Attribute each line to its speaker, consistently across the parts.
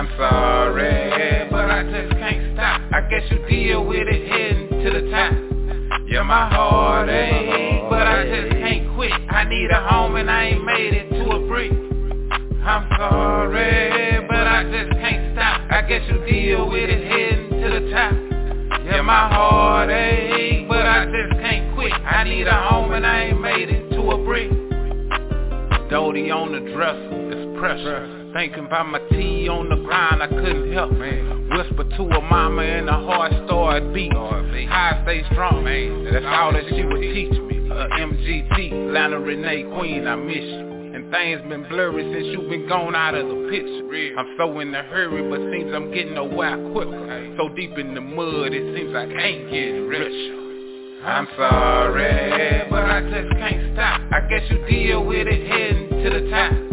Speaker 1: I'm sorry, but I just can't stop. I guess you deal with it heading to the top. Yeah, my heart ache, but I just can't quit. I need a home and I ain't made it to a brick. I'm sorry, but I just can't stop. I guess you deal with it heading to the top. Yeah, my heart ache, but I just can't quit. I need a home and I ain't made it to a brick. Doty on the dresser, pressure. Thinking about my tea on the grind, I couldn't help. Man. Whisper to a mama and a heart started beat. How I stay strong, man. That's all that she would teach me. Uh, MGT, Lana Renee Queen, I miss you. And things been blurry since you been gone out of the picture. I'm so in a hurry, but seems I'm getting nowhere quicker. So deep in the mud, it seems I ain't getting richer. I'm sorry, but I just can't stop. I guess you deal with it heading to the top.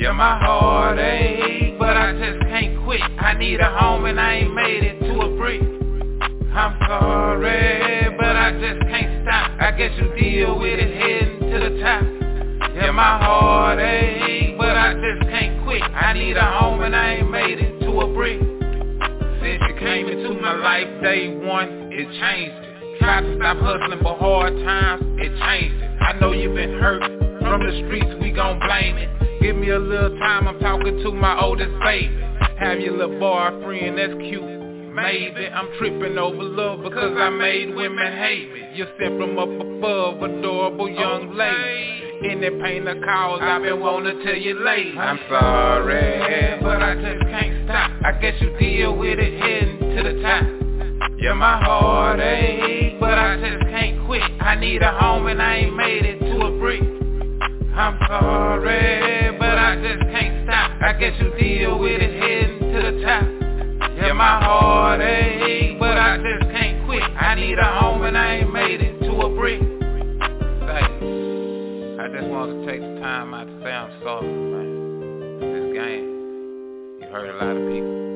Speaker 1: Yeah, my heart ache, but I just can't quit. I need a home and I ain't made it to a brick. I'm sorry, but I just can't stop. I guess you deal with it heading to the top. Yeah, my heart ache, but I just can't quit. I need a home and I ain't made it to a brick. Since you came into my life day one, it changed it. Tried to stop hustling, but hard times, it changed it. I know you've been hurt from the streets, we gon' blame it. Give me a little time, I'm talking to my oldest baby. Have your little boyfriend, that's cute. Maybe I'm tripping over love because I made women hate me. You're sent from up above, adorable young lady. In that pain of cause, I've been to tell you late. I'm sorry, but I just can't stop. I guess you deal with it heading to the top. Yeah, my heart ache, but I just can't quit. I need a home and I ain't made it to a brick. I'm sorry, but I just can't stop. I guess you deal with it heading to the top. Yeah, my heart ache, but I just can't quit. I need a home and I ain't made it to a brick. Say, I just want to take the time out to say I'm sorry, man. This game, you hurt a lot of people.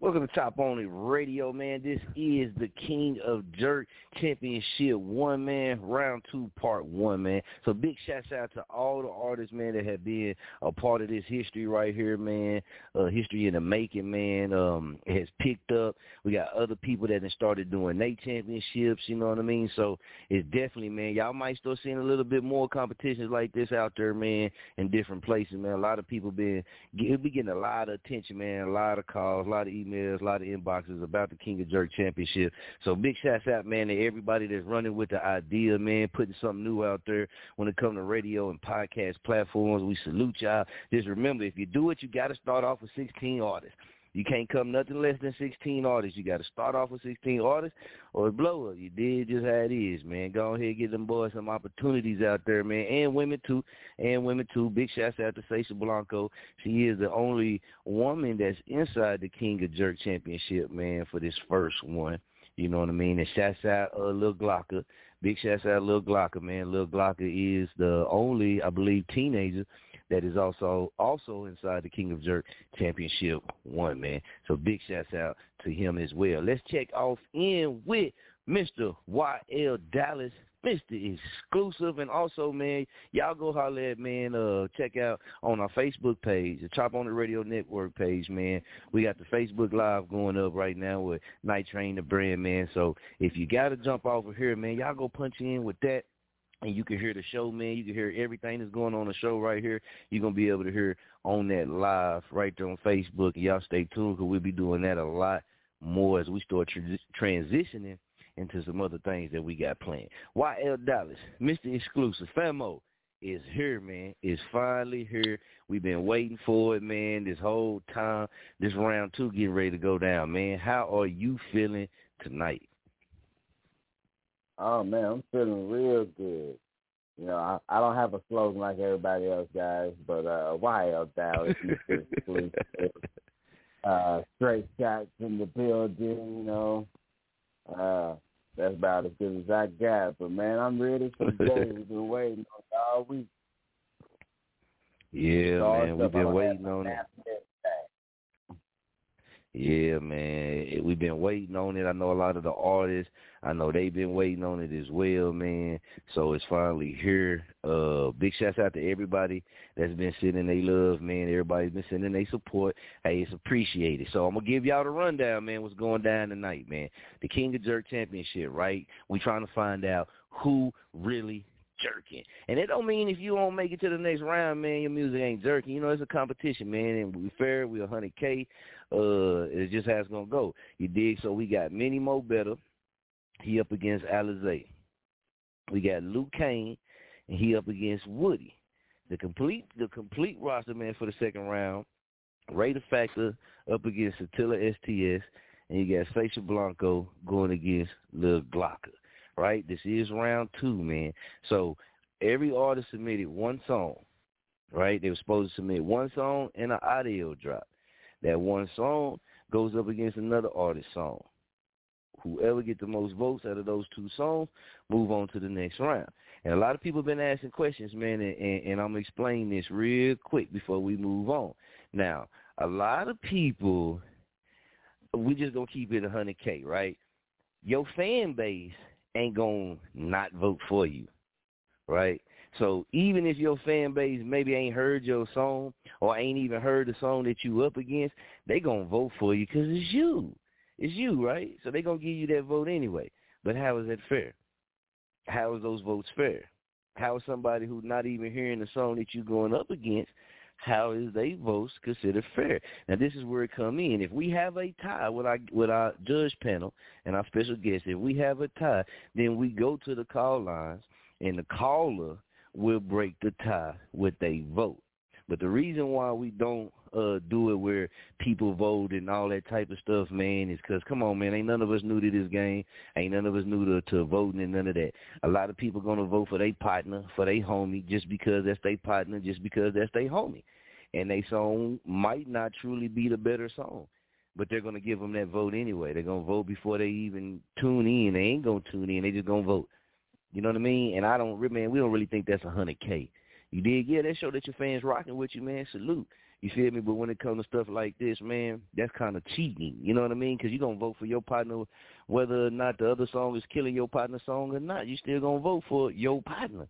Speaker 2: Welcome to Chop on the Radio, man. This is the King of Jurk Championship One, man. Round two, part one, man. So big shouts out to all the artists, man, that have been a part of this history right here, man. Uh, history in the making, man. Um, has picked up. We got other people that have started doing their championships. You know what I mean? So it's definitely, man. Y'all might start seeing a little bit more competitions like this out there, man, in different places, man. A lot of people been be getting a lot of attention, man. A lot of calls, a lot of emails emails, a lot of inboxes about the King of Jurk Championship. So big shouts out, man, to everybody that's running with the idea, man, putting something new out there when it comes to radio and podcast platforms. We salute y'all. Just remember, if you do it, you got to start off with 16 artists. You can't come nothing less than 16 artists. You got to start off with 16 artists or blow up. You did just how it is, man. Go ahead and get them boys some opportunities out there, man, and women too, and women too. Big shouts out to Sasha Blanco. She is the only woman that's inside the King of Jurk Championship, man, for this first one. You know what I mean? And shouts out uh, Lil Glocker. Big shouts out Lil Glocker, man. Lil Glocker is the only, I believe, teenager that is also also inside the King of Jurk Championship one, man. So big shouts out to him as well. Let's check off in with Mr. YL Dallas, Mr. Exclusive, and also, man, y'all go holler at, man, uh, check out on our Facebook page, the Chop on the Radio Network page, man. We got the Facebook Live going up right now with Night Train the brand, man. So if you got to jump over here, man, y'all go punch in with that and you can hear the show, man. You can hear everything that's going on the show right here. You're gonna be able to hear on that live right there on Facebook. Y'all stay tuned because we'll be doing that a lot more as we start tra- transitioning into some other things that we got planned. YL Dallas, Mr. Exclusive, Femo is here, man. It's finally here. We've been waiting for it, man. This whole time, this round two getting ready to go down, man. How are you feeling tonight?
Speaker 3: Oh man, I'm feeling real good. You know, I, I don't have a slogan like everybody else, guys, but uh, YL Dallas, uh, straight shots in the building. You know, uh, that's about as good as I got. But man, I'm ready for the day. We've been waiting on all week.
Speaker 2: Yeah,
Speaker 3: All
Speaker 2: man, we've been waiting on it. Yeah, man. We've been waiting on it. I know a lot of the artists. I know they've been waiting on it as well, man. So it's finally here. Uh big shouts out to everybody that's been sending their love, man. Everybody's been sending their support. Hey, it's appreciated. So I'm gonna give y'all the rundown, man, what's going down tonight, man. The King of Jurk Championship, right? We trying to find out who really jerking. And it don't mean if you don't make it to the next round, man, your music ain't jerking. You know, it's a competition, man, and we fair, we a hundred K. Uh it's just how it's gonna go. You dig? So we got Many Mo Better. He up against Alizé. We got Luke Kane and he up against Woody. The complete the complete roster, man, for the second round. Ray the Factor up against Attila STS, and you got Sasha Blanco going against Lil Glocker. Right? This is round two, man. So every artist submitted one song. Right? They were supposed to submit one song and an audio drop. That one song goes up against another artist song. Whoever get the most votes out of those two songs, move on to the next round. And a lot of people have been asking questions, man, and, and, and I'm explaining this real quick before we move on. Now, a lot of people, we just gonna keep it 100k, right? Your fan base ain't gonna not vote for you, right? So even if your fan base maybe ain't heard your song or ain't even heard the song that you up against, they gonna vote for you because it's you. It's you, right? So they're gonna give you that vote anyway. But how is that fair? How is those votes fair? How is somebody who's not even hearing the song that you're going up against, how is they votes considered fair? Now this is where it come in. If we have a tie with our with our judge panel and our special guest, if we have a tie, then we go to the call lines and the caller will break the tie with a vote. But the reason why we don't uh do it where people vote and all that type of stuff, man, is because come on, man, ain't none of us new to this game. Ain't none of us new to, to voting and none of that. A lot of people gonna vote for their partner, for their homie, just because that's their partner, just because that's their homie, and they song might not truly be the better song. But they're gonna give them that vote anyway. They're gonna vote before they even tune in. They ain't gonna tune in. They just gonna vote. You know what I mean? And I don't, man, we don't really think that's a hundred k. You dig? Yeah, that show that your fans rocking with you, man. Salute. You feel me? But when it comes to stuff like this, man, that's kind of cheating. You know what I mean? Because you're going to vote for your partner whether or not the other song is killing your partner's song or not. You still going to vote for your partner.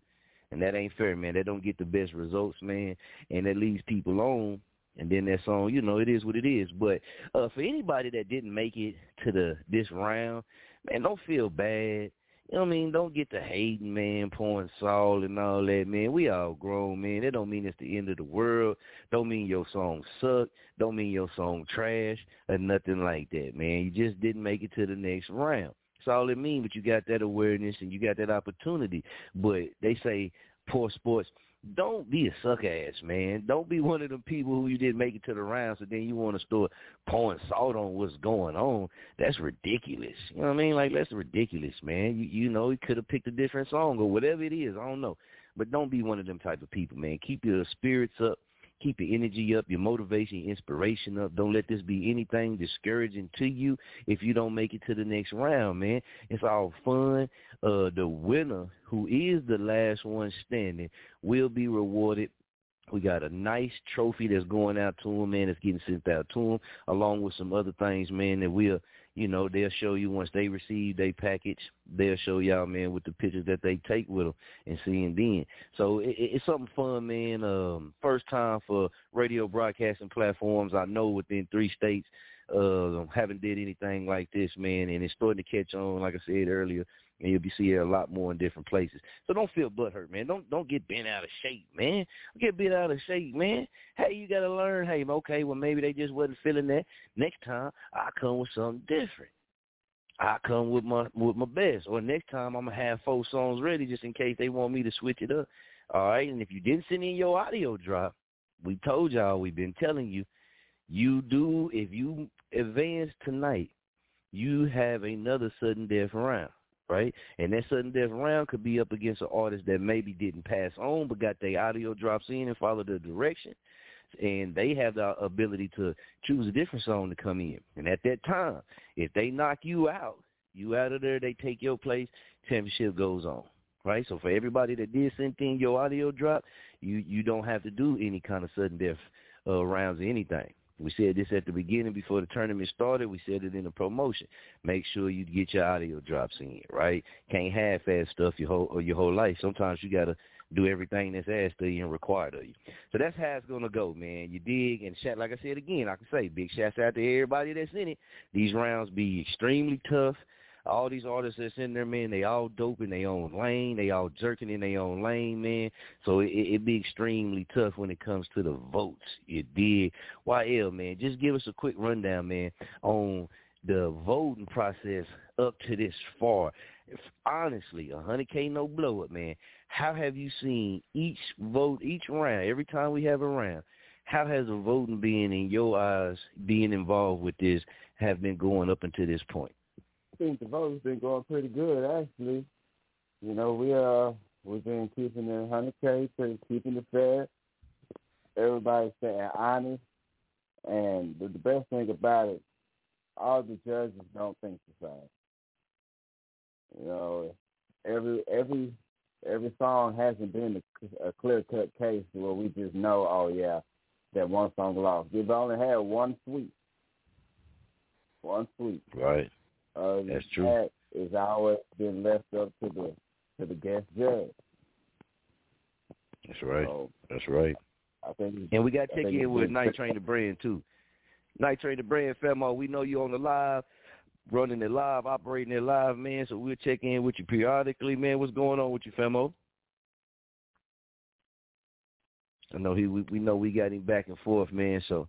Speaker 2: And that ain't fair, man. That don't get the best results, man. And that leaves people on. And then that song, you know, it is what it is. But uh, for anybody that didn't make it to the this round, man, don't feel bad. You know what I mean? Don't get to hating, man, pouring salt and all that, man. We all grown, man. That don't mean it's the end of the world. Don't mean your song suck. Don't mean your song trash or nothing like that, man. You just didn't make it to the next round. That's all it means, but you got that awareness and you got that opportunity. But they say poor sports, don't be a suck ass, man. Don't be one of them people who you didn't make it to the round, so then you want to start pouring salt on what's going on. That's ridiculous. You know what I mean? Like that's ridiculous, man. You you know, he could have picked a different song or whatever it is. I don't know, but don't be one of them type of people, man. Keep your spirits up. Keep your energy up, your motivation, your inspiration up. Don't let this be anything discouraging to you if you don't make it to the next round, man. It's all fun. Uh, the winner, who is the last one standing, will be rewarded we got a nice trophy that's going out to him, man. That's getting sent out to him, along with some other things, man. That we'll, you know, they'll show you once they receive their package. They'll show y'all, man, with the pictures that they take with them and seeing then. So it, it's something fun, man. Um, first time for radio broadcasting platforms. I know within three states, uh, haven't did anything like this, man, and it's starting to catch on. Like I said earlier, and you'll be seeing a lot more in different places. So don't feel butthurt, man. Don't don't get bent out of shape, man. Don't get bent out of shape, man. Hey, you gotta learn. Hey, okay, well maybe they just wasn't feeling that. Next time I come with something different. I come with my with my best. Or next time I'm gonna have four songs ready just in case they want me to switch it up. All right, and if you didn't send in your audio drop, we told y'all we've been telling you, you do if you advance tonight, you have another sudden death round, right? And that sudden death round could be up against an artist that maybe didn't pass on but got their audio drops in and followed the direction. And they have the ability to choose a different song to come in. And at that time, if they knock you out, you out of there, they take your place, championship goes on. Right? So for everybody that did send in your audio drop, you you don't have to do any kind of sudden death uh, rounds or anything. We said this at the beginning before the tournament started. We said it in the promotion. Make sure you get your audio drops in, right? Can't half-ass stuff your whole or your whole life. Sometimes you gotta do everything that's asked of you and required of you. So that's how it's gonna go, man. You dig and shout like I said again, I can say big shouts out to everybody that's in it. These rounds be extremely tough. All these artists that's in there, man, they all dope in their own lane. They all jerking in their own lane, man. So it, it be extremely tough when it comes to the votes. You did. YL, man, just give us a quick rundown, man, on the voting process up to this far. If, honestly, 100K no blow up, man. How have you seen each vote, each round, every time we have a round, how has the voting been in your eyes, being involved with this, have been going up until this point?
Speaker 3: Think the vote's been going pretty good actually. You know, we uh we've been keeping it hundred K, keeping it fair. Everybody's staying honest. And the, the best thing about it, all the judges don't think the same. You know, every every every song hasn't been a, a clear cut case where we just know, oh yeah, that one song lost. We've only had one sweep. One sweep.
Speaker 2: Right.
Speaker 3: Uh,
Speaker 2: That's true.
Speaker 3: That is always been left up to the to the guest judge.
Speaker 2: That's right.
Speaker 3: So
Speaker 2: That's right.
Speaker 3: I think
Speaker 2: And we got to
Speaker 3: I
Speaker 2: check in with
Speaker 3: been-
Speaker 2: Night Train the Brand too. Night Train the Brand, Femo, we know you on the live, running it live, operating it live, man. So we'll check in with you periodically, man. What's going on with you, Femo? I know he we, we know we got him back and forth, man. So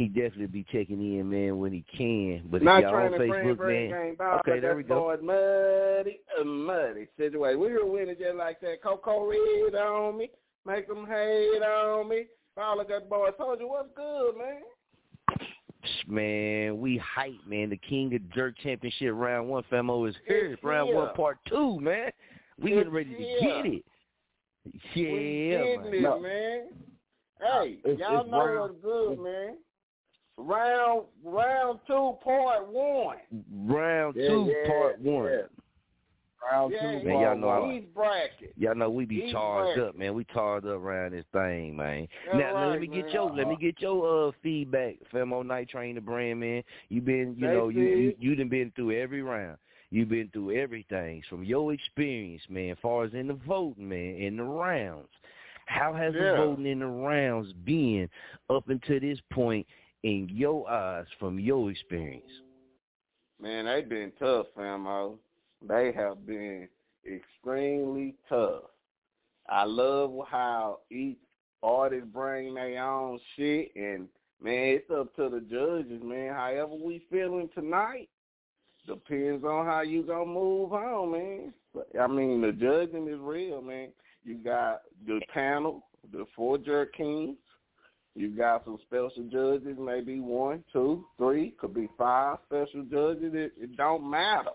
Speaker 2: he definitely be checking in, man, when he can. But if y'all on
Speaker 4: trying to bring
Speaker 2: Facebook,
Speaker 4: bring
Speaker 2: man,
Speaker 4: game back,
Speaker 2: okay,
Speaker 4: but
Speaker 2: there
Speaker 4: that
Speaker 2: we go.
Speaker 4: boy muddy, a muddy situation. We were winning just like that. Coco Red on me, make them hate on me. All of that boy told you what's good, man.
Speaker 2: Man, we hype, man. The King of Jerk Championship round one, Femo is here.
Speaker 4: It's
Speaker 2: round
Speaker 4: here.
Speaker 2: one, part two, man. We
Speaker 4: It's
Speaker 2: getting ready to
Speaker 4: here.
Speaker 2: get it.
Speaker 4: we
Speaker 2: Yeah,
Speaker 4: getting
Speaker 2: man.
Speaker 4: it,
Speaker 3: No.
Speaker 4: man. Hey,
Speaker 3: It's-
Speaker 4: y'all
Speaker 3: it's
Speaker 4: know
Speaker 3: round-
Speaker 4: what's good, man. Round round two, part one.
Speaker 2: Round
Speaker 3: Yeah,
Speaker 2: two,
Speaker 3: yeah,
Speaker 2: part one.
Speaker 3: yeah. Round
Speaker 4: Yeah,
Speaker 3: two,
Speaker 2: Man, y'all
Speaker 3: part
Speaker 2: know I-
Speaker 3: one.
Speaker 4: East bracket.
Speaker 2: Y'all know we be
Speaker 4: He's
Speaker 2: charged
Speaker 4: right.
Speaker 2: up, man. We charged up around this thing, man.
Speaker 4: That's
Speaker 2: now, now let
Speaker 4: right,
Speaker 2: me get
Speaker 4: man.
Speaker 2: your let me get your uh feedback, Femo Night Train the brand, man. You been you
Speaker 4: They
Speaker 2: know you you you done been through every round. You've been through everything from your experience, man. As far as in the voting, man, in the rounds. How has the voting in the rounds been up until this point in your eyes from your experience?
Speaker 4: Man, they've been tough, Femo. They have been extremely tough. I love how each artist bring their own shit, and man, it's up to the judges, man. However we feeling tonight depends on how you gonna move on, man. I mean, the judging is real, man. You got the panel, the four jerk kings. You got some special judges, maybe one, two, three, could be five special judges. It, it don't matter.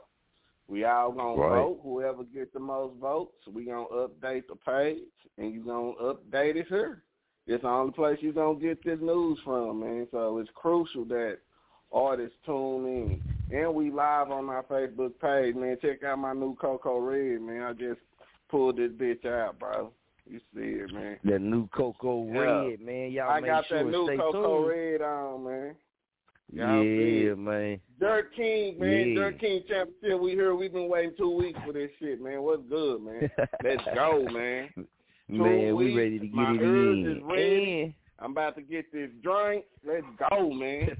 Speaker 4: We all gonna
Speaker 2: Right.
Speaker 4: vote. Whoever gets the most votes, we gonna update the page, and you gonna update it here. It's the only place you gonna get this news from, man. So it's crucial that artists tune in, and we live on our Facebook page, man. Check out my new Coco Red, man. I just pulled this bitch out, bro. You see it, man.
Speaker 2: That new Coco
Speaker 4: Yeah.
Speaker 2: Red, man. Y'all
Speaker 4: I
Speaker 2: make
Speaker 4: got
Speaker 2: sure
Speaker 4: that
Speaker 2: and
Speaker 4: new
Speaker 2: stay
Speaker 4: Coco
Speaker 2: tuned.
Speaker 4: Red on, man. Y'all
Speaker 2: Yeah, man.
Speaker 4: Dirt King, man.
Speaker 2: Yeah.
Speaker 4: Dirt King Championship. We here. We've been waiting two weeks for this shit, man. What's good, man? Let's go, man.
Speaker 2: Man, we ready to get
Speaker 4: my
Speaker 2: it in.
Speaker 4: is ready. I'm about to get this drink. Let's go, man.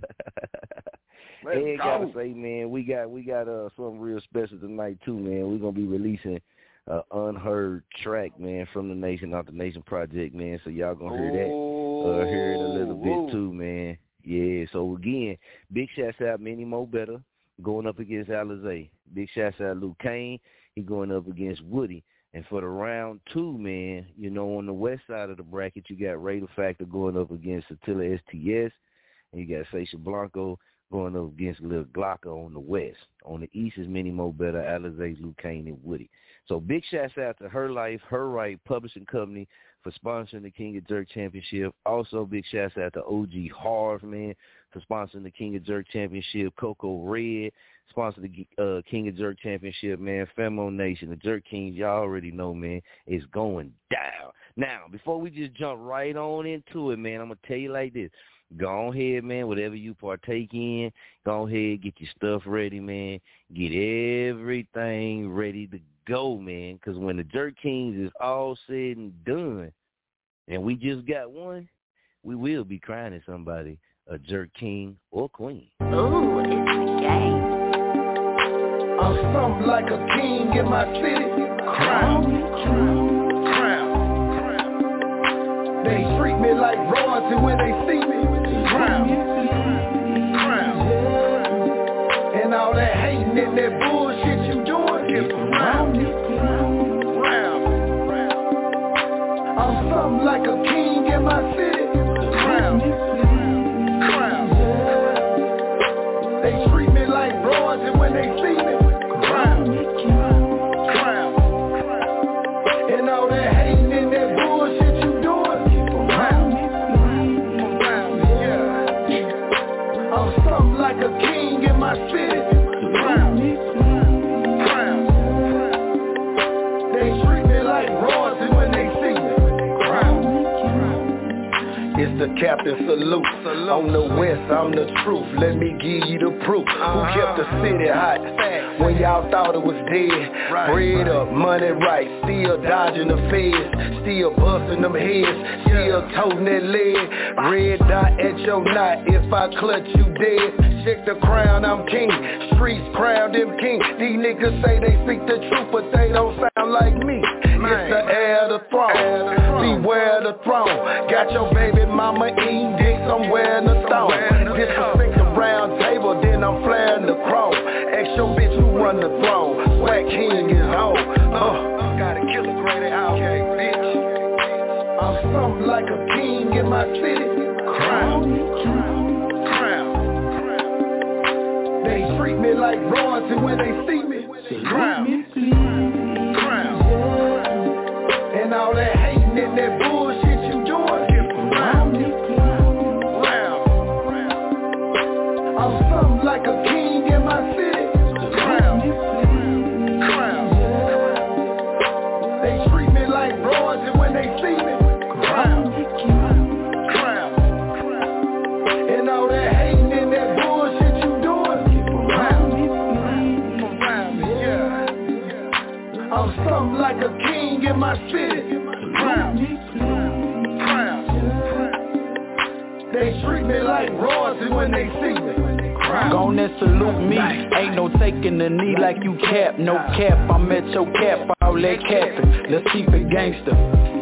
Speaker 4: Let's
Speaker 2: and
Speaker 4: go.
Speaker 2: gotta say, man, we got we got uh something real special tonight too, man. We're gonna be releasing uh unheard track, man, from the Nation Not the Nation Project, man. So y'all gonna hear that. Uh hear it a little bit too, man. Yeah, so again, big shouts out Manny Mo Better going up against Alizé. Big shouts out Luke Kane. He going up against Woody. And for the round two, man, you know, on the west side of the bracket, you got Raider Factor going up against Attila STS, and you got Sasha Blanco going up against Lil Glocker on the west. On the east is Many Mo Better, Alizé, Luke Kane, and Woody. So big shouts out to Her Life, Her Right Publishing Company for sponsoring the King of Jurk Championship. Also big shouts out to OG Harv, man, for sponsoring the King of Jurk Championship. Coco Red sponsor the uh, King of Jurk Championship, man. Femo Nation, the Jerk Kings, y'all already know, man, is going down. Now, before we just jump right on into it, man, I'm gonna tell you like this. Go ahead, man. Whatever you partake in, go ahead, get your stuff ready, man. Get everything ready to go, man. Because when the Jerk Kings is all said and done, and we just got one, we will be crying at somebody, a Jerk King or Queen.
Speaker 5: Ooh, it's the game.
Speaker 6: I'm something like a king in my city. Crown, crown. They treat me like royalty when they see me. Crown, crown. And all that hating and that bullshit you doing, get around me. I'm something like a the captain salute. On the west, I'm the truth. Let me give you the proof. Who uh-huh. kept the city hot when y'all thought it was dead? Right. Bread up, money right. Still dodging the feds. Still busting them heads. Still toting that lead. Red dot at your knot. If I clutch you dead. Check the crown, I'm king. Streets crown them king. These niggas say they speak the truth, but they don't sound like me. It's the of the throne. Beware. Got your baby mama eating dick somewhere in the stone. Disrespect the round table, then I'm flaring the crown. Ask your bitch who run the throne. Swag king is home. Uh, gotta kill a greater out. Bitch. I'm something like a king in my city. Crown, crown. They treat me like royalty when they see me. Crown, crown. And all that hating and that bullshit And all that hating and that bullshit you doing, around me, around me, yeah. I'm something like a king in my city. Crown, crown. They treat me like royalty when they see me. Crown.
Speaker 7: Gon' and salute me. Ain't no taking the knee like you cap. No cap, I'm at your cap. That. Let's keep it gangster.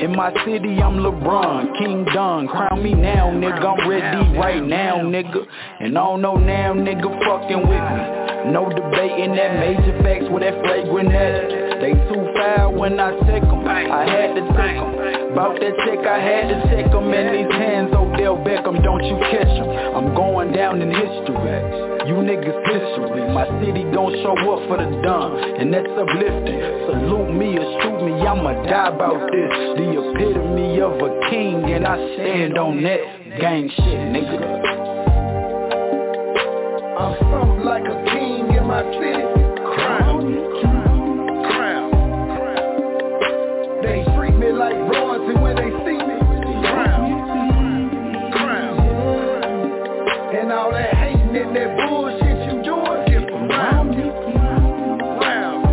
Speaker 7: In my city, I'm LeBron, King Don. Crown me now, nigga. I'm ready right now, nigga. And I don't know now, nigga, fucking with me. No debating that major facts with that flagrant ass. They too foul when I take 'em. I had to take 'em. Bout that check, I had to check 'em. And these hands, Odell Beckham, don't you catch 'em. I'm going down in history. You niggas history. My city gon' show up for the dumb, and that's uplifting. Salute me or shoot me, I'ma die about this. The epitome of a king, and I stand on that gang shit, nigga.
Speaker 6: I'm like a king in my city. Crown. That bullshit you doing, around me, round.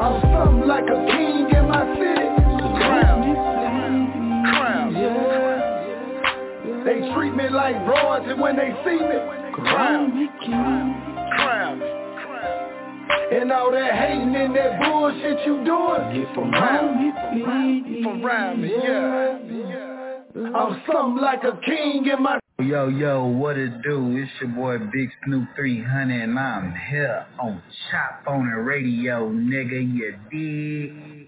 Speaker 6: I'm something like a king in my city. Crown, crown. They treat me like royalty when they see me. Crown crown. And all that hating and that bullshit you doing, get from round me, from round yeah. I'm something like a king in my
Speaker 8: Yo, yo, what it do? It's your boy Big Snoop 300 and I'm here on Chop on the Radio, nigga, you dig?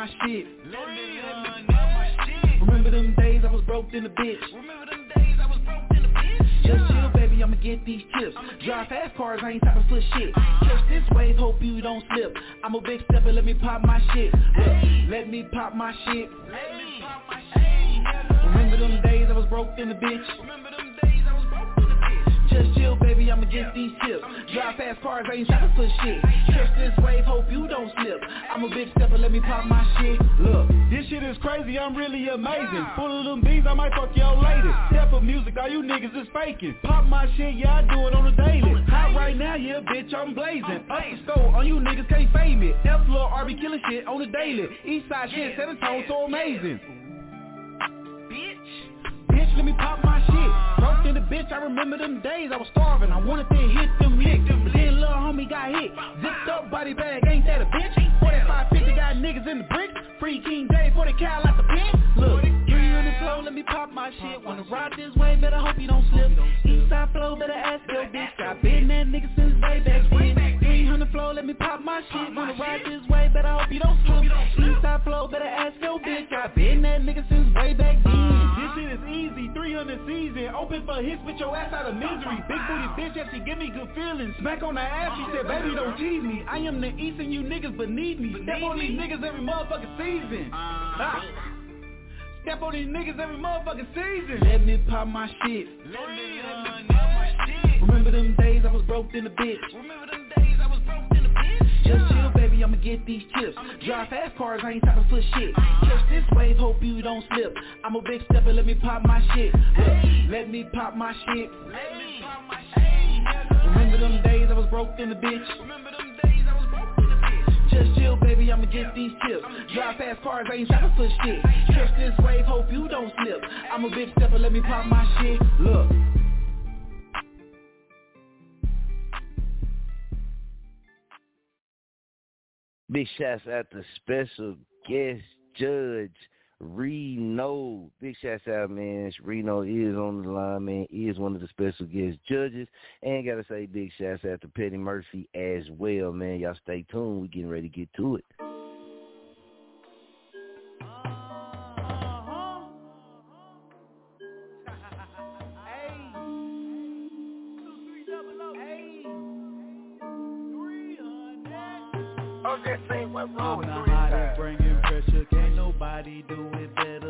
Speaker 9: My shit. Remember them days I was broke in the bitch. Just chill, baby, I'ma get these tips. Drive fast cars, I ain't stopping for shit. Catch this wave, hope you don't slip. I'm a big stepper, let me pop my shit. Look, let me pop my shit. Remember them days I was broke in the bitch. Just chill, I'ma get these tips. Drive fast cars, I ain't stopping for shit. Catch this wave, hope you don't slip. I'm a big stepper, let me pop my shit.
Speaker 10: Look, this shit is crazy, I'm really amazing. Full of them beans, I might fuck your lady. Step of music, all you niggas is faking. Pop my shit, yeah, I do it on the daily. Hot right now, yeah, bitch, I'm blazing. Up the stove, on you niggas can't fade me. F Lil RB killing shit on the daily. East side shit, set a tone so amazing. Bitch, let me pop my shit. Broke in the bitch, I remember them days I was starving. I wanted to hit them licks. Then little homie got hit. Zipped up body bag, ain't that a bitch? 4550 got niggas in the bricks. Free King J for the cow out the pen. Look, 300 flow, let me pop my shit. Wanna ride this way, better hope you don't slip. Eastside flow, better ask your bitch. I been that nigga since way back when. 300 flow, let me pop my shit. Wanna ride this way, better hope you don't slip. Eastside flow, better ask your bitch. I been that nigga since way back then. This shit is easy, 300 season. Open for hits with your ass out of misery. Big booty bitch, yeah, she give me good feelings. Smack on the ass, she said, baby, don't tease me. I am the East and you niggas beneath me. Step on these niggas every motherfucking season. Ah. Step on these niggas every motherfucking season. Let me pop my shit. Remember them days I was broke in the bitch. Remember them days I was broke in the bitch. Just chill, baby, I'ma get these chips. Drive fast cars, I ain't stopping for shit. Catch this wave, hope you don't slip. I'm a big stepper, let me pop my shit. Look, let me pop my shit. Remember them days I was broke in the bitch. Just chill, baby, I'ma get these tips. Drive fast cars, I ain't stopping for shit. Catch this wave, hope you don't slip. I'm a big stepper, let me pop my shit. Look.
Speaker 2: Big shouts out to special guest judge Reno. Big shouts out, man. Reno is on the line, man. He is one of the special guest judges. And gotta say big shouts out to Petty Murphy as well, man. Y'all stay tuned. We getting ready to get to it.
Speaker 6: I'm just saying what's wrong with
Speaker 9: the hottest, bringing pressure. Can't nobody do it better,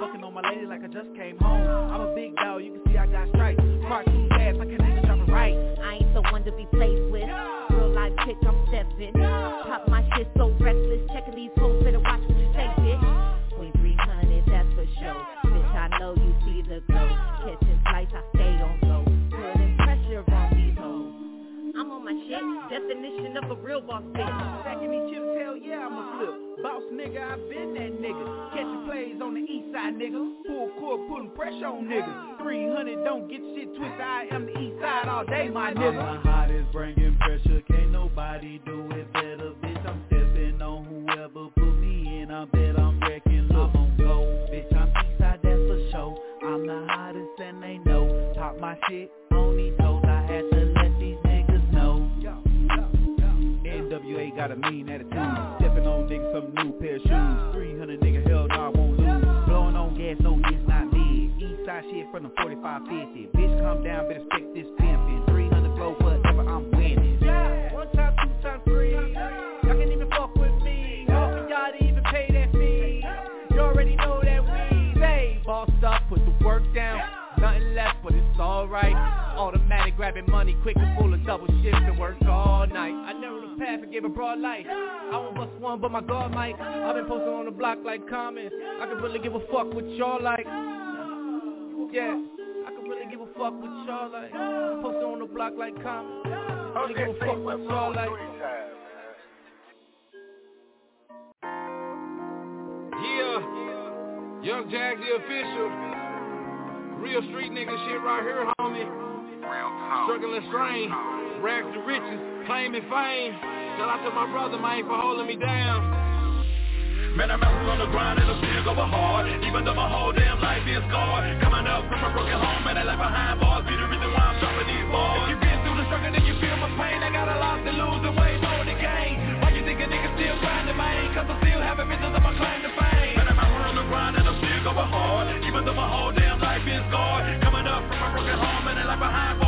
Speaker 9: Fucking on my lady like I just came home. I'm a big dog, you can see I got stripes. Car too fast, I can't even drop it right.
Speaker 5: I ain't the one to be played with. Real life chick, I'm stepping. Pop my shit so reckless. Checking these hoes, better watch what you say, bitch. Queen 300, that's for sure. Bitch, I know you see the glow. Catching flights, I stay on go. Putting pressure on these hoes. I'm on my shit. Definition of a real boss bitch.
Speaker 9: Stacking these chips, hell yeah, I'm a flip. Boss nigga, I been that nigga. Catching plays on the east side, nigga. Full court, putting pressure on niggas. 300, don't get shit twisted. I am the east side all day, my nigga. I'm the hottest, bringing pressure. Can't nobody do it better, bitch. I'm stepping on whoever put me in. I bet I'm wrecking. Look, I'm go, bitch. I'm east side, that's for sure. I'm the hottest, and they know. Pop my shit on these toes. I had to let these niggas know. NW you ain't got a mean attitude. 550. Bitch, come down, better stick this pimpin'. 300 flow, whatever, I'm winning. Yeah.
Speaker 11: One time, two time, three. Y'all can't even fuck with me. Hoping y'all to even pay that fee. You already know that we say boss up, put the work down. Nothing left, but it's alright. Automatic grabbing money, quick and full of double shifts and work all night. I never the path and gave a broad light. I won't bust one, but my guard might. I've been posting on the block like comments. I can really give a fuck what y'all like. Yeah really give a fuck what y'all like. Posting on the block like comments. Really give a fuck what y'all like.
Speaker 12: Yeah, Young Jag the official. Real street nigga shit right here, homie. Struggling strain, rags to riches, claiming fame. Shout out to my brother, man, for holding me down.
Speaker 13: Man, I'm out on the grind and I'm still going hard Even though my whole damn life is scarred Coming up from a broken home and I left behind bars. Be the reason why I'm dropping these bars. If you've been through the struggle then you feel my pain. I got a lot to lose and way more to gain Why you think a nigga still grinding, man? Cause I'm still having visions of my claim to fame. Man, I'm out on the grind and I'm still going hard Even though my whole damn life is scarred Coming up from a broken home and I left behind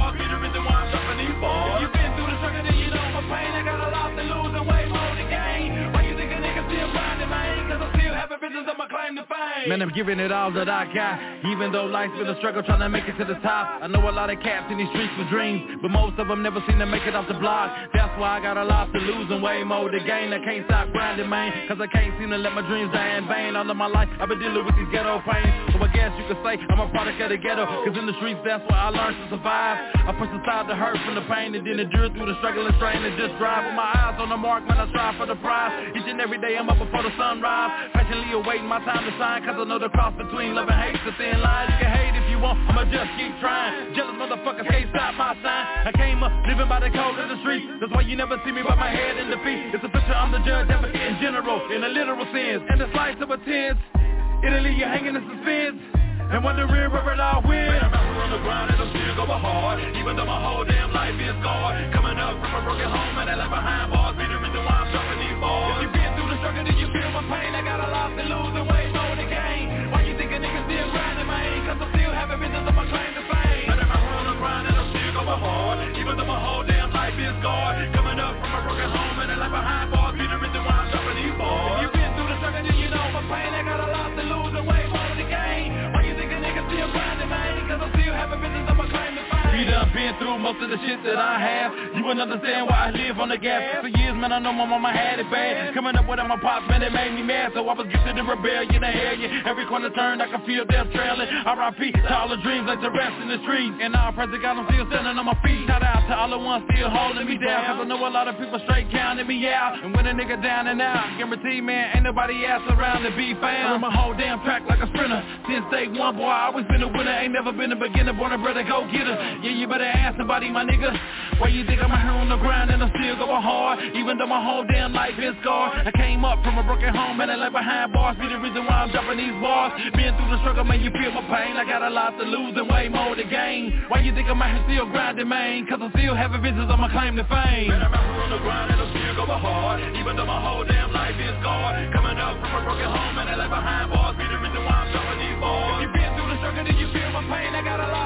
Speaker 13: claim fame.
Speaker 14: Man, I'm giving it all that I got. Even though life's been a struggle trying to make it to the top. I know a lot of cats in these streets with dreams But most of them never seem to make it off the block. That's why I got a lot to lose and way more to gain. I can't stop grinding, man Cause I can't seem to let my dreams die in vain. All of my life I've been dealing with these ghetto pains. So I guess you could say I'm a product of the ghetto Cause in the streets that's where I learned to survive. I push aside the hurt from the pain And then endure through the struggle and strain And just drive. With my eyes on the mark Man, I strive for the prize. Each and every day I'm up before the sunrise. Patiently awaiting my time to shine Cause I know the cross between love and hate's a thin line You can hate if you want, I'ma just keep trying. Jealous motherfuckers can't stop my sign. I came up living by the code of the streets That's why you never see me with my head in defeat. It's a picture I'm the judge, advocate in general In a literal sense. And the slice of a tense. It'll leave you hanging in suspense. And wondering where it all went
Speaker 13: Man, I'm on the grind and I'm still going hard. Even though my whole damn life is scarred Coming up from a broken home and I left behind bars. The reason why I'm dropping these bars. If you've been through the struggle then you feel my pain. I got a lot to lose and Even though my whole damn life is scarred Coming up from a broken home and I left behind
Speaker 14: done been through most of the shit that I have. You wouldn't understand why I live on the gap For years, man, I know my mama had it bad. Coming up without my pops, man, it made me mad. So I was gifted in rebellion and hellion Every corner turned, I could feel death trailing. R.I.P. to all the dreams like the rest in the streets. And all praise to God, I'm still standing on my feet. Shout out to all the ones still holding me down. Cause I know a lot of people straight counting me out. And when a nigga down and out Guarantee, man, ain't nobody else around to be found. Run my whole damn track like a sprinter. Since day one, boy, I always been a winner. Ain't never been a beginner, born a brother, go get her Yeah, you ask somebody, my nigga. Why you think I'm out here on the grind and I'm still going hard? Even though my whole damn life is scarred. I came up from a broken home and I left behind bars. Be the reason why I'm dropping these bars. Been through the struggle, man, you feel my pain. I got a lot to lose and way more to gain. Why you think I'm out here still grinding, man? Cause I still having visions on my claim to fame.
Speaker 13: Man, I'm out here on the grind and I'm still going hard. Even though my whole damn life is scarred. Coming up from a broken home and I left behind bars. Be the reason why I'm dropping these bars. If you've been through the struggle, then you feel my pain. I got a lot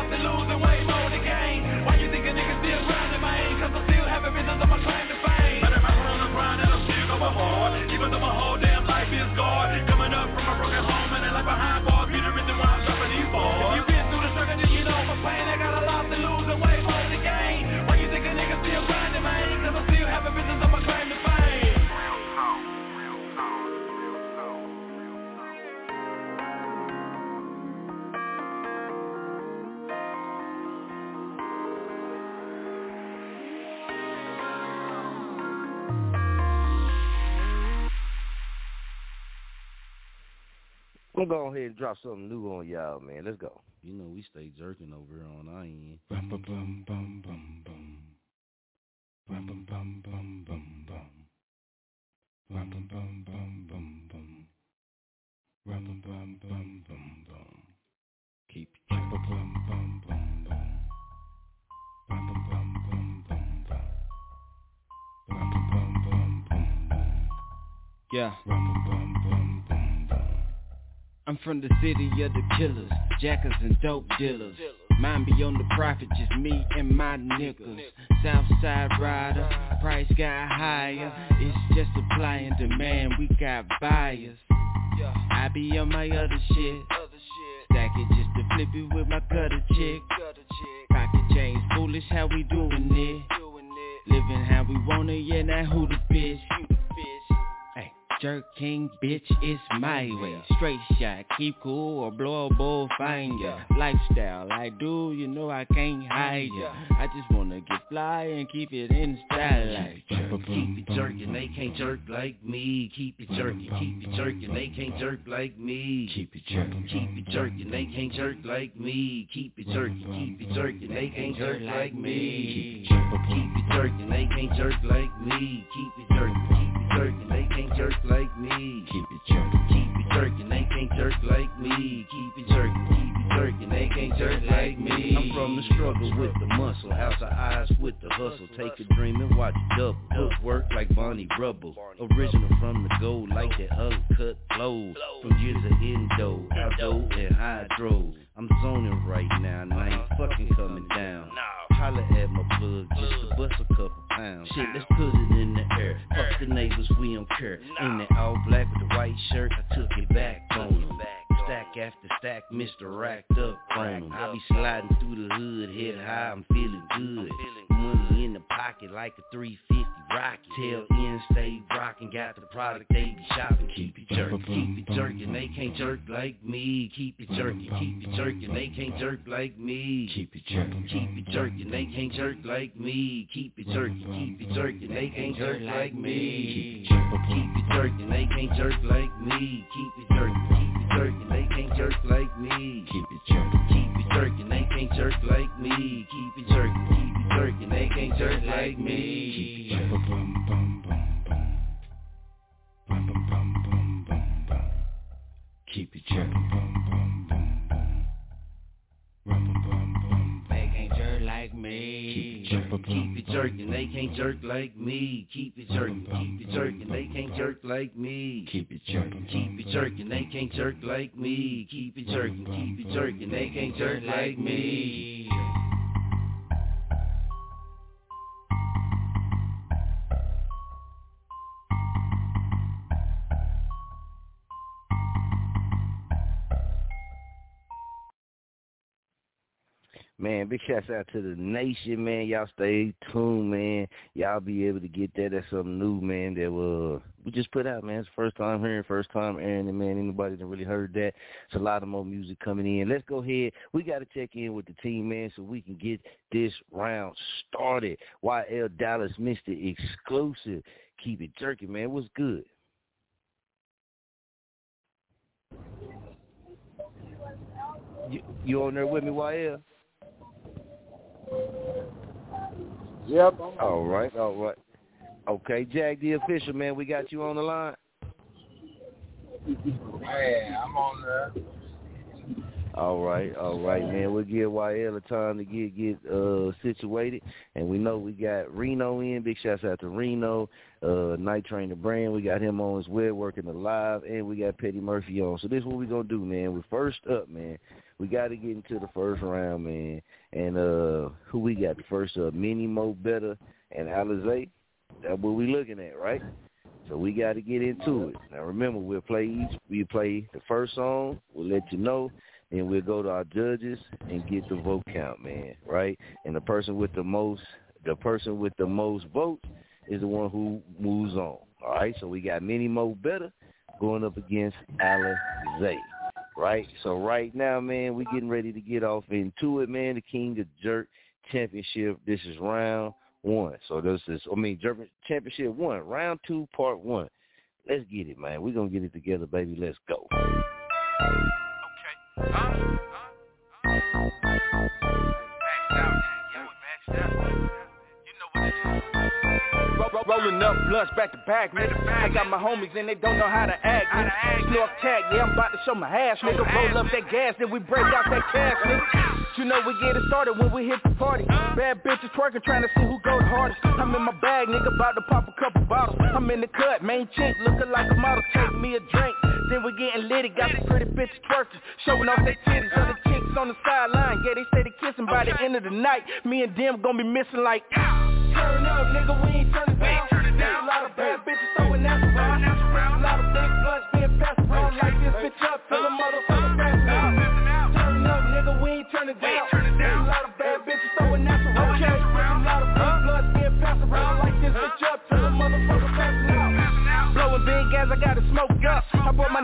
Speaker 2: go ahead and drop something new on y'all, man. Let's go.
Speaker 15: You know we stay jerking over here on our end. Bum bum bum bum bum bum. Bum bum bum bum bum bum. Bum bum bum bum bum bum. Bum bum bum bum bum bum. Keep bum bum bum bum bum bum. Bum bum bum bum bum bum. Bum bum bum bum bum
Speaker 16: Yeah. I'm from the city of the killers, jackers and dope dealers. Mind be on the profit, just me and my niggas. Southside rider, price got higher. It's just supply and demand, we got buyers. I be on my other shit. Stack it just to flip it with my cutter chick. Pocket change, foolish how we doing it. Living how we want it, yeah, now who the bitch? Jerk king, bitch, it's my way. Straight shot, keep cool or blow a bull finger. Lifestyle, I do, you know I can't hide ya. I just wanna get fly and keep it in style like
Speaker 2: Keep it jerking, they can't jerk like me. Keep it jerking, keep it jerking, they can't jerk like me. Keep it jerking, keep it jerking, they can't jerk like me. Keep it jerking, keep it jerking, they can't jerk like me. Keep it jerking, they can't jerk like me. Keep it jerking, keep it jerking, they can't jerk like me. Keep it jerking, keep it jerking, they can't jerk like me. Keep it jerking, keep it jerking, they can't jerk like me. I'm from the struggle with the muscle, outside eyes with the hustle. Take a dream and watch it double. Work like Bonnie Rubble. Original from the gold, like that uncut flow. From years of endo, outdo and hydro. I'm zoning right now, and I ain't fucking coming down. Holla at my plug just to bust a couple pounds. Shit, let's put it in the air. Fuck the neighbors, we don't care. In that all black with the white shirt, I took it back on 'em. Stack after stack, Mr. Racked up 'em. I be sliding through the hood, head high, I'm feeling good. Money in the pocket like a 350 rocket. Tail end, stay rocking, got the product they be shopping. Keep it jerking, keep it jerking, they can't jerk like me. Keep it jerking, keep it jerking, they can't jerk like me. Keep it jerking, keep it jerking, they can't jerk like me. Keep it jerking, keep it jerking, they can't jerk like me. Keep it jerking, they can't jerk like me. Keep it jerking, keep it jerking, they can't jerk like me. Keep it jerking, keep jerking, they can't jerk like me. Keep it jerking, keep it jerking, they can't jerk like me. Keep it jerking. Keep it jerking.
Speaker 16: They can't jerk like me.
Speaker 2: Keep jerking, keep it jerking, they can't jerk like me. Keep it jerking, keep it jerking, they can't jerk like me. Keep it jerking, keep it jerking, they can't jerk like me. Keep it jerking, keep it jerking, they can't jerk like me. Man, big shouts out to the nation, man. Y'all stay tuned, man. Y'all be able to get that. That's something new, man, that uh, we just put out, man. It's first time hearing, first time airing it, man. Anybody that really heard that. It's a lot of more music coming in. Let's go ahead. We got to check in with the team, man, so we can get this round started. YL Dallas Mr. Exclusive. Keep it jerky, man. What's good? You, you on there with me, YL?
Speaker 3: Yep.
Speaker 2: All right, all right. Okay, Jack the official, man, we got you on the line.
Speaker 3: Man, I'm on there.
Speaker 2: All right, all right, man. We'll give YL a time to get get uh situated, and we know we got Reno in. Big shouts out to Reno, uh, Night Train the brand. We got him on as well, working the live, and we got Petty Murphy on. So this is what we gonna do, man. We first up, man. We got to get into the first round, man. And uh who we got? The first up, Mini Mo Better and Alizé. That's what we looking at, right? So we got to get into it. Now remember, we'll play each. We play the first song. We'll let you know. Then we'll go to our judges and get the vote count, man. Right? And the person with the most, the person with the most votes is the one who moves on. All right. So we got Mini Mo Better going up against Alizé. Right? So right now, man, we getting ready to get off into it, man. The King of Jurk Championship. This is round one. So this is, I mean, Jurk Championship one, round two, part one. Let's get it, man. We're going to get it together, baby. Let's go.
Speaker 1: What
Speaker 10: Rolling up blunts back to back, nigga. I got my homies and they don't know how to act, nigga. Snork tag, yeah, I'm about to show my ass, nigga. Roll up that gas, then we break out that cash, nigga. You know we get it started when we hit the party. Bad bitches twerking, trying to see who go the hardest. I'm in my bag, nigga, about to pop a couple bottles. I'm in the cut, main chick, looking like a model. Take me a drink, then we getting litty. Got the pretty bitches twerking, showing off their titties. Other chicks on the sideline, yeah, they say they kissing by the end of the night. Me and them gonna be missing like. Turn up, nigga, we ain't turning down. There's a lot of bad bitches throwing that around.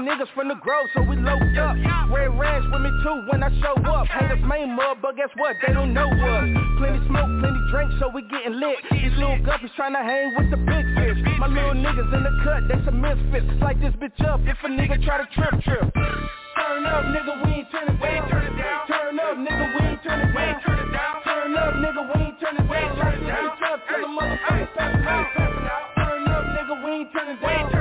Speaker 10: Niggas from the grove, so we loaded up. Red rags with me too when I show up. Haters main mud, but guess what? They don't know us. Plenty smoke, plenty drink, so we getting lit. These little guppies tryna hang with the big fish. My little niggas in the cut, they some misfits. Light this bitch up if a nigga try to trip trip. Turn up, nigga, we ain't turning down. Turn up, nigga, we ain't turning down. Turn up, nigga, we ain't turning down. Light this bitch up till the motherfucker passing out. Turn up, nigga, we ain't turning down.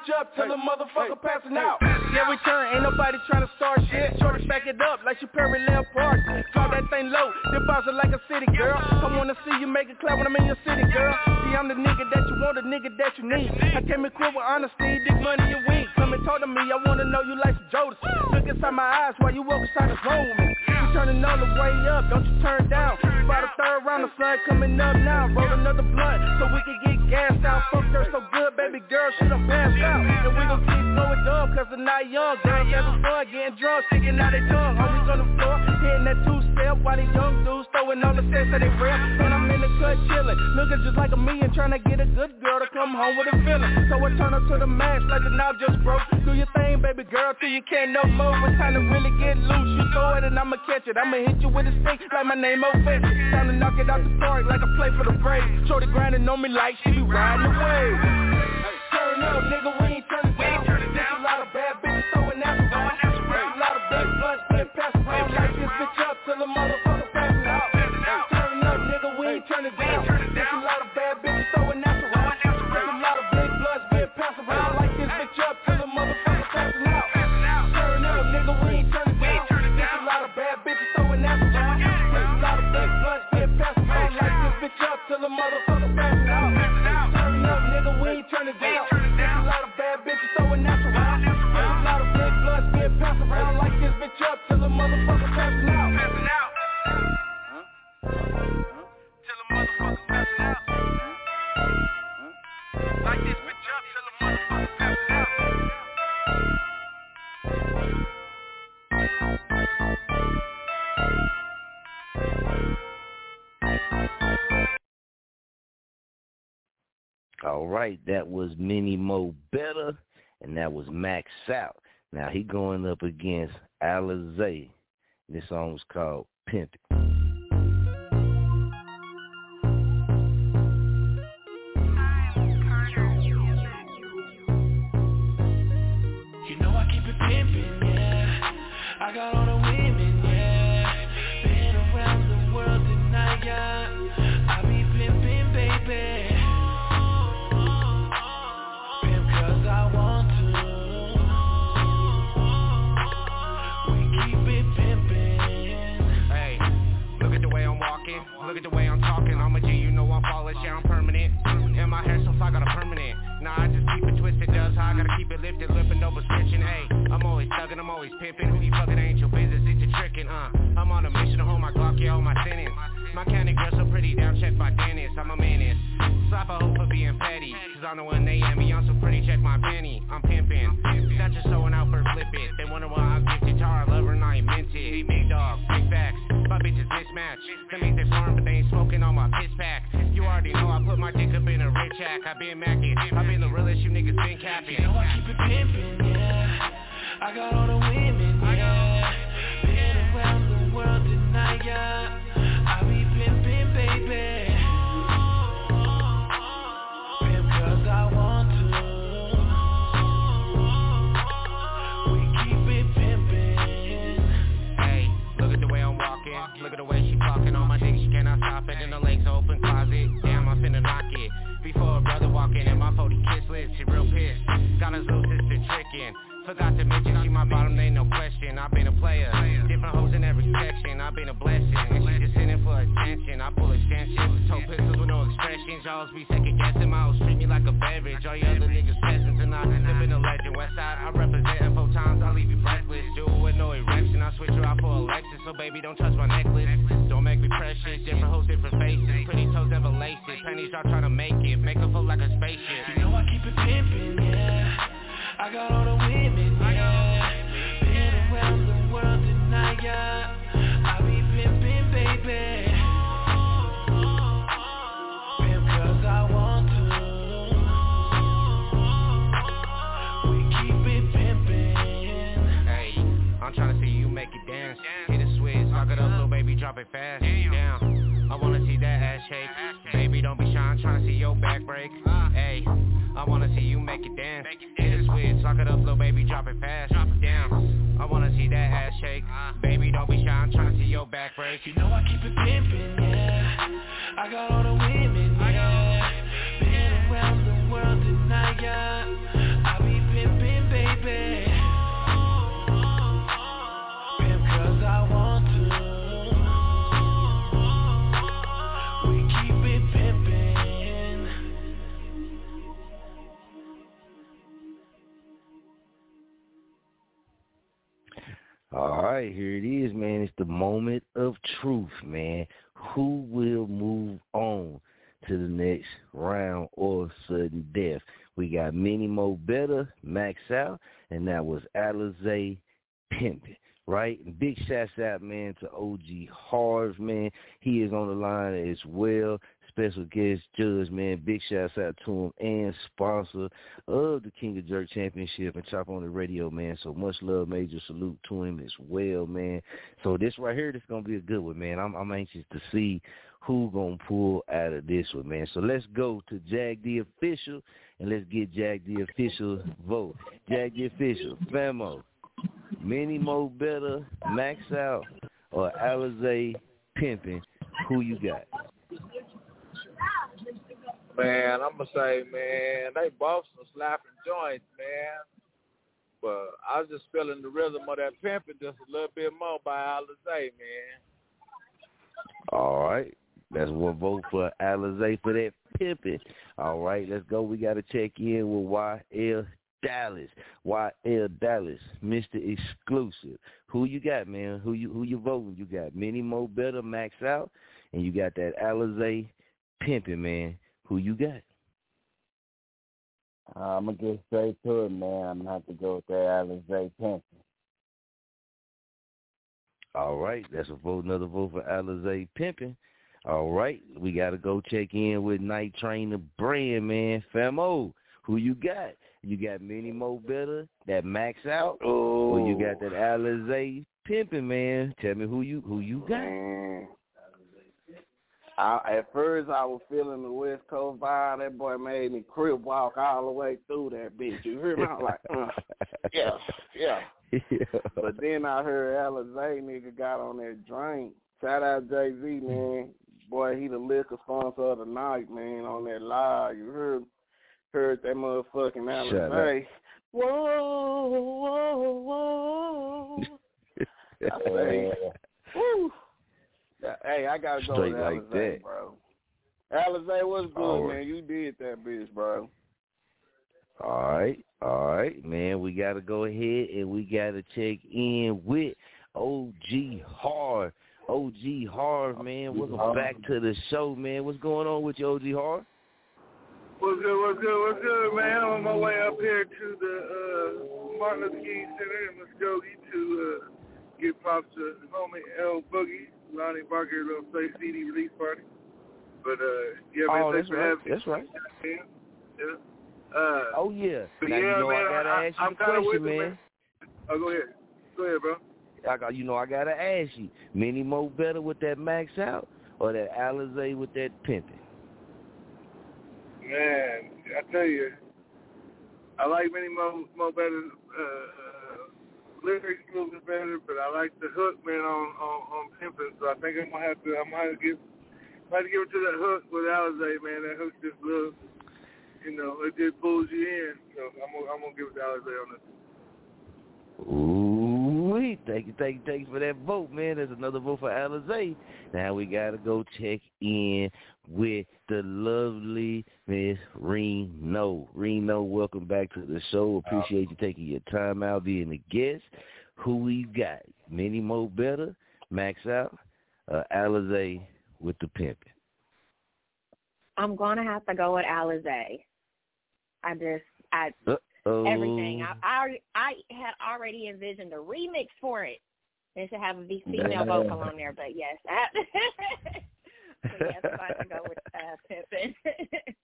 Speaker 10: Bitch up till the motherfucker passing out. Yeah, we turn, ain't nobody trying to start shit. Shorty back it up like she parallel park. Talk that thing low, bounce it like a city girl. I wanna see you make it clap when I'm in your city, girl. See, I'm the nigga that you want, the nigga that you need. I came equipped with honesty, dig money and weed. Come and talk to me, I wanna know you like some Jodeci. Look inside my eyes while you walk inside this room with me. You turning all the way up, don't you turn down. About the third round, the sun coming up now. Roll another blunt so we can get gassed out. Fuck her so good, girl, she done passed out. And we gon' keep going dumb, cause they're not young. Girls having fun, getting drunk, sticking out their tongue. Always on the floor, hitting that two-step while these young dudes throwing all the sets that they rap. And I'm in the cut chillin', looking just like a and trying to get a good girl to come home with a feeling. So I turn up to the max like the knob just broke. Do your thing, baby girl, till you can't no more. It's time to really get loose. You throw it and I'ma catch it. I'ma hit you with a stick like my name O'Fetch. Time to knock it out the park like I play for the Braves. Shorty grinding on me like she be riding the wave. Turn up, nigga, we ain't turning down. There's a lot of bad bitches throwing that around. A lot of big blunts being passed around. Light this bitch up till the motherfucker passing out. Turn up, nigga, we ain't turning down.
Speaker 2: All right, that was Mini Mo Better, and that was Max Out. Now he going up against Alizé. This song was called Pimp
Speaker 17: And my hair so fly, got a permanent. Nah, I just keep it twisted, does how I gotta keep it lifted, lippin' no prescription. Hey, I'm always thuggin', I'm always pimpin'. Who you fucking ain't your business, it's your trickin', uh. I'm on a mission to hold my Glock, yeah, hold my sentence. My candy girl so pretty, down check by Dennis, I'm a menace. Slap a hoe for being petty, cause I'm the one they envy. I'm so pretty, check my penny, I'm pimpin'. Got your sewing out for flip it. They wonder why I'm gifted, tar, I love her and I ain't meant it. Big dog, big facts, my bitches mismatch. That means they farm, but they ain't smoking on my piss pack. You already know I put my dick up in a rich hack. I been macking. I been the realest you niggas been capping.
Speaker 18: You know I keep it pimping, yeah. I got all the women, yeah. Been around the world tonight, yeah. I be pimpin', baby.
Speaker 17: Finna knock it. Before a brother walk in, and my 40 kiss list, she real pissed. Got his little sister tricking. Forgot to mention she my bottom, ain't no question. I've been a player, different hoes in every section. I've been a blessing, and she just in for attention. I pull extensions, toe pistols with no expressions. Y'all be second guessing, my hoes treat me like a beverage. All you other niggas peasants, and I sipping a legend. West side, I represent four times, I leave you breathless. It with no erection, I switch her out for a Lexus. So baby, don't touch my necklace. Don't make me precious, different hoes, different faces. Pretty toes never lace it. Pennies trying to make it, make her feel like a spaceship.
Speaker 18: You know I keep it pimpin', yeah. I got all the women, yeah. Been around the world tonight, yeah. I be pimpin', baby. Pimp 'cause I want to. We keep it pimpin'.
Speaker 17: Hey, I'm trying to see you make it dance. Hit a switch, lock it up, little baby, drop it fast. Down. I wanna see that ass shake. Baby, don't be shy, I'm trying to see your back break. Hey, I wanna see you make it dance. Switch, lock it up, little baby, drop it fast. Drop it down. I wanna see that ass shake. Uh. Baby, don't be shy, I'm trying to see your back break.
Speaker 18: You know I keep it pimpin', yeah. I got all the women, yeah. Been around the world tonight, yeah.
Speaker 2: All right, here it is, man. It's the moment of truth, man. Who will move on to the next round or sudden death? We got Mini Mo Better, Max Out, and that was Alizé Pimpin'. Right? And big shouts out, man, to OG Harv, man. He is on the line as well. Special guest judge, man. Big shouts out to him and sponsor of the King of Jurk Championship and Chop on the Radio, man. So much love, major salute to him as well, man. So this right here, this gonna be a good one, man. I'm I'm anxious to see who gonna pull out of this one, man. So let's go to Jag the official and let's get Jag the official vote. Jag the official, Femo, Mini Mo Better, Max Out, or Alizé Pimpin'. Who you got?
Speaker 19: Man, I'm gonna say, man, they both some slapping joints, man. But I was just feeling the rhythm of that pimping just a little bit more by Alizé, man.
Speaker 2: All right. That's one vote for Alizé for that pimping. All right, let's go. We got to check in with YL Dallas. YL Dallas, Mr. Exclusive. Who you got, man? Who you who you voting? You got Many Mo Better, Max Out, and you got that Alizé pimping, man. Who you got?
Speaker 3: Uh, I'm gonna get straight to it, man. I'm gonna have to go with that Alizé Pimpin'.
Speaker 2: All right, that's a vote. Another vote for Alizé Pimpin'. All right, we got to go check in with Night Train the brand, man. Femo, who you got? You got Mini Mo Better, that Max Out,
Speaker 4: oh.
Speaker 2: or you got that Alizé Pimpin', man. Tell me who you who you got.
Speaker 4: I, at first, I was feeling the West Coast vibe. That boy made me crib walk all the way through that bitch. You hear me? I was like, uh, yeah, yeah.
Speaker 2: yeah.
Speaker 4: But then I heard Alizé nigga got on that drink. Shout out Jay Z, man. Boy, he the liquor sponsor of the night, man, on that live. You heard heard that motherfucking Alizé. Whoa, whoa, whoa. I say, woo. Hey, I gotta go
Speaker 2: Straight
Speaker 4: with
Speaker 2: like
Speaker 4: Alizé,
Speaker 2: that.
Speaker 4: bro. Alizé, what's good,
Speaker 2: All right.
Speaker 4: man? You did that bitch, bro.
Speaker 2: All right, all right, man. We got to go ahead and we got to check in with OG Hard. OG Hard, man. Welcome back to the show, man. What's going on with you, OG Hard?
Speaker 20: What's good, what's good, what's good, man? I'm on my way up here to the uh, Martin Luther King Center in Muskogee to uh, give props to homie L Boogie, Lonnie Barker, little play CD release party. But uh, yeah, man,
Speaker 2: oh,
Speaker 20: thanks
Speaker 2: that's
Speaker 20: for
Speaker 2: right.
Speaker 20: having me.
Speaker 2: That's right.
Speaker 20: man. Yeah. Uh,
Speaker 2: Oh yeah.
Speaker 20: but
Speaker 2: now
Speaker 20: yeah,
Speaker 2: you know
Speaker 20: man,
Speaker 2: I gotta
Speaker 20: I,
Speaker 2: ask you
Speaker 20: I'm
Speaker 2: question,
Speaker 20: with it,
Speaker 2: man.
Speaker 20: Oh, go ahead. Go ahead, bro.
Speaker 2: I got, you know, I gotta ask you, Many Mo better with that max out or that Alizé with that pimping?
Speaker 20: Man, I tell you, I like many more more better. Uh, lyrics bit better, but I like the hook man on on, on pimping. So I think I'm gonna have to. I'm gonna give. I have to give it to that hook with Alizé, man. That hook just little, you know, it just pulls you in. So I'm gonna, I'm gonna give it to Alizé on this.
Speaker 2: Thank you, thank you, thank you for that vote, man. There's another vote for Alizé. Now we gotta go check in with the lovely Miss Reno. Reno, welcome back to the show. Appreciate you taking your time out being a guest. Who we got? Many more better, Max out, uh, Alizé with the pimping.
Speaker 21: I'm gonna have to go with Alizé. I just I Everything. I, I I had already envisioned a remix for it. It should have a female vocal on there, but yes, I, so yes, I'm to go with uh, Pippin.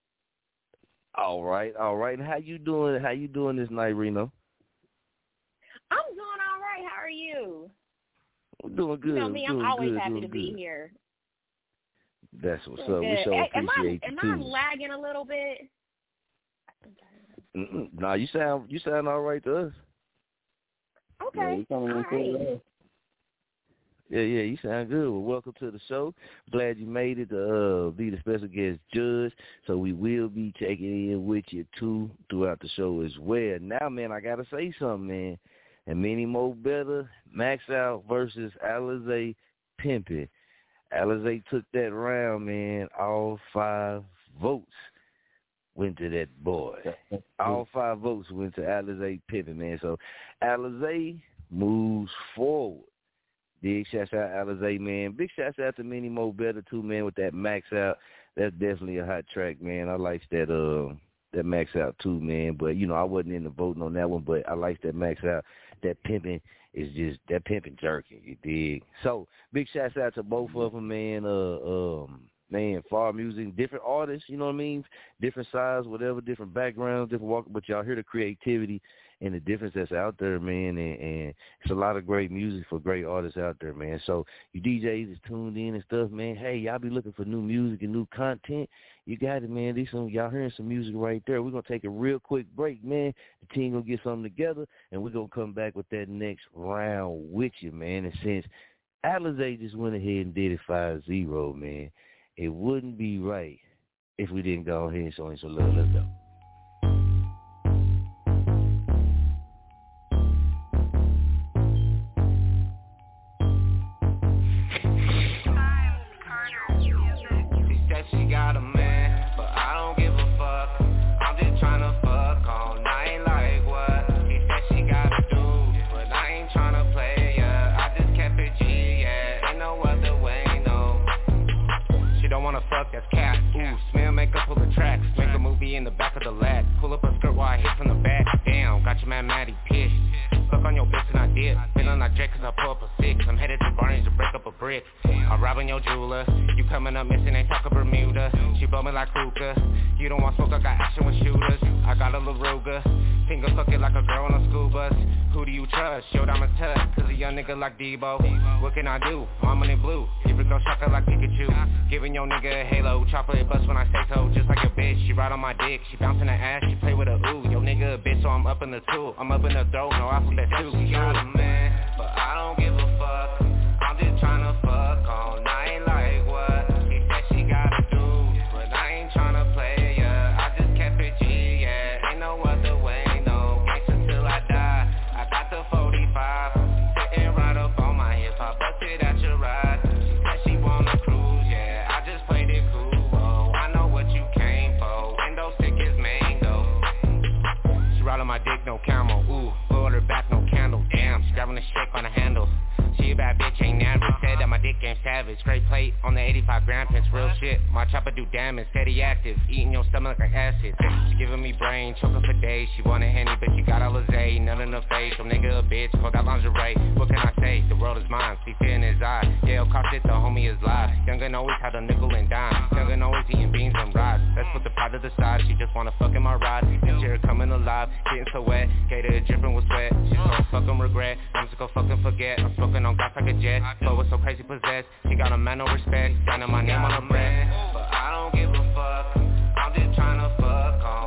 Speaker 2: All right, all right. And how you doing? How you doing this night, Reno?
Speaker 21: I'm doing all right. How are you?
Speaker 2: I'm doing good.
Speaker 21: you know me, I'm
Speaker 2: doing
Speaker 21: always
Speaker 2: good,
Speaker 21: happy to be here.
Speaker 2: That's what's
Speaker 21: Doing
Speaker 2: up. We
Speaker 21: good.
Speaker 2: sure
Speaker 21: Hey, am I
Speaker 2: appreciate
Speaker 21: am
Speaker 2: you
Speaker 21: I lagging a little bit?
Speaker 2: Mm-mm. Nah, you sound you sound all right to us.
Speaker 21: Okay. all right.
Speaker 2: Yeah, yeah, you sound good. Well, welcome to the show. Glad you made it to uh, be the special guest judge. So we will be checking in with you too throughout the show as well. Now, man, I gotta say something, man. And many more better. Max out versus Alizé Pimpin. Alizé took that round, man. All five votes went to that boy. All five votes went to Alizé Pimpin, man. So Alizé moves forward. Big shouts out Alizé, man. Big shouts out to Many Mo Better too, man, with that max out. That's definitely a hot track, man. I like that uh that max out too, man. But you know, I wasn't in the voting on that one, but I like that max out. That pimping is just that pimping jerking, you dig? So big shouts out to both of them, man. Uh um man, far music, different artists, you know what I mean? Different size, whatever, different backgrounds, different walk but y'all hear the creativity and the difference that's out there, man, and, and it's a lot of great music for great artists out there, man. So you DJs is tuned in and stuff, man. Hey, y'all be looking for new music and new content. You got it, man. These some y'all hearing some music right there. We're gonna take a real quick break, man. The team gonna get something together, and we're gonna come back with that next round with you, man. And since Alizé just went ahead and did it 5-0, man, it wouldn't be right if we didn't go ahead and show him some love. Let's go.
Speaker 17: Wanna fuck, that's cat. Ooh, smell makeup, pull the tracks. Make a movie in the back of the lat. Pull up a skirt while I hit from the back. Damn, got your man Maddie pissed. Did. Feeling like Drake cause I pull up a six. I'm headed to Barney's to break up a brick. I'm robbing your jeweler. You coming up missing, ain't talking Bermuda. She blow me like hookah. You don't want smoke, I got action with shooters. I got a LaRuga. Finger fuck it like a girl on a school bus. Who do you trust? Show diamond touch. Cause a young nigga like Debo. What can I do? I'm in blue. Give it go shocker like Pikachu. Giving your nigga a halo. Chocolate bust when I say so. Just like a bitch. She ride on my dick. She bouncing her ass. She play with a ooh. Yo nigga a bitch, so I'm up in the two. I'm up in the throat. No alphabet too. Man, but I don't give a fuck. I'm just tryna fuck Said that my dick ain't savage. Great plate on the 85 gram pins, real shit. My chopper do damage, steady active. Eating your stomach like acid. She giving me brain, choking for days. She want a henny, but she got Alizé. None in her face, some nigga a bitch. Call that lingerie. What can I say? The world is mine. See fear in his eye. Yeah, caught shit, the homie is live. Youngin' always had a nickel and dime. Youngin' always eating beans and rice. Let's put the pot to the side. She just wanna fuck in my ride. Year coming alive, getting so wet. Gator dripping with sweat. She's so fucking regret I'm just gonna fucking forget I'm smoking on gas like a jet Flow was so crazy possessed She got a man no respect Signing my name on the bread But I don't give a fuck. I'm just trying to fuck all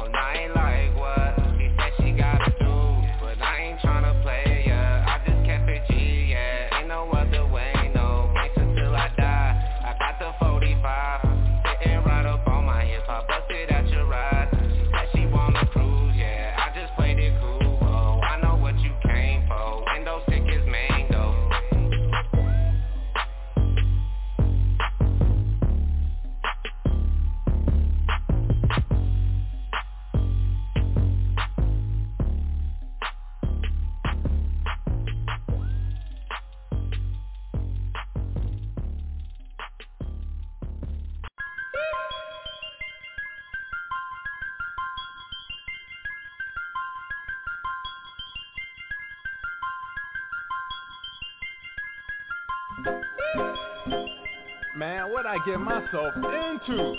Speaker 22: get myself into?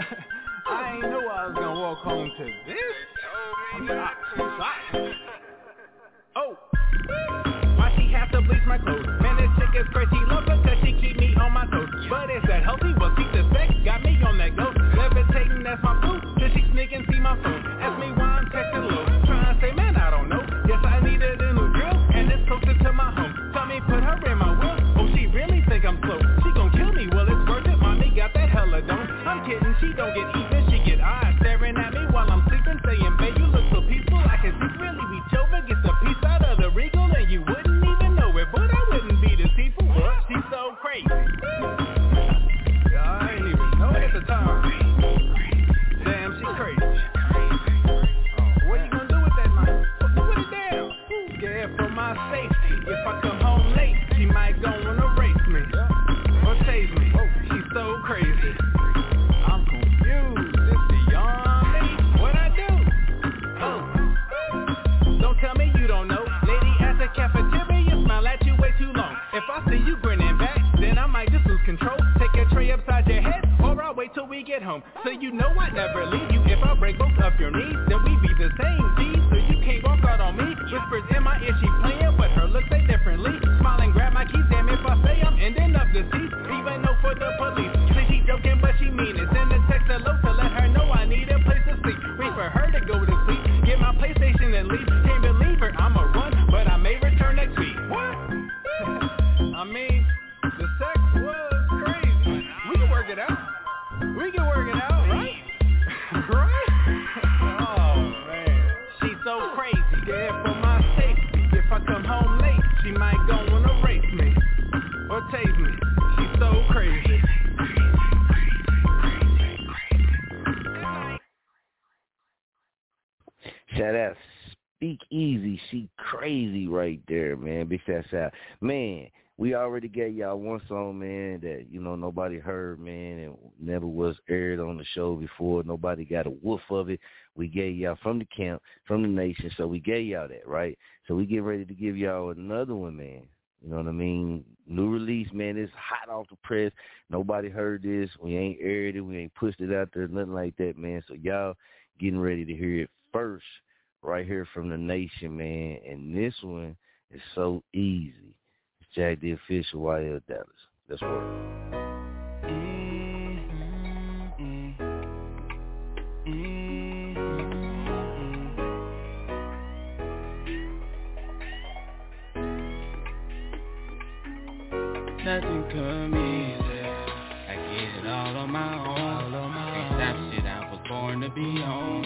Speaker 22: I ain't know I was gonna walk home to this. Oh, why she have to bleach my clothes? Man, this chick is crazy. Love her 'cause she keep me on my toes. But is that healthy? Don't get even. Home. So you know I never leave you. If I break both of your knees, then we be the same G. So you can't walk out on me. Whispers in my ear, she playing, but her looks
Speaker 2: Shout out Speak Easy. She crazy right there, man. Big shout. Man, we already gave y'all one song, man, that, you know, nobody heard, man, and never was aired on the show before. Nobody got a woof of it. We gave y'all from the camp, from the nation, so we gave y'all that, right? So we get ready to give y'all another one, man. You know what I mean? New release, man. It's hot off the press. Nobody heard this. We ain't aired it. We ain't pushed it out there, nothing like that, man. So y'all getting ready to hear it first right here from the nation, man. And this one is so easy. It's Jack the Official YL Dallas. Let's work.
Speaker 18: Nothing come easy. I get it all on my own. Can't stop shit. I was born to be on.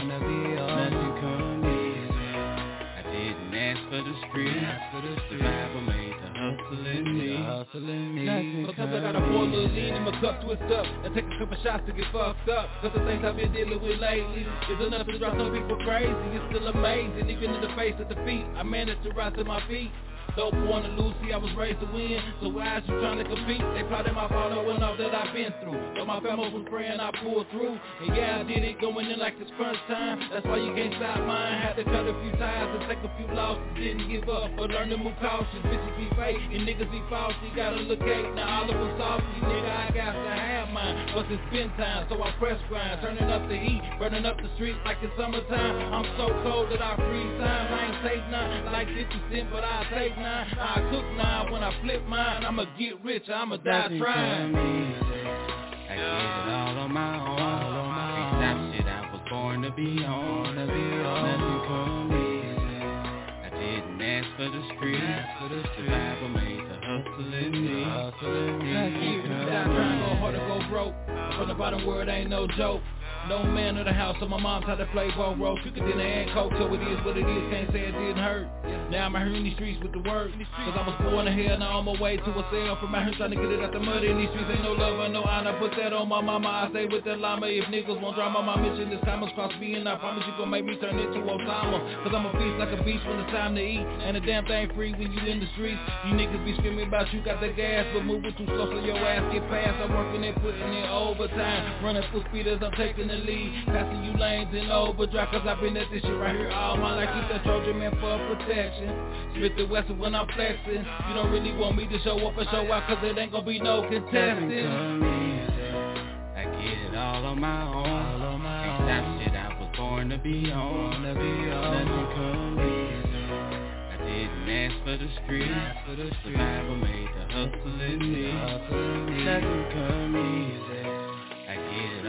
Speaker 18: Street. Survival made the hustle in. Nothing
Speaker 22: Sometimes I gotta pour a little lean in my cup, twist up, and take a couple shots to get fucked up. Cause the things I've been dealing with lately is enough to drive some people crazy. It's still amazing, even in the face of defeat, I managed to rise to my feet. Dope born to lose, see I was raised to win. So why is you trying to compete? They plotted my fall knowing all that I've been through. But my family was praying I pulled through. And yeah, I did it going in like it's crunch time. That's why you can't stop mine. Had to cut a few ties and take a few losses. Didn't give up, but learn to move cautious. Bitches be fake and niggas be false You gotta look at now all of us you Nigga, I got to have mine But it's been time, so I press grind Turning up the heat, burning up the streets like it's summertime. I'm so cold that I freeze time. I ain't
Speaker 14: take nine. Like 50 cent, but I take nine. I cook nine when I flip mine. I'ma get rich, I'ma die trying.
Speaker 16: I did it all on my own. All on my own. That shit I was born to be on. To be on. Nothing come easy. I didn't ask for the street. For the survival made the hustle in me. Hustle in me.
Speaker 14: Stop trying to go hard to go broke. From the bottom word ain't no joke. No man of the house, so my mom tried to play both roles. Quicker than and coke, so it is what it is. Can't say it didn't hurt. Now I'm out here in these streets with the word. Cause I was born in hell, now I'm on my way to a cell. From out here trying to get it out the mud. In these streets ain't no love and no honor. Put that on my mama, I stay with the llama. If niggas won't drama, my mission this time is cross me. And I promise you gon' make me turn into Osama. Cause I'm a beast like a beast when it's time to eat. And the damn thing free when you in the streets. You niggas be screaming about you got the gas, but moving too slow so your ass get past. I'm working and putting in overtime. Running full speed as I'm taking the lead. Passing you lanes in overdrive Cause I've been at this shit right here all my life Keep that Trojan man for protection Smith the West when I'm flexing You don't really want me to show up and show out Cause it ain't gonna be no contesting
Speaker 16: I get it all on my own. All on my Ain't that shit I was born to be on. To be on. Nothing come easy. I didn't ask for the streets. For the survival made the hustle in me. Nothing come easy.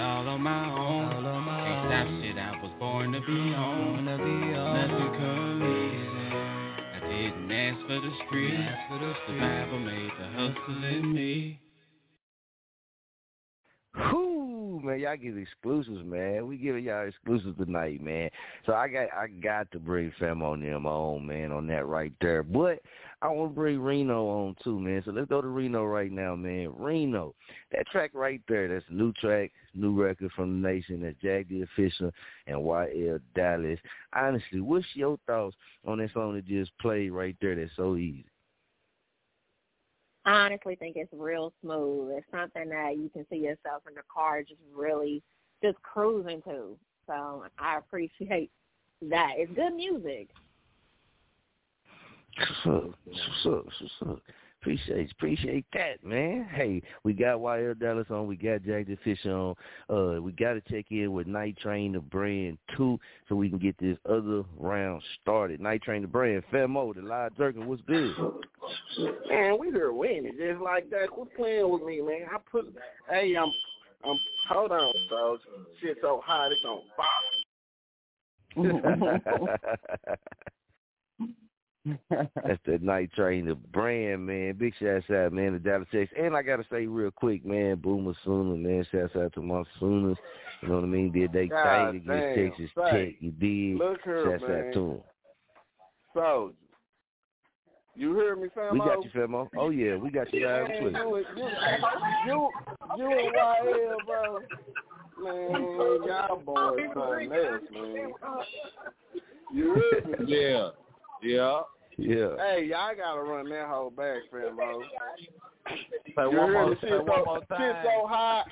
Speaker 16: I all on my own. All on my Ain't that shit I was born to be on. To be on. Nothing come easy. I didn't ask for the streets. For the survival made the hustle in me.
Speaker 2: Whoo, man, y'all give exclusives, man. We giving y'all exclusives tonight, man. So I got I got to bring Fam on them on, man, on that right there. But I want to bring Reno on too, man. So let's go to Reno right now, man. Reno, that track right there, that's a new track, new record from the nation. That's Jack the Official and YL Dallas. Honestly, what's your thoughts on that song that just played right there? That's so easy.
Speaker 21: I honestly think it's real smooth. It's something that you can see yourself in the car just really just cruising to. So I appreciate that. It's good music.
Speaker 2: What's up? What's up? What's up? Appreciate appreciate that, man. Hey, we got YL Dallas on, we got Jack the Fish on. Uh, we got to check in with Night Train the Brand too, so we can get this other round started. Night Train the Brand, Femo, the live jerking, what's good?
Speaker 4: Man, we here winning just like that. Quit playing with me, man. I put, hey, I'm, I'm. Hold on, so shit so hot it's on fire.
Speaker 2: That's the Night Train, the brand, man. Big shouts out, man, to Dallas, Texas. And I gotta say real quick, man, Boomer Sooner, man. Shouts out to my Sooners. You know what I mean? Did they
Speaker 4: God
Speaker 2: thing
Speaker 4: damn,
Speaker 2: against Texas
Speaker 4: say,
Speaker 2: Tech? You did.
Speaker 4: Look here,
Speaker 2: Shouts
Speaker 4: man.
Speaker 2: out to them.
Speaker 4: Soldier. You hear me, Femo?
Speaker 2: We got you, Femo. Oh, oh yeah, we got you live on Twitter.
Speaker 4: you, you, you, you and YL, bro. Man, y'all boys something else, man. You hear me?
Speaker 19: Yeah. Yeah.
Speaker 2: Yeah.
Speaker 4: Hey, y'all gotta run that whole back, Femo.
Speaker 19: Say
Speaker 4: You
Speaker 19: one
Speaker 4: hear
Speaker 19: more,
Speaker 4: me?
Speaker 19: say
Speaker 4: Shit
Speaker 19: one
Speaker 4: so,
Speaker 19: more
Speaker 4: shit so hot.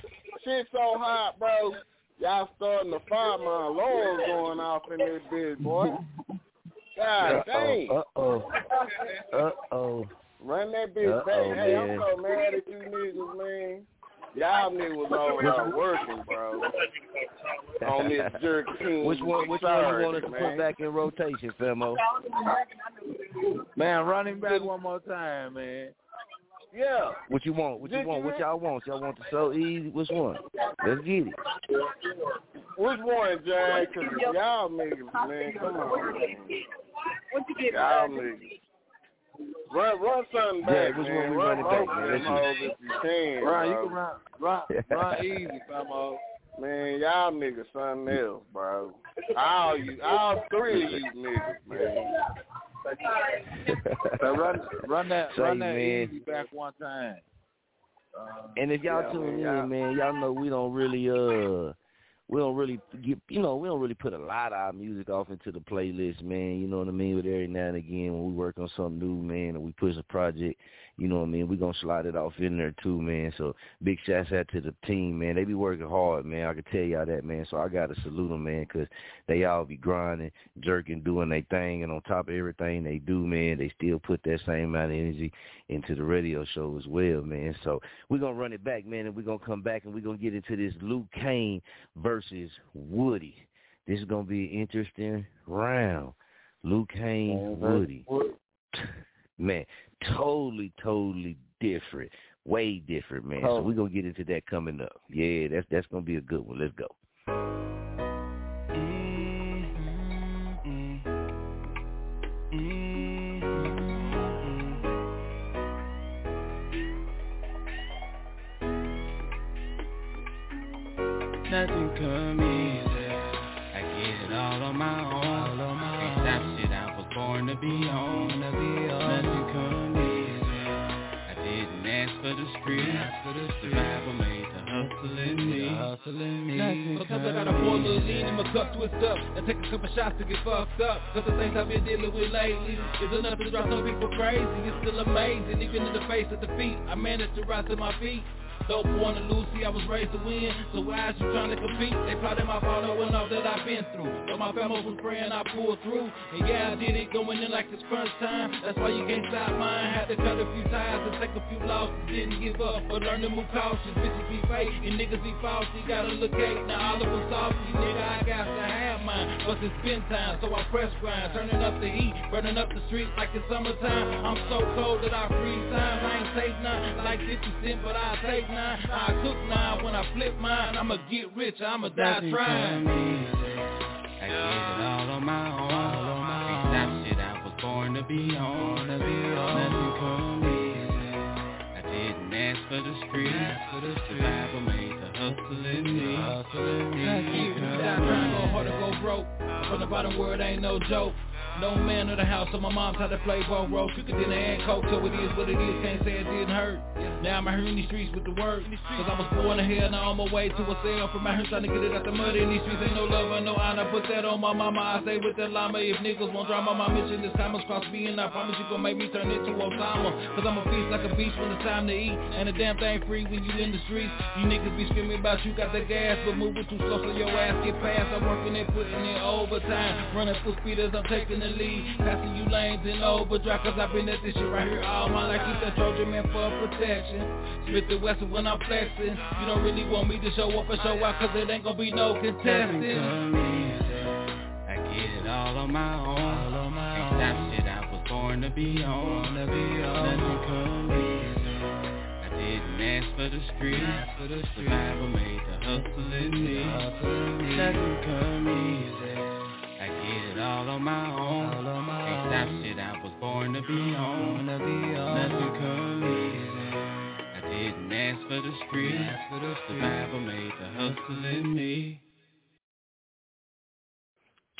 Speaker 4: Shit so hot, bro. Y'all starting to fire my alarms going off in this bitch, boy. God dang.
Speaker 2: Uh oh. Uh oh.
Speaker 4: Run that bitch
Speaker 2: Uh-oh,
Speaker 4: back. Hey, I'm so mad at you niggas, man. Y'all niggas over there working, bro. On this jerk team.
Speaker 2: Which one? Which one
Speaker 4: Sorry,
Speaker 2: you want us to
Speaker 4: man.
Speaker 2: put back in rotation, Femo?
Speaker 19: Man, running back one more time, man.
Speaker 4: Yeah.
Speaker 2: What you want? What you want? What y'all want? Y'all want the so easy? Which one? Let's get it.
Speaker 4: Which one, Jack? Cause y'all niggas, man, come on. Man. Y'all niggas. Run, run something
Speaker 2: Yeah,
Speaker 4: back,
Speaker 2: which
Speaker 4: man.
Speaker 2: one we
Speaker 4: run
Speaker 2: running back, man?
Speaker 4: of them
Speaker 2: Let's
Speaker 4: hoes if you can,
Speaker 19: Run, you can run, run, run easy, Femo.
Speaker 4: Man, y'all niggas something else, bro. All you, all three of you niggas, man.
Speaker 19: So run, run that,
Speaker 2: Say,
Speaker 19: run that
Speaker 2: man.
Speaker 19: easy back one time. Uh,
Speaker 2: And if y'all
Speaker 4: Yeah,
Speaker 2: tune
Speaker 4: man,
Speaker 2: in,
Speaker 4: y'all-
Speaker 2: man, y'all know we don't really uh we don't really get you know, we don't really put a lot of our music off into the playlist, man. You know what I mean? But every now and again when we work on something new, man, and we push a project, you know what I mean, we gonna slide it off in there too, man. So big shouts out to the team, man. They be working hard, man. I can tell y'all that, man. So I gotta salute them, man, 'cause they all be grinding, jerking, doing their thing, and on top of everything they do, man, they still put that same amount of energy into the radio show as well, man. So we're gonna run it back, man, and we're gonna come back and we're gonna get into this Luke Kane versus Woody. This is gonna be an interesting round. Luke Kane, Woody. Man, totally, totally different. Way different, man. So oh. we're gonna get into that coming up. Yeah, that's that's gonna be a good one. Let's go.
Speaker 14: Couple shots to get fucked up. Cause the things I've been dealing with lately is enough to drive some people crazy. It's still amazing, even in the face of defeat. I managed to rise to my feet. Dope born to lose, see I was raised to win So why is you trying to compete? They plotted my fall knowing all that I've been through But my family was praying I pulled through And yeah I did it going in like it's first time That's why you can't stop mine Had to cut a few ties and take a few losses Didn't give up but learn to move cautious Bitches be fake and niggas be false You gotta look at now all of them salty Nigga I got to have mine But it's been time so I press grind Turning up the heat, burning up the streets like it's summertime I'm so cold that I freeze time I ain't take none like 50 cent but I take nine I cook nine when I flip mine I'ma get rich, I'ma die
Speaker 18: Nothing
Speaker 14: trying
Speaker 18: come easy. I get it all on my own. Can't stop shit. I was born to be on. Nothing come easy. I didn't ask for the street. Survival made the hustle in me. Nothing
Speaker 14: Stop
Speaker 18: come
Speaker 14: trying to go hard
Speaker 18: easy.
Speaker 14: to go broke From the bottom word ain't no joke no man of the house, so my mom tried to play both roles. Took it in and coke, so it is what it is. Can't say it didn't hurt. Now I'm out here in these streets with the word. Cause I was born in here, now I'm on my way to a cell. From out here trying to get it out the mud in these streets. Ain't no love and no honor. Put that on my mama. I say with that llama. If niggas won't drama, my mission this time is cross me. And I promise you gon' make me turn into Osama. Cause I'm a feast like a beast when it's time to eat. And the damn thing free when you in the streets. You niggas be screaming about you got the gas, but moving too slow so your ass get past. I'm working and putting in overtime. Running full speed as I'm taking the lead. Passing you lanes in overdrive Cause I've been at this shit right here all my life Keep that Trojan man for protection Smith and Wesson when I'm flexing You don't really want me to show up and show out Cause it ain't gonna be no
Speaker 18: Nothing
Speaker 14: contesting
Speaker 18: come easy. I get it all on my own. Can't stop shit. I was born to be on. Nothing come easy. I didn't ask for the street. Survival made the hustle in me. Nothing come easy. I get it all on my own. Can't shit. I was born to be on. Nothing come easy. I didn't ask for the street. Survival made the hustle in me.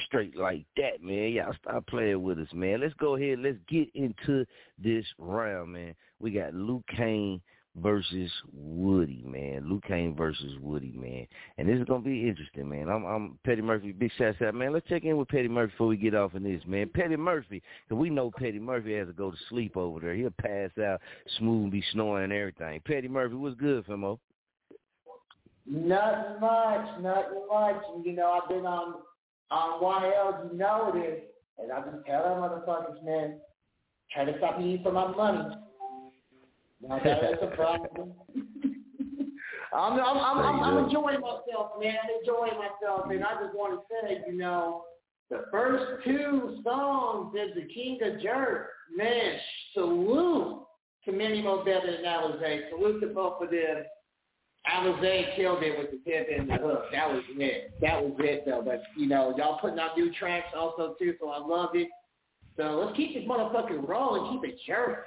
Speaker 2: straight like that, man. Y'all stop playing with us, man. Let's go ahead. Let's get into this round, man. We got Luke Kane versus Woody, man. Luke Kane versus Woody, man. And this is gonna be interesting, man. I'm, I'm Petty Murphy. Big shout out, man. Let's check in with Petty Murphy before we get off in this, man. Petty Murphy, cause we know Petty Murphy has to go to sleep over there. He'll pass out, smooth, be snoring and everything. Petty Murphy, what's good, Femo?
Speaker 23: Nothing much, nothing much. You know, I've been on on YL, you know it is. And I just tell them motherfuckers, man, try to stop me for my money. Now that is a problem. I'm, I'm, I'm, I'm, I'm enjoying myself, man. I'm enjoying myself. And I just want to say, you know, the first two songs is the King of Jurk. Man, salute to Mo Better and Alizé. Salute to both of them. Alizé killed it with the tip and the hook. That was it. That was it, though. But, you know, y'all putting out new tracks also, too, so I love it. So let's keep this motherfucking rolling. Keep it jerk.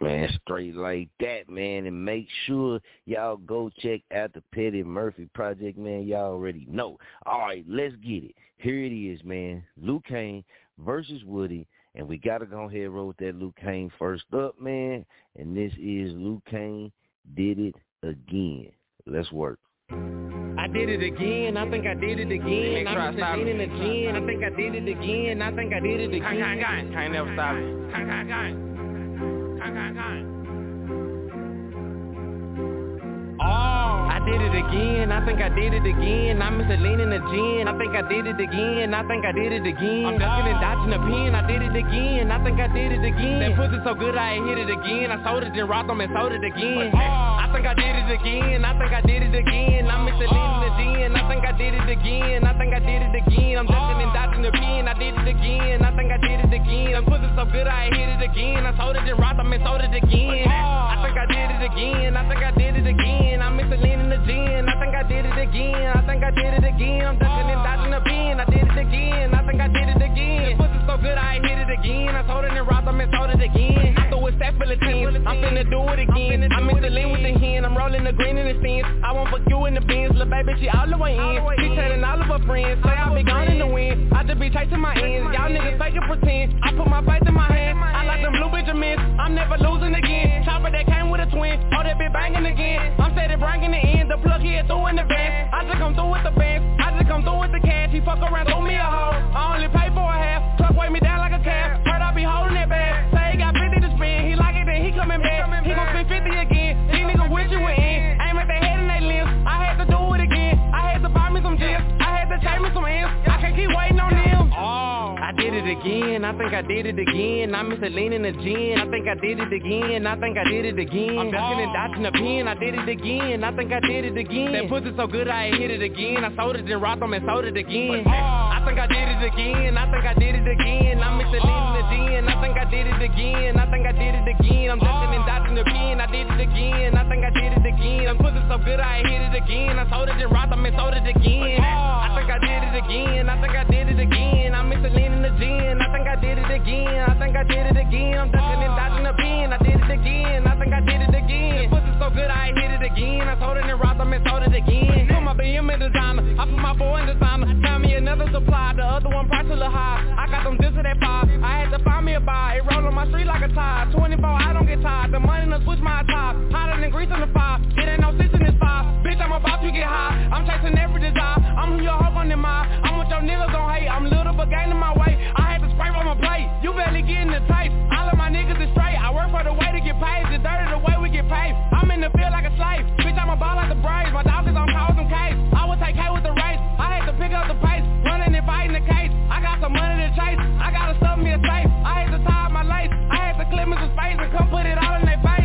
Speaker 2: Man, straight like that, man. And make sure y'all go check out the Petty Murphy Project, man. Y'all already know. All right, let's get it. Here it is, man. Luke Kane versus Woody. And we got to go ahead and roll with that Luke Kane first up, man. And this is Luke Kane did it again. Let's work.
Speaker 24: I did it again. I think I did it again. I'm just again and again. I think I did it again. I think I did it again.
Speaker 17: Gang, gang, gang. Can't never stop it. Gang, gang, gang.
Speaker 24: I
Speaker 17: did it again. I think I did it again. I miss lean in the gin. I think I did it again. I think I did it again. I'm ducking and dodging the pin. I did it again. I think I did it again. That pussy so good I ain't hit it again. I sold it then rocked them and sold it again. I think I did it again. I think I did it again. I miss lean in the gin. I think I did it again. I think I did it again. I'm ducking and dodging the pin. I did it again. I think I did it again. That pussy so good I ain't hit it again. I sold it then rocked them and sold it again. I think I did it again. I think I did it again. I miss lean in the gin. I think I did it again. I think I did it again. I'm ducking and dodging the pin. I did it again. I think I did it again. Pussy so good I hit it again. I it and rocked them and sold it again. I threw a stack full of tens. I'm finna do it again. I miss the lean with the hen. I'm rolling the green in the stands. I won't fuck you in the bins. Lil' baby, she all the way in. She telling all of her friends. Say I be gone in the wind. I just be chasing my ends. Y'all niggas fake and pretend. I put my faith in my hand. I like them blue Benjamins. I'm never losing again. Chopper that came with a twin. Oh, that bitch banging again. I'm steady bringing in. The end, the plug here through in the van. I just come through with the bands. I just come through with the cash. He fuck around, throw me a hoe. I only pay for a half. Truck weigh me down like a calf. Heard I be holding that bag. Say he got 50 to spend. He like it, then he coming back. He gon' spend 50 again. These niggas wish you in. Aim at their head and they limbs. I had to do it again. I had to buy me some gems. I had to chase me some M's. I can't keep waiting on it again. I think I did it again. I miss a lean in the gin. I think I did it again. I think I did it again. I'm ducking and dodging the pin. I did it again. I think I did it again. That pussy so good I hit it again. I sold it and rocked them and sold it again. I think I did it again. I think I did it again. I miss a lean in the gin. I think I did it again. I think I did it again. I'm ducking and dodging the pin. I did it again. I think I did it again. That pussy so good I hit it again. I sold it and rocked them and sold it again. I think I did it again. I think I did it again. I miss a lean in the gin. I think I did it again. I think I did it again. I'm ducking and dodging the pin. I did it again. I think I did it again. Good I hit it again. I sold it and rocked them and sold it again. Put my BM in designer. I put my boy in designer. Found me another supply. The other one price a little high. I got them discs at five. I had to find me a buy. It roll on my street like a tide. 24, I don't get tired. The money done switch my top. Hotter than grease on the fire. It ain't no six in this five. Bitch, I'm about to get high. I'm chasing every desire. I'm who your hope on the mind. I'm what your niggas gon' hate. I'm little but gaining my weight. I had to spray on my plate. You barely getting the taste. All of my niggas is straight. I work for the way to get paid. The dirty the way we get paid. I'm in the field like a slave. Bitch, I'm a ball like the Braves. My on calls and case. I would take K with the race. I had to pick up the pace. Running and fighting the case. I got some money to chase. I gotta stuff me a safe. I had to tie up my lace. I had to clip me some space and come put it all in their face.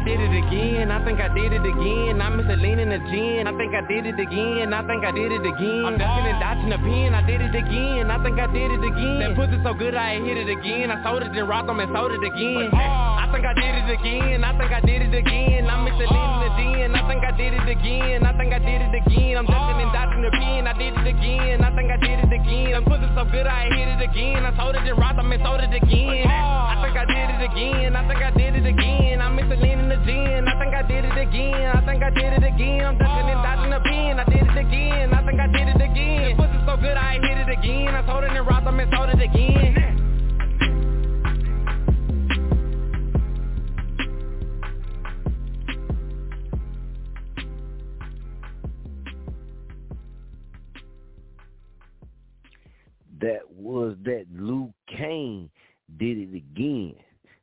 Speaker 17: Oh, I did it again. I think I did it again. I miss a lean in the gin. I think I did it again. I think I did it again. I'm ducking and dodging the pin. I did it again. I think I did it again. That pussy so good I hit it again. I sold it and rocked them and sold it again. I think I did it again. I think I did it again. I miss a lean in the gin. I think I did it again. I think I did it again. I'm ducking and dodging the pin. I did it again. I think I did it again. That pussy so good I hit it again. I sold it and rocked them and sold it again. I think I did it again. I think I did it again. Again. I think I did it again. I'm ducking and dodging the pin. I did it again. I think I did it again. That pussy so good I hit it again. I sold it and rocked them and sold it again.
Speaker 2: That was that Luke Kane did it again.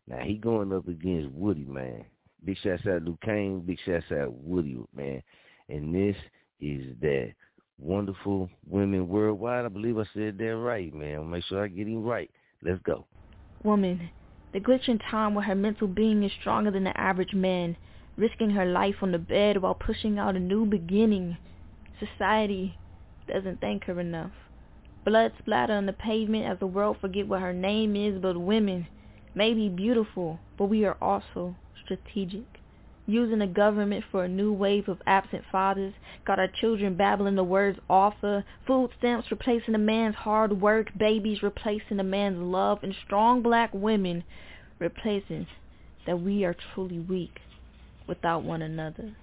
Speaker 2: Now he going up against Woody, man. Big shouts out Luke Kane. Big shouts out Woody, man. And this is that wonderful women worldwide. I believe I said that right, man. I'll make sure I get him right. Let's go.
Speaker 25: Woman, the glitch in time where her mental being is stronger than the average man, risking her life on the bed while pushing out a new beginning. Society doesn't thank her enough. Blood splatter on the pavement as the world forget what her name is, but women may be beautiful, but we are also strategic. Using the government for a new wave of absent fathers, got our children babbling the words offer, food stamps replacing a man's hard work, babies replacing a man's love, and strong black women replacing that we are truly weak without one another.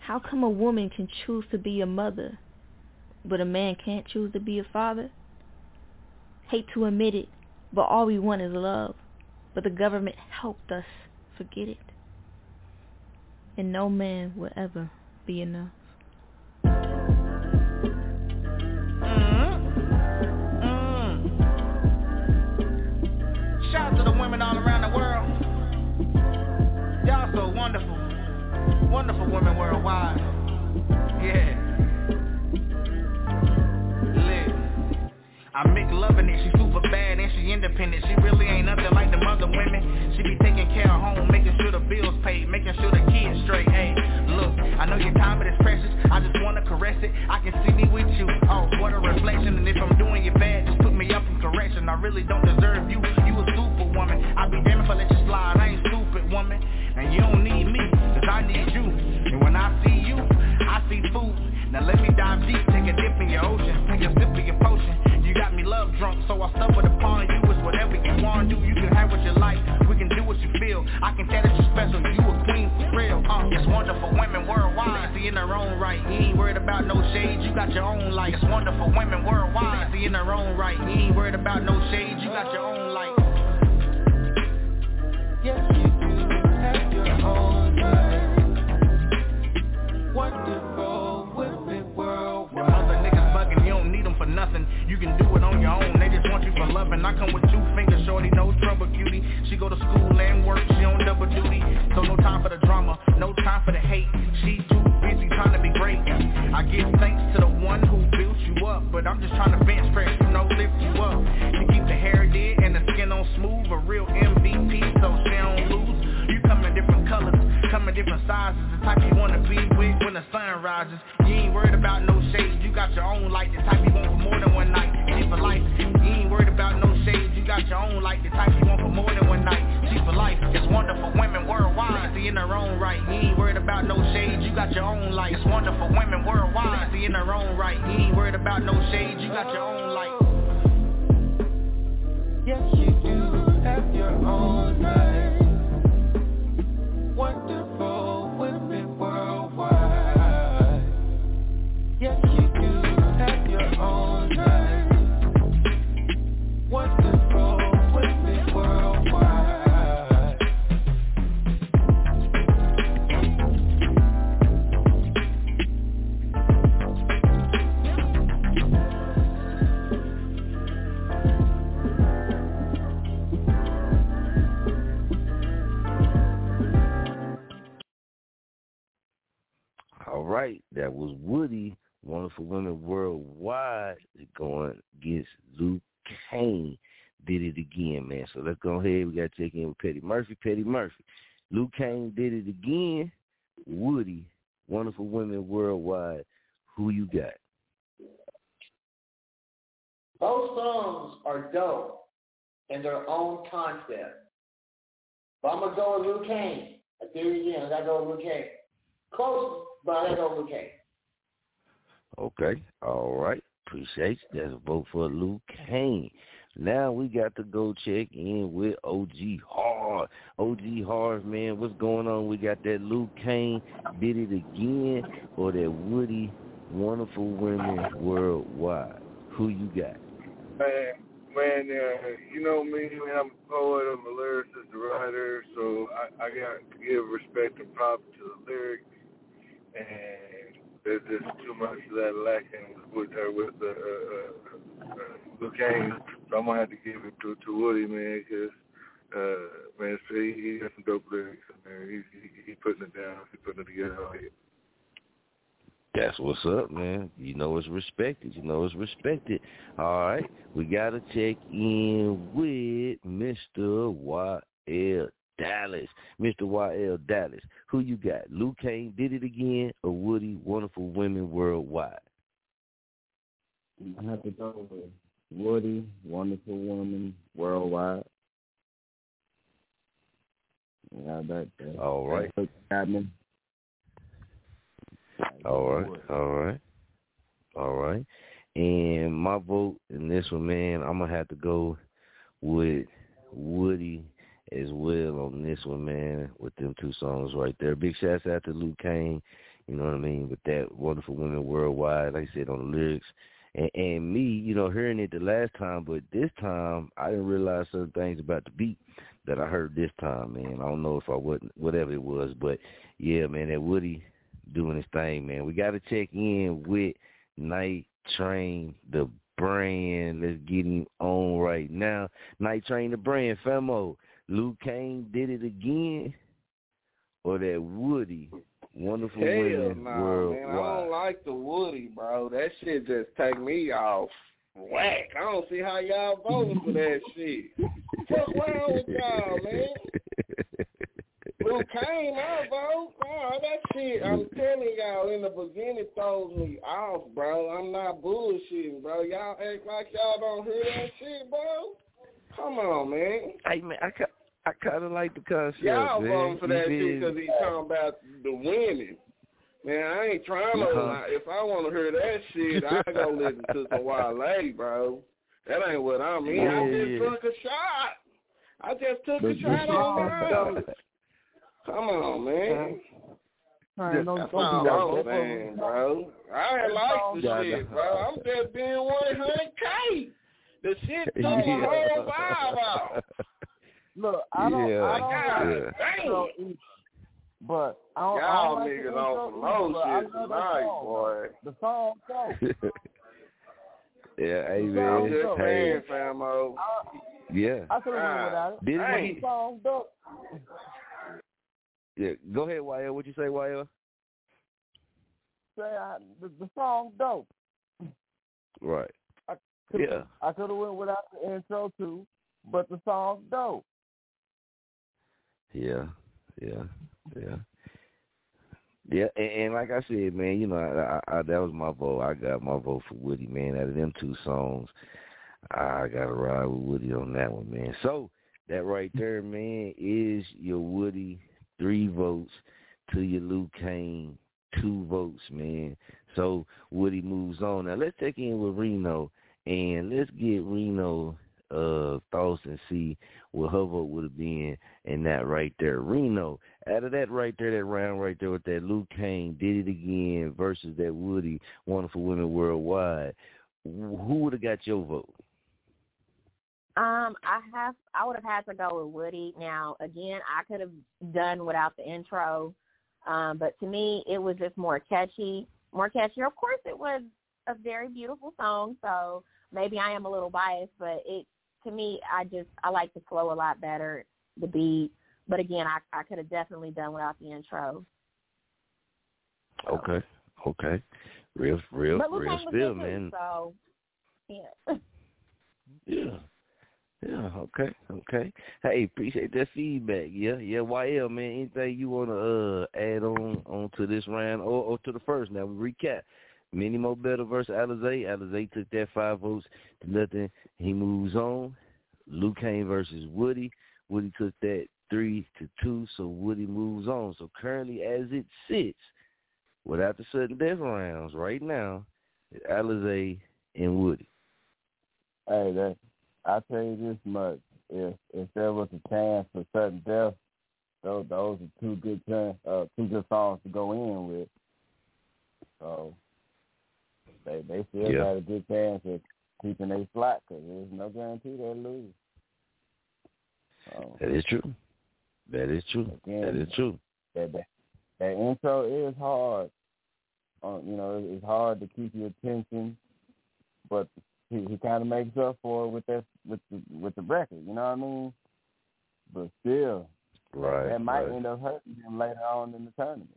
Speaker 25: How come a woman can choose to be a mother, but a man can't choose to be a father? Hate to admit it, but all we want is love. But the government helped us forget it. And no man will ever be enough.
Speaker 24: Shout out to the women all around the world. Y'all so wonderful. wonderful women worldwide. Yeah. I make loving it, she super bad and she independent. She really ain't nothing like them other women. She be taking care of home, making sure the bills paid Making sure the kids straight, hey Look, I know your time is precious. I just wanna caress it, I can see me with you. Oh, what a reflection. And if I'm doing you bad, just put me up in correction. I really don't deserve you, you a superwoman I be damn if I let you slide, I ain't stupid woman. And you don't need me, cause I need you. And when I see you, I see food. Now let me dive deep, take a dip in your ocean. Take a sip of your potion love drunk, so I stumbled upon you. It's whatever you wanna do, you can have what you like. We can do what you feel, I can tell that you're special You a queen for real, uh It's wonderful women worldwide, see in their own right. You ain't worried about no shade, you got your own light It's wonderful women worldwide, see in their own right. You ain't worried about no shade, you got your own light
Speaker 18: Yes, you do have your own light
Speaker 24: can do it on your own, they just want you for loving. I come with two fingers, shorty, no trouble, cutie. She go to school and work, she on double duty. So no time for the drama, no time for the hate. She too busy trying to be great. I give thanks to the one who built you up But I'm just trying to bench press, you know, lift you up. To keep the hair dead and the skin on smooth A real MVP, so she don't lose come in different sizes. The type you wanna be with when the sun rises. You ain't worried about no shade, you got your own light. The type you want for more than one night, she for life. You ain't worried about no shade, you got your own light. The type you want for more than one night, she for life. It's wonderful women worldwide, see in their own right. You ain't worried about no shade, you got your own light. It's wonderful women worldwide, see in their own right. You ain't worried about no shade, you got your own light.
Speaker 18: Yes, you do have your own light. Wonderful
Speaker 2: right, that was Woody, Wonderful Women Worldwide, going against Luke Kane. Did it again, man. So let's go ahead. We got to check in with Petty Murphy. Petty Murphy. Luke Kane did it again. Woody, Wonderful Women Worldwide. Who you got?
Speaker 23: Both songs are dope in their own concept. But I'm gonna go with Luke Kane. I do it again. I gotta go with Luke Kane. Close, but I gotta Luke Kane.
Speaker 2: Okay. All right. Appreciate you. That's a vote for Luke Kane. Now we got to go check in with OG Hard. OG Hard, man, what's going on? We got that Luke Kane did it again or that Woody Wonderful Women Worldwide. Who you got?
Speaker 20: Man, man, uh, you know me, man, I'm a poet, I'm a lyricist, a writer, so I, I got to give respect and props to the lyrics, and there's just too much of that lacking with her, with the, uh, uh, uh, Luke so I'm to have to give it to, to Woody, man, because, uh, man, he, he got some dope lyrics, man, he's, he, he putting it down, he's putting it together, like.
Speaker 2: That's what's up, man. You know it's respected. You know it's respected. All right. We got to check in with Mr. Y.L. Dallas. Mr. Y.L. Dallas. Who you got? Luke Kane did it again or Woody Wonderful Women Worldwide?
Speaker 3: I have to go with Woody, Wonderful Woman, Worldwide. Yeah, that, that,
Speaker 2: All right. All right. All right. All right. And my vote in this one, man, I'm gonna have to go with Woody as well on this one, man. With them two songs right there. Big shouts out to Luke Kane. You know what I mean? With that wonderful women worldwide, like I said on the lyrics. And, and me, you know, hearing it the last time, but this time I didn't realize certain things about the beat that I heard this time, man. I don't know if I wasn't whatever it was, but yeah, man, that Woody doing his thing, man. We got to check in with Night Train, the brand. Let's get him on right now. Night Train, the brand. Femo, Luke Kane did it again, or that Woody, Wonderful
Speaker 4: Hell
Speaker 2: women
Speaker 4: nah, man. I don't like the Woody, bro. That shit just take me off whack. I don't see how y'all voting for that shit. What's wrong with y'all, man? Luke Kane, I vote. Nah, that shit, I'm telling y'all, in the beginning throws me off, bro. I'm not bullshitting, bro. Y'all act like y'all don't hear that shit, bro. Come on, man.
Speaker 2: Hey man, I ca- I kind of like the concept.
Speaker 4: Y'all
Speaker 2: man.
Speaker 4: voting for that shit because he's talking about the women. Man, I ain't trying to.
Speaker 2: Uh-huh.
Speaker 4: If I want to hear that shit, I go listen to some Wale, bro. That ain't what I mean. I just
Speaker 2: yeah.
Speaker 4: took a shot. I just took
Speaker 3: But
Speaker 4: a shot
Speaker 3: you-
Speaker 4: on God. Come on, man.
Speaker 3: Man, don't-
Speaker 4: That's
Speaker 3: don't
Speaker 4: all
Speaker 3: do that,
Speaker 4: I'm
Speaker 3: bro.
Speaker 4: I ain't like the
Speaker 2: Yeah,
Speaker 4: shit, bro. I'm just being 100K. The shit took my whole vibe off.
Speaker 3: Look, I don't,
Speaker 2: Yeah,
Speaker 3: I don't
Speaker 4: God
Speaker 3: like
Speaker 2: yeah.
Speaker 3: the intro either. But I don't, I
Speaker 4: Y'all
Speaker 3: don't like the
Speaker 4: niggas
Speaker 3: intro
Speaker 4: on some low shit tonight,
Speaker 3: song.
Speaker 4: boy.
Speaker 3: The song dope.
Speaker 2: yeah, hey
Speaker 3: The
Speaker 2: man.
Speaker 3: song
Speaker 4: I'm just.
Speaker 2: Hey,
Speaker 4: saying, Femo.
Speaker 2: yeah.
Speaker 3: I could have went
Speaker 4: Ah,
Speaker 3: without it.
Speaker 2: Did
Speaker 3: but
Speaker 4: hey.
Speaker 3: the song dope.
Speaker 2: Yeah, go ahead, YL. What you say, YL?
Speaker 3: Say I, the, the song dope.
Speaker 2: Right.
Speaker 3: Coulda-
Speaker 2: Yeah.
Speaker 3: I could have went without the intro too, but the song dope.
Speaker 2: Yeah, yeah, yeah, yeah. And, and like I said, man, you know, I, I, I, that was my vote. I got my vote for Woody, man. Out of them two songs, I got to ride with Woody on that one, man. So that right there, man, is your Woody three votes to your Luke Kane two votes, man. So Woody moves on. Now let's check in with Reno and let's get Reno uh thoughts and see what her vote would have been in that right there. Reno, out of that right there, that round right there with that Luke Kane did it again versus that Woody Wonderful Women Worldwide. Who would have got your vote?
Speaker 21: Um, I have I would have had to go with Woody. Now, again, I could have done without the intro. Um, but to me it was just more catchy. More catchy. Of course it was a very beautiful song, so maybe I am a little biased, but it to me I just I like the flow a lot better, the beat. But again, I I could have definitely done without the intro.
Speaker 2: Okay. Okay. Real real
Speaker 21: but
Speaker 2: real
Speaker 21: too,
Speaker 2: man.
Speaker 21: so yeah.
Speaker 2: Yeah. Yeah, okay, okay. Hey, appreciate that feedback. Yeah, yeah, YL man, anything you wanna uh add on on to this round or, or to the first now we recap. Many Mo Better versus Alizé. Alizé took that five votes to nothing. He moves on. Luke Kane versus Woody. Woody took that three to two, so Woody moves on. So currently as it sits, without the sudden death rounds right now, it's Alizé and Woody.
Speaker 3: Hey, that I tell you this much: if if there was a chance for sudden death, those those are two good uh, two good songs to go in with. So they they still
Speaker 2: Yeah.
Speaker 3: got a good chance at keeping their slot because there's no guarantee they'll lose. So,
Speaker 2: That is true. That is true.
Speaker 3: Again,
Speaker 2: that is true.
Speaker 3: that, that that intro is hard. Uh, you know, it's hard to keep your attention, but he, he kind of makes up for it with that with the with the record. You know what I mean? But still,
Speaker 2: Right.
Speaker 3: that might
Speaker 2: right.
Speaker 3: end up hurting him later on in the tournament.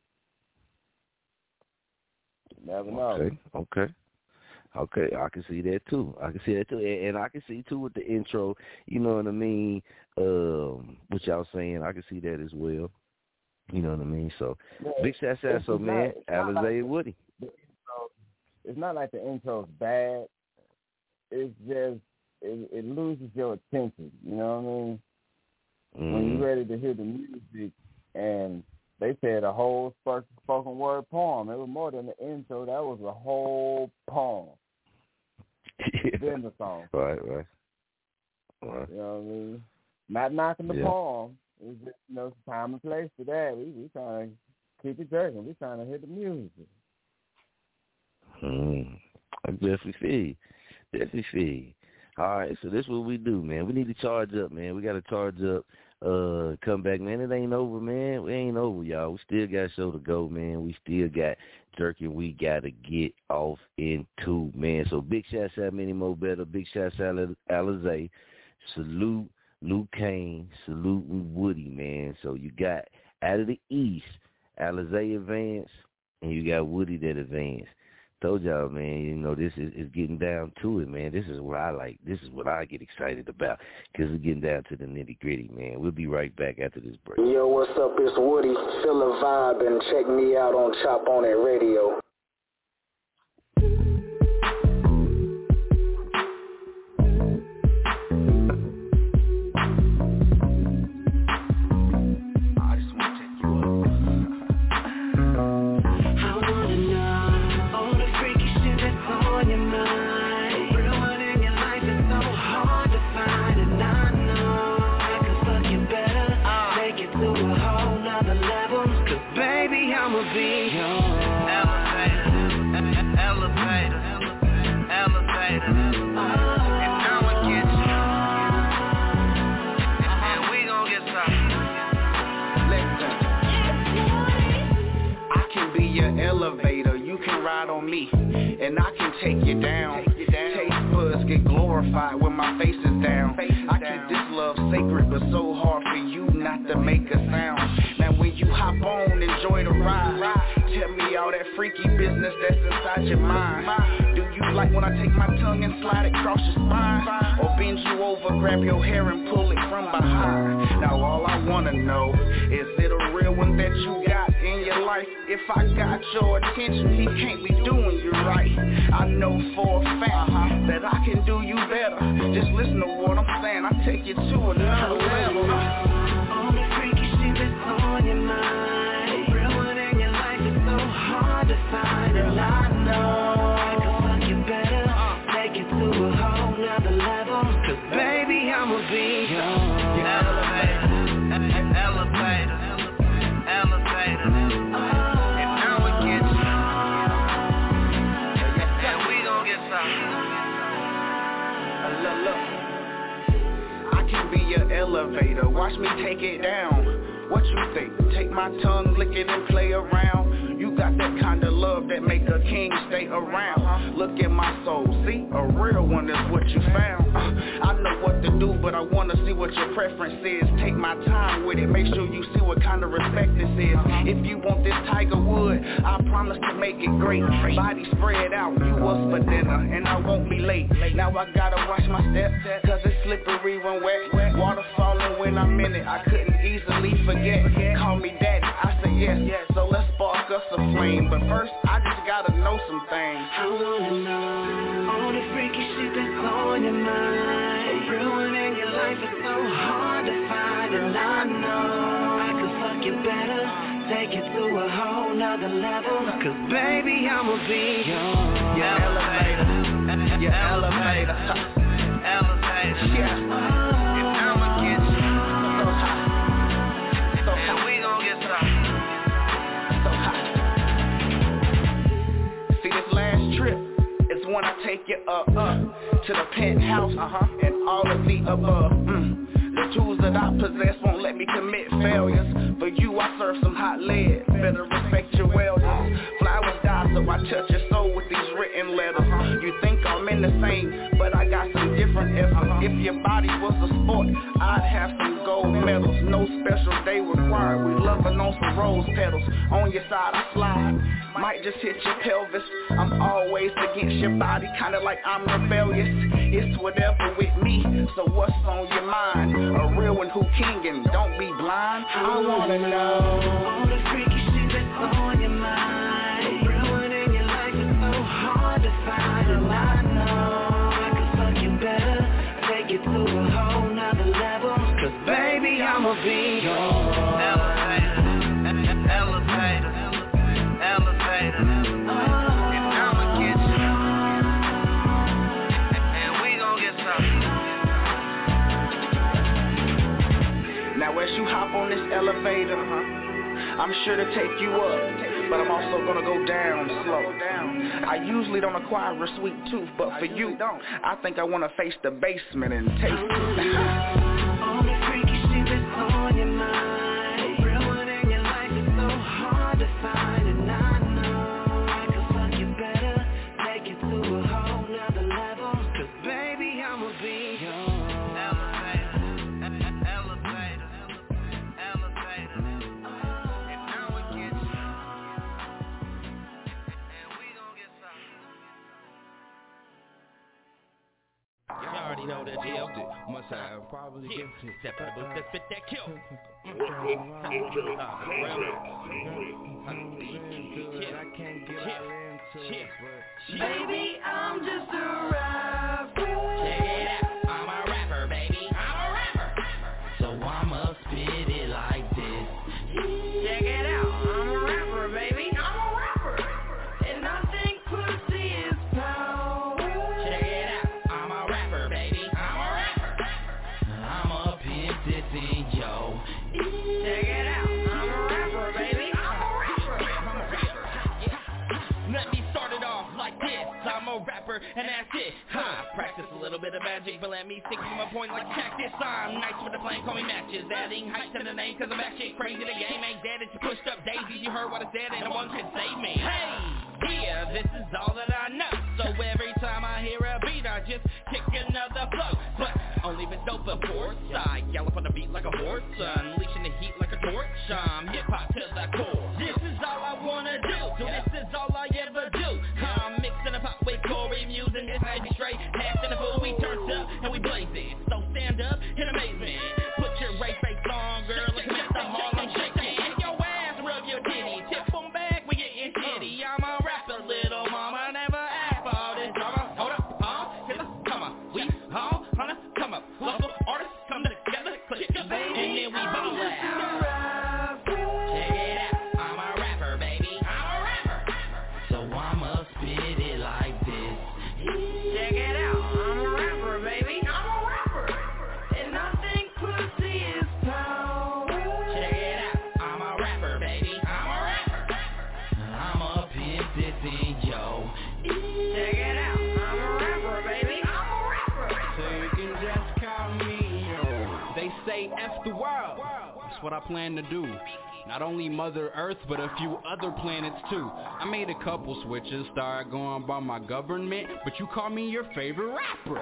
Speaker 3: Never know.
Speaker 2: Okay, okay. Okay, I can see that too. I can see that too, and, and I can see too with the intro. You know what I mean? Um, what y'all saying? I can see that as well. You know what I mean? So,
Speaker 3: Yeah,
Speaker 2: big shout out, so man,
Speaker 3: not like
Speaker 2: Woody.
Speaker 3: the It's not like the intro's bad. It's just it, it loses your attention. You know what I mean? when
Speaker 2: Mhm.
Speaker 3: you're ready to hear the music and they said a whole spoken word poem. It was more than the intro. That was a whole poem. Then the song.
Speaker 2: Right, right, right.
Speaker 3: You know what I mean? Not knocking the
Speaker 2: Yeah.
Speaker 3: poem. It's just, you know, time and place for that. We we trying to keep it jerking. We trying to hit the music.
Speaker 2: Hmm. I definitely you. Definitely you. All right, so this is what we do, man. We need to charge up, man. We got to charge up. Uh, come back, man. It ain't over, man. We ain't over, y'all. We still got show to go, man. We still got jerking. We got to get off into, man. So big shots out, Many Mo Better. Big shots out, Alizé. Salute Luke Kane. Salute Woody, man. So you got out of the East, Alizé advance, and you got Woody that advance. Told y'all, man, you know, this is, is getting down to it, man. This is what I like. This is what I get excited about because we're getting down to the nitty gritty, man. We'll be right back after this break.
Speaker 26: Yo, what's up? It's Woody. Feel the vibe and check me out on Chop on the Radio.
Speaker 24: And I can take you down. Taste buds get glorified when my face is down. I keep this love sacred, but so hard for you not to make a sound. Now when you hop on, enjoy the ride. Tell me all that freaky business that's inside your mind. Do you like when I take my tongue and slide it across your spine? Or bend you over, grab your hair and pull it from behind? Now all I wanna know is it a real one that you got life? If I got your attention, he can't be doing you right. I know for a fact that I can do you better. Just listen to what I'm saying. I take you to another level.
Speaker 18: Freaky shit that's on your mind. Real one in your life is so hard to find, and I know Elevator.
Speaker 24: Watch me take it down. What you think? Take my tongue, lick it and play around. You got that kind of love that make a king stay around. Look at my soul, see? A real what your preference is. Take my time with it, make sure you see what kind of respect this is. If you want this Tiger Wood, I promise to make it great. Body spread out, you was for dinner, and I won't be late. Now I gotta watch my steps, cause it's slippery when wet. Water falling when I'm in it, I couldn't easily forget. Call me daddy, I say yes, so let's spark us a flame. But first, I just gotta know some things.
Speaker 18: I wanna know all the freaky shit that's on your mind. Real one your life is so hard to find, and I know I fuck you better. Take it to a whole nother level. 'Cause baby, I'ma be your,
Speaker 24: your elevator, your elevator,
Speaker 18: elevator.
Speaker 24: Yeah. Oh. I take you up, up to the penthouse, uh-huh, and all of the above. Mm. The tools that I possess won't let me commit failures. For you, I serve some hot lead. Better respect your welders. Flowers die, so I touch your soul with these written letters. You think I'm in the same, but I got some different efforts. If your body was a sport, I'd have some gold medals. No special day required. We loving on some rose petals. On your side, I slide. Might just hit your pelvis. I'm always against your body, kinda like I'm rebellious. It's whatever with me, so what's on your mind? A real one who king and don't be blind. I wanna know.
Speaker 18: It to a whole nother level. 'Cause baby, I'ma be your elevator, elevator, elevator. And I'ma get you, and we gon' get something
Speaker 24: Now as you hop on this elevator, I'm sure to take you up, but I'm also gonna go down slow. I usually don't acquire a sweet tooth, but for you, I think I wanna face the basement and taste it.
Speaker 18: The freaky shit that's on your mind. Real one in your life is so hard to find, know
Speaker 10: the deal. Must have probably gifted.
Speaker 27: Step in the booth, let's spit that kill.
Speaker 10: Get all into it, but
Speaker 28: Baby, I'm just a rapper.
Speaker 27: A rapper,
Speaker 28: and
Speaker 27: that's it. Huh. Practice a little bit of magic, but let me stick to my point like cactus. I'm nice with the flame, call me matches. Adding height to the name, cause I'm actually crazy. The game ain't dead, it's pushed up daisies. You heard what I said, and no one can save me. Hey, yeah, this is all that I know. So every time I hear a beat, I just kick another flow. But only with dope, of course. I gallop on the beat like a horse, unleashing the heat like a torch. I'm hip hop to the core. This is all I wanna do. This is all I ever Musing this baby straight. Half in the fool, we turned up and we blaze it. So stand up in amazement. Put your race face on, girl, and
Speaker 28: like
Speaker 10: Mr. Harlem call me. They say F the world. That's what I plan to do. Not only Mother Earth, but a few other planets too. I made a couple switches, started going by my government, but you call me your favorite rapper.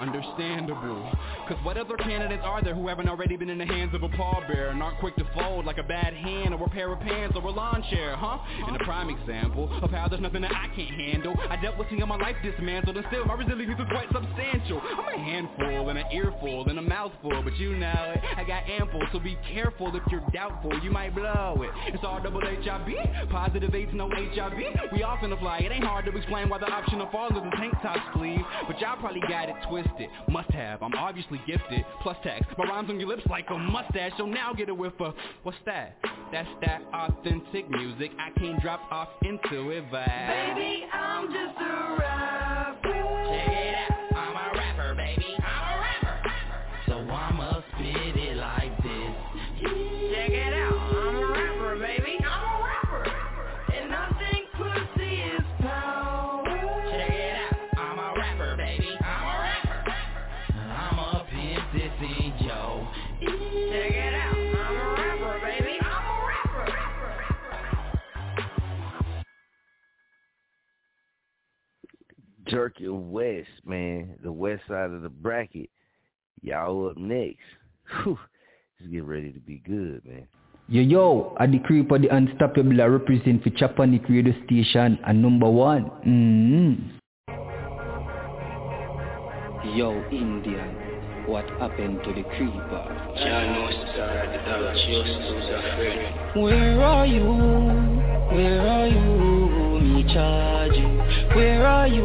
Speaker 10: Understandable. Cause what other candidates are there who haven't already been in the hands of a pallbearer and aren't quick to fold like a bad hand or a pair of pants or a lawn chair, huh? And a prime example of how there's nothing that I can't handle. I dealt with seeing my life dismantled and still my resilience is quite substantial. I'm a handful and an earful and a mouthful, but you know it. I got ample, so be careful if you're doubtful. You might blow it. It's all double HIV, positive AIDS, no HIV. We off in the fly. It ain't hard to explain why the option of falling is tank top sleeve, but y'all probably got it twisted. Must have. I'm obviously gifted. Plus tax. My rhymes on your lips like a mustache. So now get a whiff of what's that? That's that authentic music. I can't drop off into it vibe.
Speaker 28: Baby, I'm just a rapper.
Speaker 2: Jerky West, man, the west side of the bracket. Y'all up next. Whew. It's getting ready to be good, man.
Speaker 29: Yo yo, I the creeper the unstoppable I represent for Chop on the Radio station and number one. Mm-hmm.
Speaker 30: Yo, Indian, what happened to the creeper?
Speaker 28: Where are you? Where are you? Me charge you. Where are you?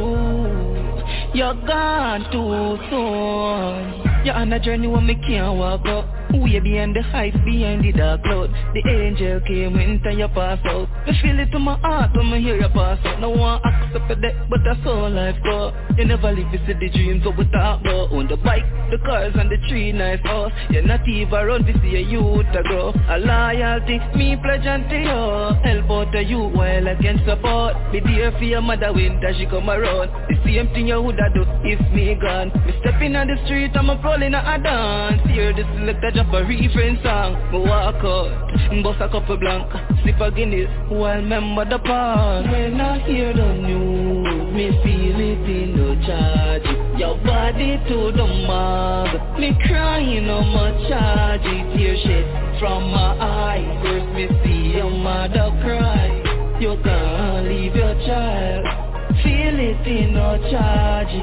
Speaker 28: You're gone too soon. You're on a journey where me can't walk up. Way behind the heights, behind the dark cloud. The angel came when time you pass out. Me feel it to my heart when me hear you pass out. No one accept a death, but that's all life go. You never live to see the dreams what we talk about. On the bike, the cars and the tree nice house. You're not even run to see a youth grow. A loyalty, me pledge unto you. Help out to you while I can support. Be there for your mother when she come around. The same thing you woulda do if me gone. Me stepping on the street, I'm a rolling a dance. Hear this the selector drop a reference song. Me walk out, bust a couple blank, sip a Guinness while remember the past. When I hear the news, me feel it in the charge. Your body to the mug, me crying on my charge. Tear shit from my eyes. First me see your mother cry. You can't leave your child feel it in no charge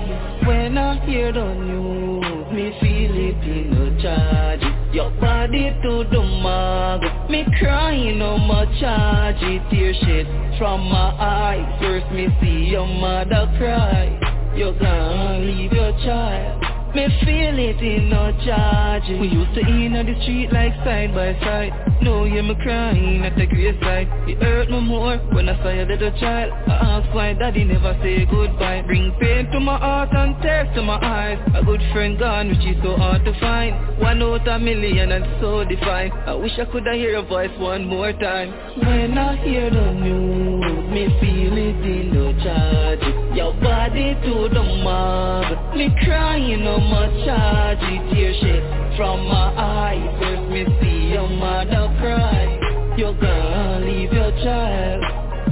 Speaker 28: When I hear the news, me feel it in no charge Your body to the mug, me crying no more Charge Tear shit from my eyes, first me see your mother cry. You gonna leave your child me feel it in no charge. We used to in on the street like side by side. No, you me crying at the graveside. It hurt me more when I saw your little child. I ask why daddy never say goodbye. Bring pain to my heart and tears to my eyes. A good friend gone which is so hard to find. One out a million and so defined I wish I could hear your voice one more time. When I hear the news Me feel it in no charge. Your body to the mug Me crying on my charge. Tear shit from my eyes. First me see your mother cry You're gonna leave your child.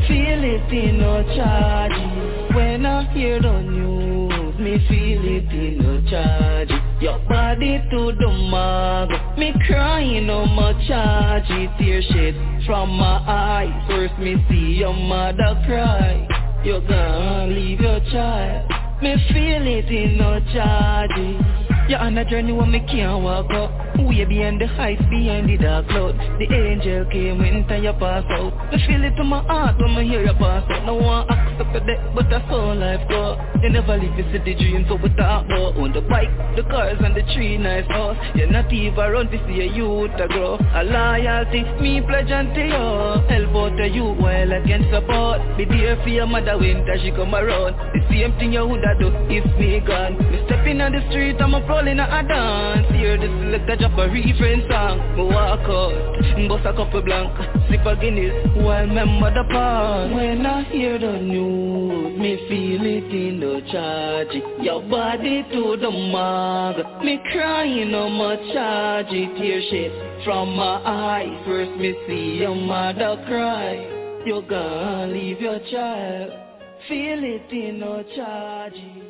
Speaker 28: Feel it in no charge. When I hear the news Me feel it in no charge Your body to the mug. Me crying on my charge. Tear shit from my eyes. First me see your mother cry. You're gonna leave your child. Me feel it in no charges You're on a journey where me can't walk up. Way behind the heights, behind the dark cloud. The angel came when time you pass out. Me feel it to my heart when me hear you pass out. No one accept the death, but that's how life go You never live to see the dreams, so we talk about On the bike, the cars and the tree nice house You're not even run to see a youth to grow. A loyalty, me pledge unto you. Help out to you while I can support. Be there for your mother when she come around. The same thing you woulda do if me gone. Me stepping on the street, I'm a rolling a dance Hear the selector drop a reference song. Me walk out, bust a couple blank. Sip a Guinness, while remember the past When I hear the news, me feel it in the charge. Your body to the mug Me crying on my charge. Tear shit from my eyes. First me see your mother cry. You're gonna leave your child. Feel it in no charges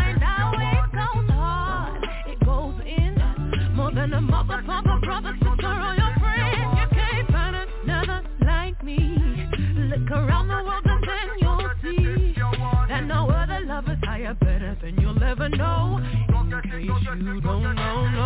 Speaker 31: than a mother, father, brother, sister, or your friend. You can't find another like me. Look around the world and then you'll see that no other love is higher, better than you'll ever know. In case you don't know,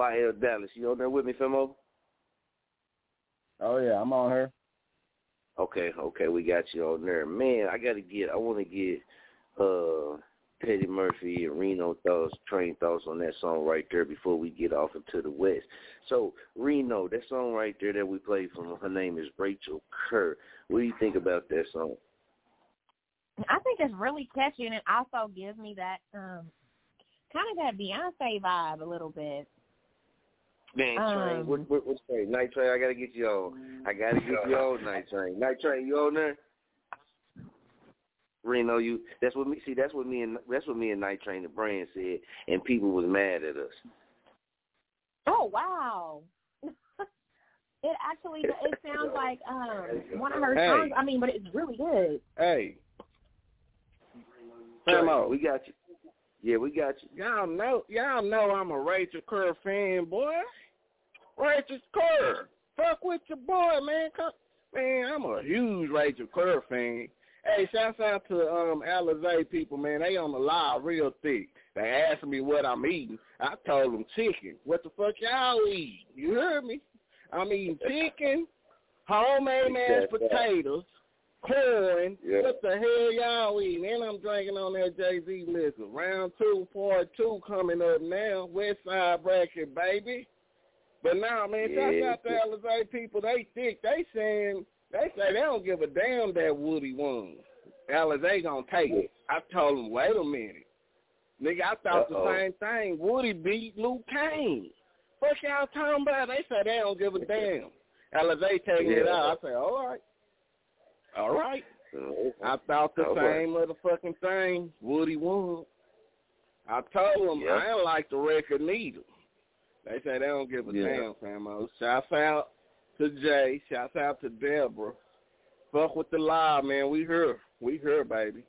Speaker 2: YL Dallas. You on there with me, Femo?
Speaker 3: Oh yeah, I'm on her.
Speaker 2: Okay, okay, we got you on there. Man, I gotta get I wanna get uh Teddy Murphy and Reno thoughts, train thoughts on that song right there before we get off into the west. So Reno, that song right there that we played from her name is Rachel Kerr. What do you think about that song?
Speaker 21: I think it's really catchy and it also gives me that um kind of that Beyonce vibe a little bit.
Speaker 2: Man, Train,
Speaker 21: Um,
Speaker 2: what what what train? Night Train, I gotta get you on. I gotta get you on Night Train. Night Train, you on there? Reno, you that's what me see that's what me and that's what me and Night Train the brand said and people was mad at us.
Speaker 21: Oh wow. it actually it sounds like um one of her
Speaker 4: Hey.
Speaker 21: songs. I mean, but it's really good.
Speaker 4: Hey,
Speaker 2: Train,
Speaker 4: Femo.
Speaker 2: we got you. Yeah, we got you.
Speaker 4: Y'all know, y'all know I'm a Rachel Kerr fan, boy. Rachel Kerr, fuck with your boy, man. Come, man, I'm a huge Rachel Kerr fan. Hey, shouts out to um Alizé people, man. They on the live real thick. They asked me what I'm eating. I told them chicken. What the fuck y'all eat? You heard me? I'm eating chicken, homemade mashed potatoes, corn.
Speaker 2: Yeah.
Speaker 4: What the hell y'all eating? And I'm drinking on that Jay Z liquor. Round two, part two coming up now. West Side bracket, baby. But now, man, shout
Speaker 2: Yeah.
Speaker 4: out to Alizé people. They thick. They saying they say they don't give a damn that Woody won. Alizé gonna take it. I told them, wait a minute. Nigga, I thought
Speaker 2: Uh-oh.
Speaker 4: the same thing. Woody beat Luke Kane. Fuck y'all talking about? They say they don't give a damn. Alizé taking it
Speaker 2: Yeah.
Speaker 4: out. I say, all right. All right.
Speaker 2: Uh,
Speaker 4: I thought the
Speaker 2: All right.
Speaker 4: same motherfucking thing. Woody won. I told them
Speaker 2: Yeah.
Speaker 4: I don't like the record neither. They say they don't give a
Speaker 2: Yeah.
Speaker 4: damn, famo. Shouts out to Jay. Shouts out to Deborah. Fuck with the live, man. We here. We here, baby.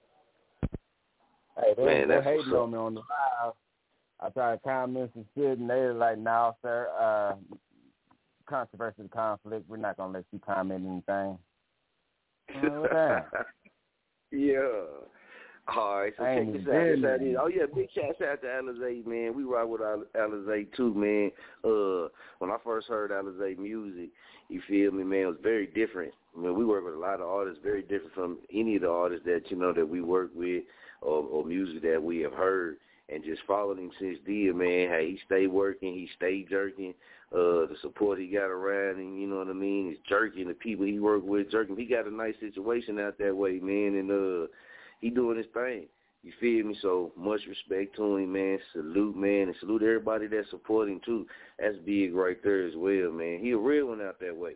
Speaker 3: Hey, they,
Speaker 2: Man,
Speaker 3: they
Speaker 2: that's
Speaker 3: hating on me on the live. I tried to comment some shit, and they were like, "No, sir, uh, controversy, conflict. We're not gonna let you comment anything."
Speaker 2: Yeah. All right, so check this out. This
Speaker 3: been
Speaker 2: how it
Speaker 3: there.
Speaker 2: is. Oh yeah, big shout out to Alizé, man. We rock with Al- Alizé too, man. Uh, when I first heard Alizé music, you feel me, man, it was very different. I mean, we work with a lot of artists, very different from any of the artists that you know that we work with, or, or music that we have heard. And just followed him since then, man. Hey, he stayed working, he stayed jerking. Uh, the support he got around him, you know what I mean? He's jerking the people he worked with, jerking. He got a nice situation out that way, man, and uh, he doing his thing. You feel me? So much respect to him, man. Salute, man, and salute everybody that support him too. That's big right there as well, man. He a real one out that way.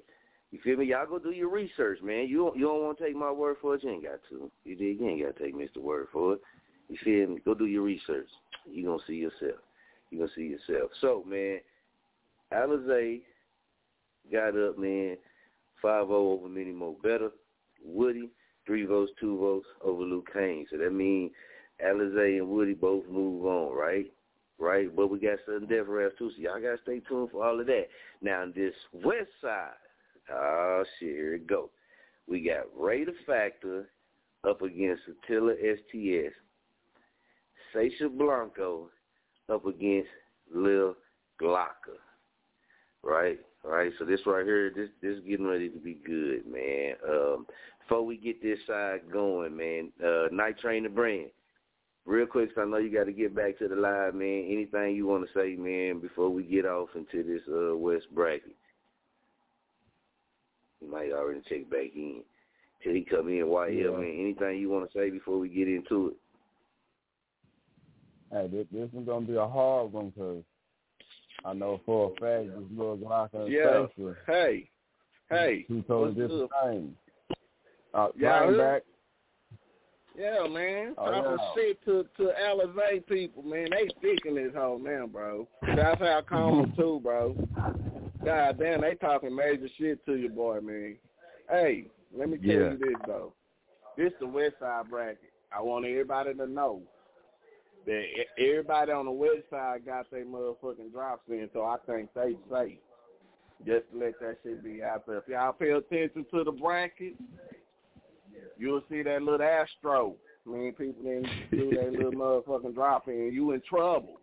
Speaker 2: You feel me? Y'all go do your research, man. You don't, you don't want to take my word for it. You ain't got to. You dig? You ain't got to take Mr. Word for it. You feel me? Go do your research. You're gonna see yourself. You're gonna see yourself. So, man, Alizé got up, man. Five zero over Mini Mo Better. Woody three votes, two votes over Luke Kane. So that means Alizé and Woody both move on, right? Right? But we got Sudden Death Raps too, so y'all gotta stay tuned for all of that. Now this West Side, oh shit, here it go. We got Ray the Factor up against Attila STS. Sasha Blanco up against Lil Glocker. Right? Right. So this right here, this this getting ready to be good, man. Um before we get this side going, man, uh Night Train the brand. Real quick, 'cause I know you got to get back to the live, man. Anything you want to say, man, before we get off into this uh West bracket? You might already check back in till he come in. YL,
Speaker 3: Yeah.
Speaker 2: man. Anything you want to say before we get into it?
Speaker 3: Hey, this, this is gonna be a hard one because I know for a fact this little Glocker and
Speaker 4: Yeah. Hey. Hey.
Speaker 3: two totally
Speaker 4: what's
Speaker 3: different
Speaker 4: up?
Speaker 3: things. Uh,
Speaker 4: Yeah,
Speaker 3: back,
Speaker 4: Yeah, man.
Speaker 3: Oh,
Speaker 4: Talking
Speaker 3: yeah.
Speaker 4: shit to to Alizé people, man. They thick in this whole now, bro. That's how Common too, bro. God damn, they talking major shit to you, boy, man. Hey, let me tell
Speaker 3: Yeah.
Speaker 4: you this though. This the West Side bracket. I want everybody to know that everybody on the West Side got their motherfucking drops in, so I think they safe. Just to let that shit be out there. If y'all pay attention to the bracket, you'll see that little Astro. I mean, people didn't do that little motherfucking drop in. You in trouble.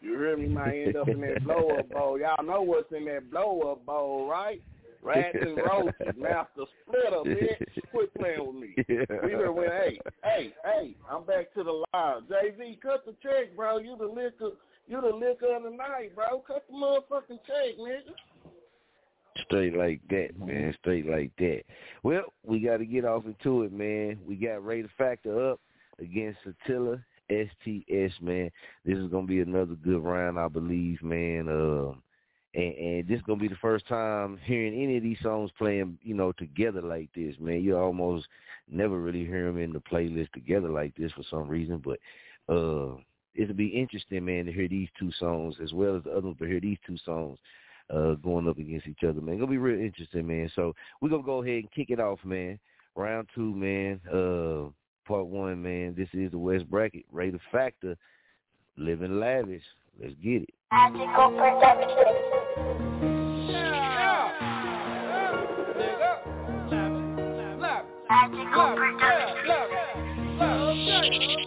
Speaker 4: You hear me? Might end up in that blow up bowl. Y'all know what's in that blow up bowl, right? Rats and roaches, master splitter, bitch. Quit playing with me.
Speaker 2: Yeah.
Speaker 4: We done went, hey, hey, hey, I'm back to the live. Jay-Z, cut the check, bro. You the liquor, you the liquor of the night, bro. Cut the motherfucking check, nigga.
Speaker 2: Straight like that, man. Straight like that. Well, we got to get off into it, man. We got Ray the Factor up against Attila STS, man. This is gonna be another good round, I believe, man. Um, and, and this is gonna be the first time hearing any of these songs playing, you know, together like this, man. You almost never really hear them in the playlist together like this for some reason, but uh, it'll be interesting, man, to hear these two songs as well as the other ones, but hear these two songs uh, going up against each other, man. Gonna be real interesting, man. So we're gonna go ahead and kick it off, man. Round two, man. Uh, part one, man. This is the West Bracket. Rate the Factor, living lavish. Let's get it.
Speaker 6: Thank you.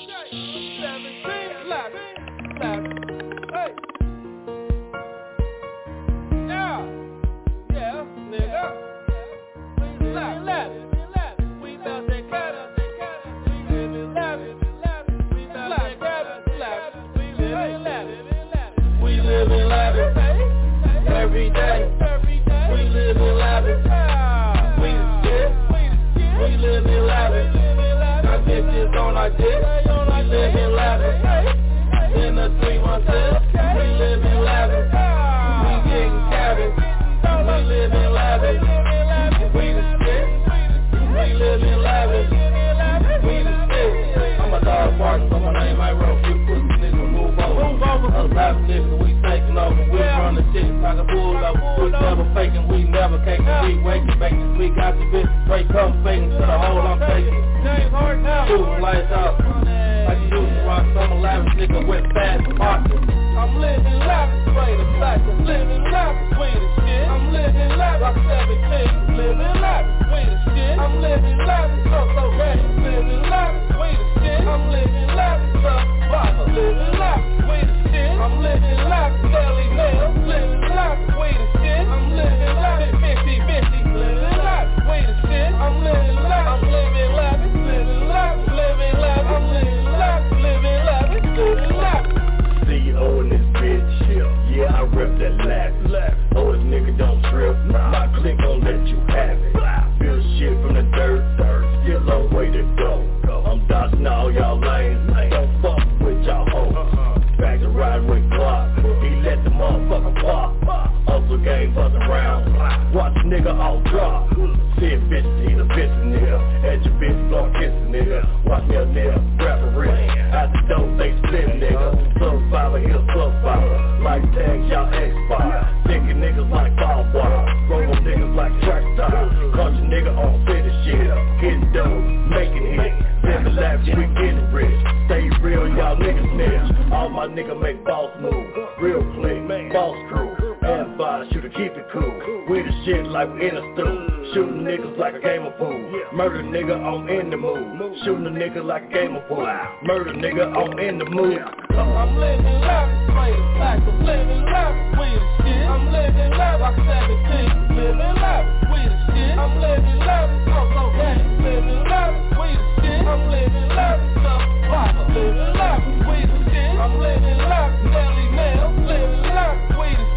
Speaker 6: Rap niggas, we taking over. We run the shit like a bulldozer. We never faking, we never caking. We waking, back this week out the bitch. Straight come faking to the hole I'm taking. James Hart now. Shooting lights out. Like to rock some lavish nigga with fast pockets. I'm living the fact I'm living lavish, way the shit. I'm living lavish, I'm 17, living lavish, way the shit. I'm living lavish, so so gay, living lavish, way the shit. I'm living lavish, so vibe, living lavish, way the shit. I'm living lavish, daily mail, living lavish, way the shit. I'm living lavish, 50 50, living lavish, way the shit. I'm living lavish, I'm living lavish, living lavish, living lavish, I'm living lavish, living lavish, living lavish. CEO in rep that laugh. Oh, this nigga don't trip. My click gon' let you have it. Feel shit from the dirt. Still a way to go. I'm dodging all y'all lanes. Game buzzing around. Watch a nigga all drop. See a bitch, he's a bitch nigga. At your bitch, blow kiss a nigga. Watch me a nigga, grab a wrist. Out the door, they split nigga. Sub fiber, he'll sub fiber. Like tags, y'all expire. Thinking niggas like ball wire. Roll niggas like track style. Country nigga on city shit. Getting dope, making hits. Living lavish, we getting rich. Stay real, y'all niggas snitch. All my niggas make boss move. Real click, boss crew. Shooter, keep it cool. We the shit like we in a stool. Shooting niggas like a game of pool. Murder nigga, I'm in the mood. Shooting a nigga like a game of pool. Murder nigga, I'm in the mood. I'm living lavish, the fact I'm living lavish. I'm living lavish, I'm 17, living lavish, we the shit. I'm living lavish, I'm so living lavish, we the shit. I'm living lavish, so vibe, living lavish, we the shit. I'm living lavish, daily mail, living lavish, we the shit.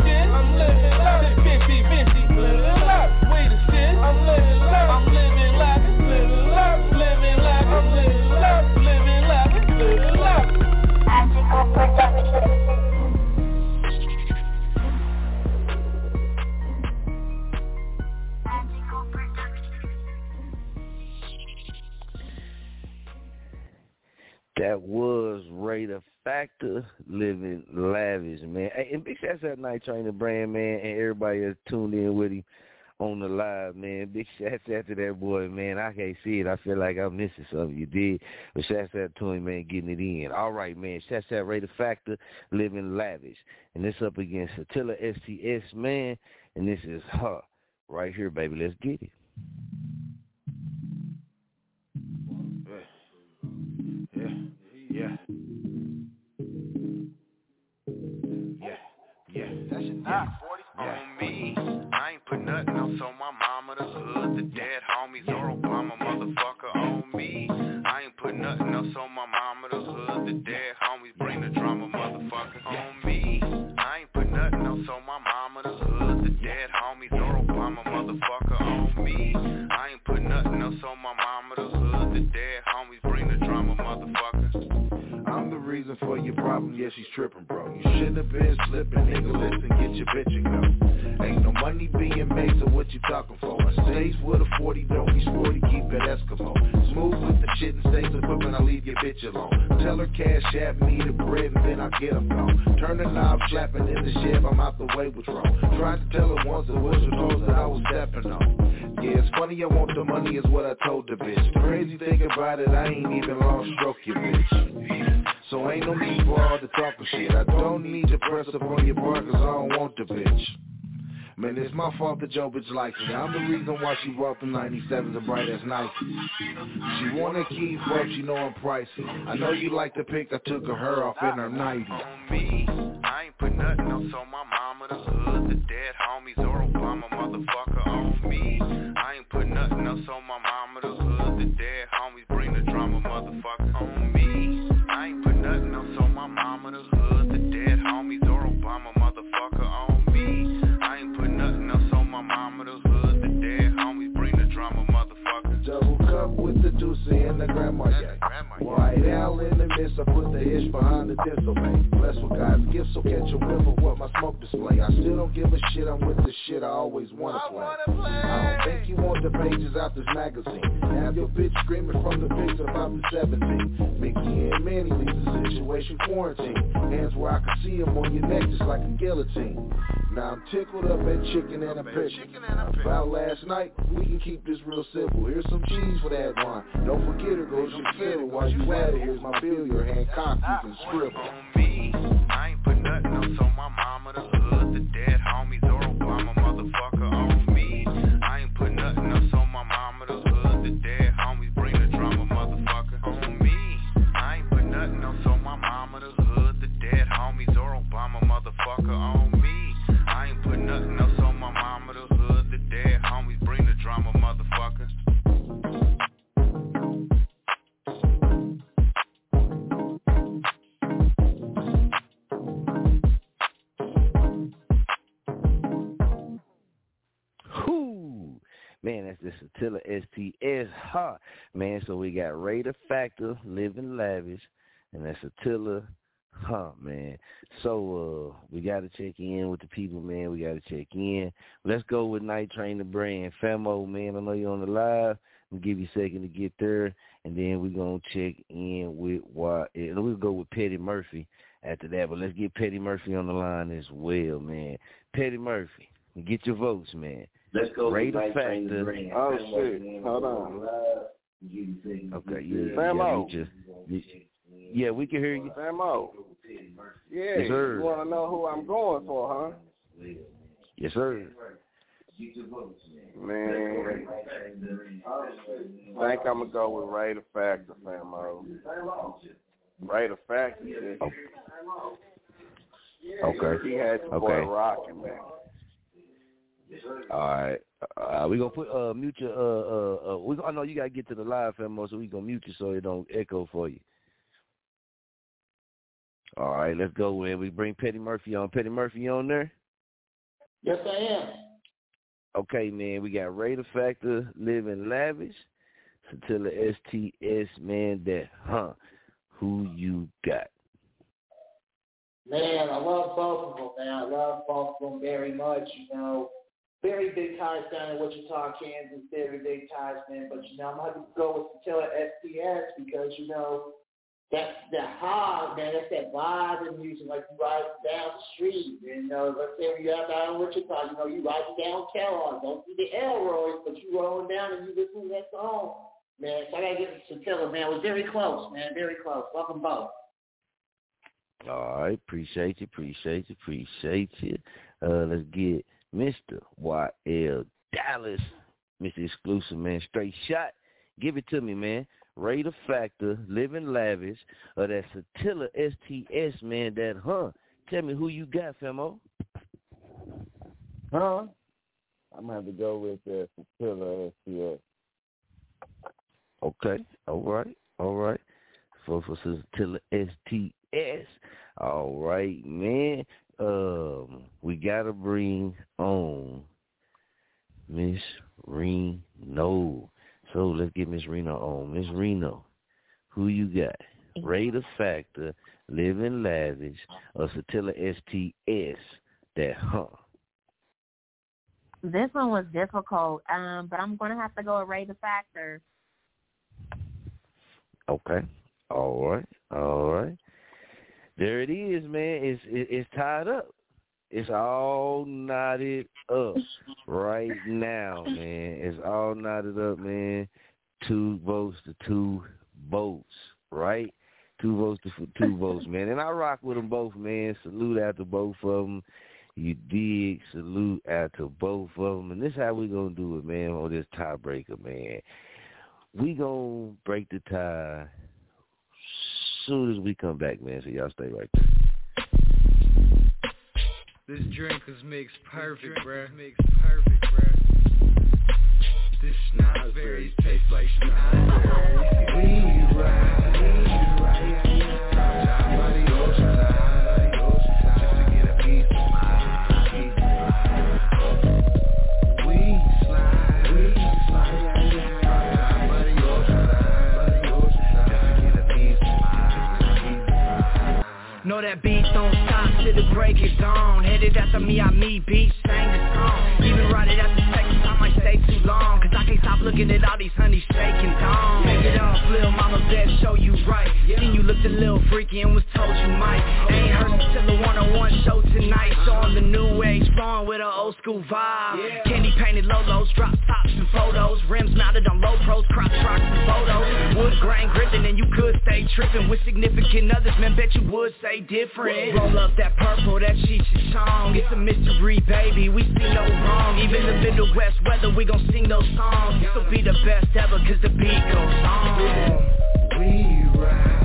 Speaker 2: That was the Factor living lavish, man. Hey, and big shouts out Night Trainer Brand, man, and everybody that's tuned in with him on the live, man. Big shouts out to that boy, man. I can't see it. I feel like I'm missing something. You did. But shouts out to him, man, getting it in. All right, man. Shouts out the Factor living lavish. And this up against Attila STS, man. And this is her right here, baby. Let's get it.
Speaker 32: Yeah. Yeah. Yeah. Yeah. yeah yeah. on me. I ain't put nothing else on my mama, the hood, the dead homies, or Obama, motherfucker on me. I ain't put nothing else on my mama, the hood, the dead homies, bring the drama, motherfucker on me. I ain't put nothing else on my mama.
Speaker 33: Yeah, she's tripping, bro. You shouldn't have been slipping, nigga, listen, get your bitch and go. Ain't no money being made, so what you talking for? I stays with a 40, don't be sporty, keep it Eskimo. Smooth with the shit and stays equipment, I leave your bitch alone. Tell her cash at me the bread and then I get them gone. Turn the knob, slapping in the shed, I'm out the way, what's wrong? Tried to tell her once, it was toes that I was stepping on. Yeah, it's funny, I want the money is what I told the bitch. The crazy thing about it, I ain't even lost stroke you, bitch. So ain't no need for all the talking shit. I don't need to press up on your bar cause I don't want the bitch. Man, it's my fault that your bitch likes me. I'm the reason why she brought the 97s and bright as Nike. She wanna keep up, she know I'm pricey. I know you like the pic, I took of her off in her 90.
Speaker 32: On me, I ain't put nothing else on my mama, the hood. The dead homies or Obama motherfucker else on my mama,
Speaker 33: with the deuce and the grandma yak. White owl in the midst, I put the ish behind the distal man. Blessed with God's gift, so catch a whiff of what my smoke display. I still don't give a shit, I'm with the shit I always wanna play. I don't think you want the pages out this magazine. Have your bitch screaming from the pics about the 17. Mickey and Manny leave the situation quarantine. Hands where I can see them on your neck just like a guillotine. Now I'm tickled up at chicken and a pickle. About last night, we can keep this real simple. Here's some cheese for that wine. Don't forget it, your fiddle. While you at it, here's my bill, your hand cocked, you can scribble.
Speaker 32: on me. I ain't put nothing else on my mama, the hood. The dead homies
Speaker 2: Satilla STS. Ha! Man, so we got Raider Factor, Living Lavish, and that's Attila. Huh, man. So uh we gotta check in with the people, man. We gotta check in. Let's go with Night Train the brand. Famo, man, I know you're on the live. I'll give you a second to get there and then we're gonna check in with and we'll go with Petty Murphy after that. But let's get Petty Murphy on the line as well, man. Petty Murphy, get your votes, man.
Speaker 34: Let's go with
Speaker 2: Raider
Speaker 34: Night
Speaker 2: Factor.
Speaker 4: Oh shit, hold on.
Speaker 2: Okay, yeah,
Speaker 4: Famo.
Speaker 2: yeah, we just, yeah, we can hear you.
Speaker 4: Famo. Yeah,
Speaker 2: Yes, sir.
Speaker 4: you wanna know who I'm going for, huh?
Speaker 2: Yes, sir.
Speaker 4: Man, I think I'm gonna go with Raider Factor, Famo. Raider Factor. Oh. shit.
Speaker 2: Okay.
Speaker 4: He had the boy rocking, man.
Speaker 2: All right. Uh, we gonna put uh mute your uh uh, uh we I know you gotta get to the live Famo, so we gonna mute you so it don't echo for you. All right, let's go with we bring Petty Murphy on. Petty Murphy on there?
Speaker 23: Yes, I am.
Speaker 2: Okay, man, we got Raider Factor, Living Lavish, Satilla STS, man, that huh. Who you got?
Speaker 23: Man, I love both of them, man. I love both of them very much, you know. Very big ties down in Wichita, Kansas, very big ties, man. But, you know, I'm to have to go with Satilla STS because, you know, that's the hard, man. That's that vibe in music, like you ride down the street. You know, let's say when you're out down in Wichita, you know, you riding down Kellogg. Don't see the Elroys, but you rolling down and you listen to that song. Man, so I got to get to man. It was very close, man. Very close. Welcome both.
Speaker 2: All right, appreciate you, appreciate you, appreciate you. Uh, let's get Mr. YL Dallas, Mr. Exclusive, man. Straight shot. Give it to me, man. Raider Factor, Living Lavish, or that Satilla STS, man, that huh. Tell me who you got, Femo.
Speaker 3: Huh? I'm gonna have to go with uh, Satilla STS.
Speaker 2: Okay. All right. All right. For for Satilla STS. All right, man. Um, we gotta bring on Miss Reno. So let's get Miss Reno on. Miss Reno, who you got? Ray the Factor, Living Lavish, or Satilla STS? That huh?
Speaker 21: This one was difficult, um, but I'm going to have to go with Ray the Factor.
Speaker 2: Okay. All right. All right. There it is, man. It's it, it's tied up. It's all knotted up right now, man. It's all knotted up, man. Two votes to two votes, right? Two votes to two votes, man. And I rock with them both, man. Salute to both of them. You dig? Salute to both of them. And this how we gonna do it, man. On this tiebreaker, man. We gonna break the tie soon as we come back, man. So y'all stay right there.
Speaker 14: This drink is mixed perfect, bruh. Mixed perfect, bruh. This snozberries taste like snozberries. We ride, the
Speaker 24: break is dawn Headed after me, I me beat, sang the song. Even right after sex, Stay too long Cause I can't stop looking at all these honeys shaking down. Take it off, lil' mama, better show you right. Seen you looked a little freaky and was told you might. Ain't heard until the one-on-one show tonight. Showing the new age, flowing with an old school vibe. Candy painted lolos, drop tops and photos. Rims mounted on low pros, crop rocks and photos. Wood grain gripping and you could stay tripping With significant others, man, bet you would say different. Roll up that purple, that Cheech song It's a mystery, baby, we see no wrong. Even the Midwest weather, we gon' sing those songs. This'll be the best ever, cause the beat goes on.
Speaker 14: We ride,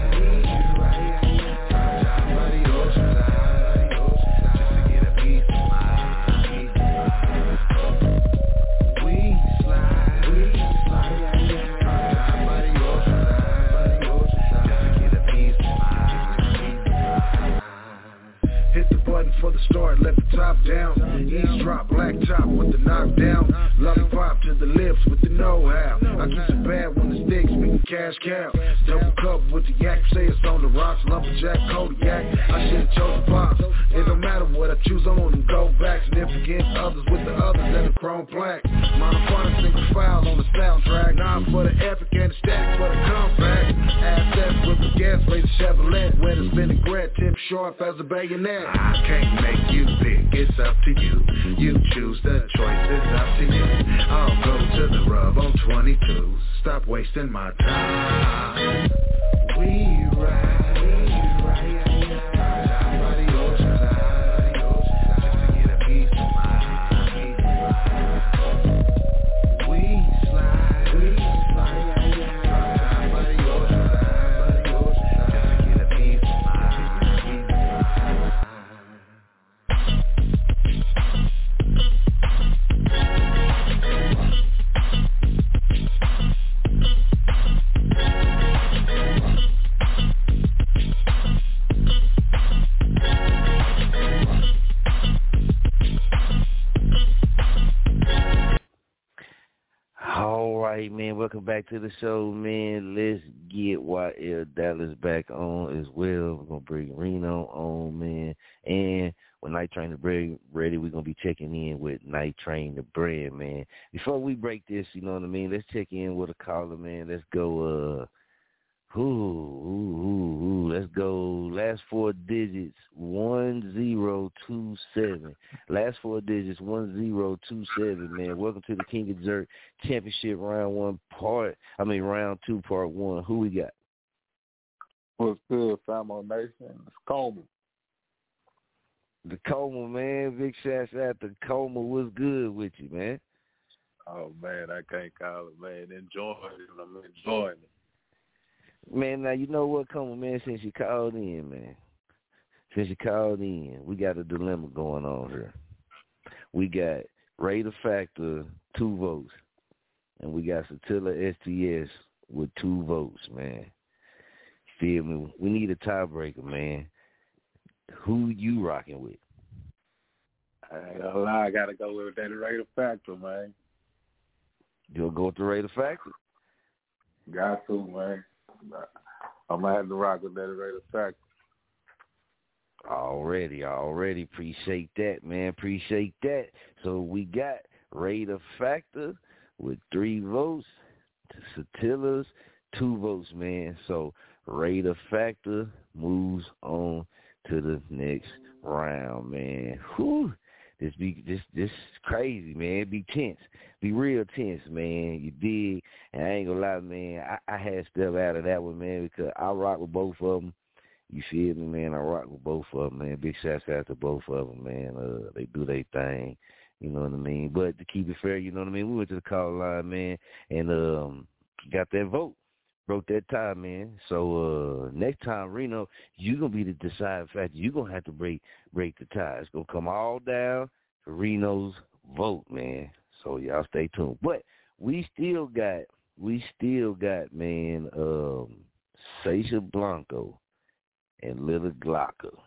Speaker 35: for the start, let the top down. Ease drop, black top with the knockdown. Lollipop to the lips with the know-how. I keep it bad when the sticks speaking cash cow. Double cup with the yak, say it's on the rocks. Lumberjack, Kodiak. I should've chose the. It don't matter what I choose, I want to go back. Significant others with the others and the chrome plaque. Monophonic single file on the soundtrack. Nine for the epic and the stack for the compact. Assets with the gas, race Chevrolet. When it's vinaigrette, tip sharp as a bayonet. I can't make you pick, it's up to you. You choose the choice, it's up to you. I'll go to the rub on 22. Stop wasting my time. We ride,
Speaker 2: right, man. Welcome back to the show, man. Let's get YL Dallas back on as well. We're gonna bring Reno on, man. And when Night Train the Bread ready, we're gonna be checking in with Night Train the Bread, man. Before we break this, you know what I mean? Let's check in with a caller, man. Let's go uh Ooh, ooh, ooh, ooh. Let's go. Last four digits, one zero two seven. Last four digits, one zero two seven. Man, welcome to the King of Jurk Championship Round One Part. I mean Round Two Part One. Who we got?
Speaker 19: What's good, Famo Nation? It's Coleman.
Speaker 2: The Coma, man. Big shouts out to Coma. What's good with you, man?
Speaker 19: Oh man, I can't call it, man. Enjoying it. I'm enjoying it.
Speaker 2: Man, now you know what, Coma, man. Since you called in, man. Since you called in, we got a dilemma going on here. We got Raider Factor two votes, and we got Satilla STS with two votes, man. Feel me? We need a tiebreaker, man. Who you rocking with?
Speaker 34: I ain't gonna lie, I gotta go with that Raider Factor, man.
Speaker 2: You'll go with the Raider Factor?
Speaker 34: Got to, man. I'm gonna have to rock with that Raider Factor.
Speaker 2: Already, already appreciate that, man. Appreciate that. So we got Raider Factor with three votes. To Satilla's two votes, man. So Raider Factor moves on to the next round, man. Whew. This be this this crazy, man. Be tense. Be real tense, man. You dig? And I ain't gonna lie, man. I, I had step out of that one, man, because I rock with both of them. You feel me, man? I rock with both of them, man. Big shouts out to both of them, man. Uh, they do their thing. You know what I mean? But to keep it fair, you know what I mean? We went to the call line, man, and um got that vote. Broke that tie, man. So uh next time, Reno, you're gonna be the deciding factor. You're gonna have to break break the tie. It's gonna come all down to Reno's vote, man. So y'all stay tuned. But we still got we still got, man, um Sasha Blanco and Little Glocker,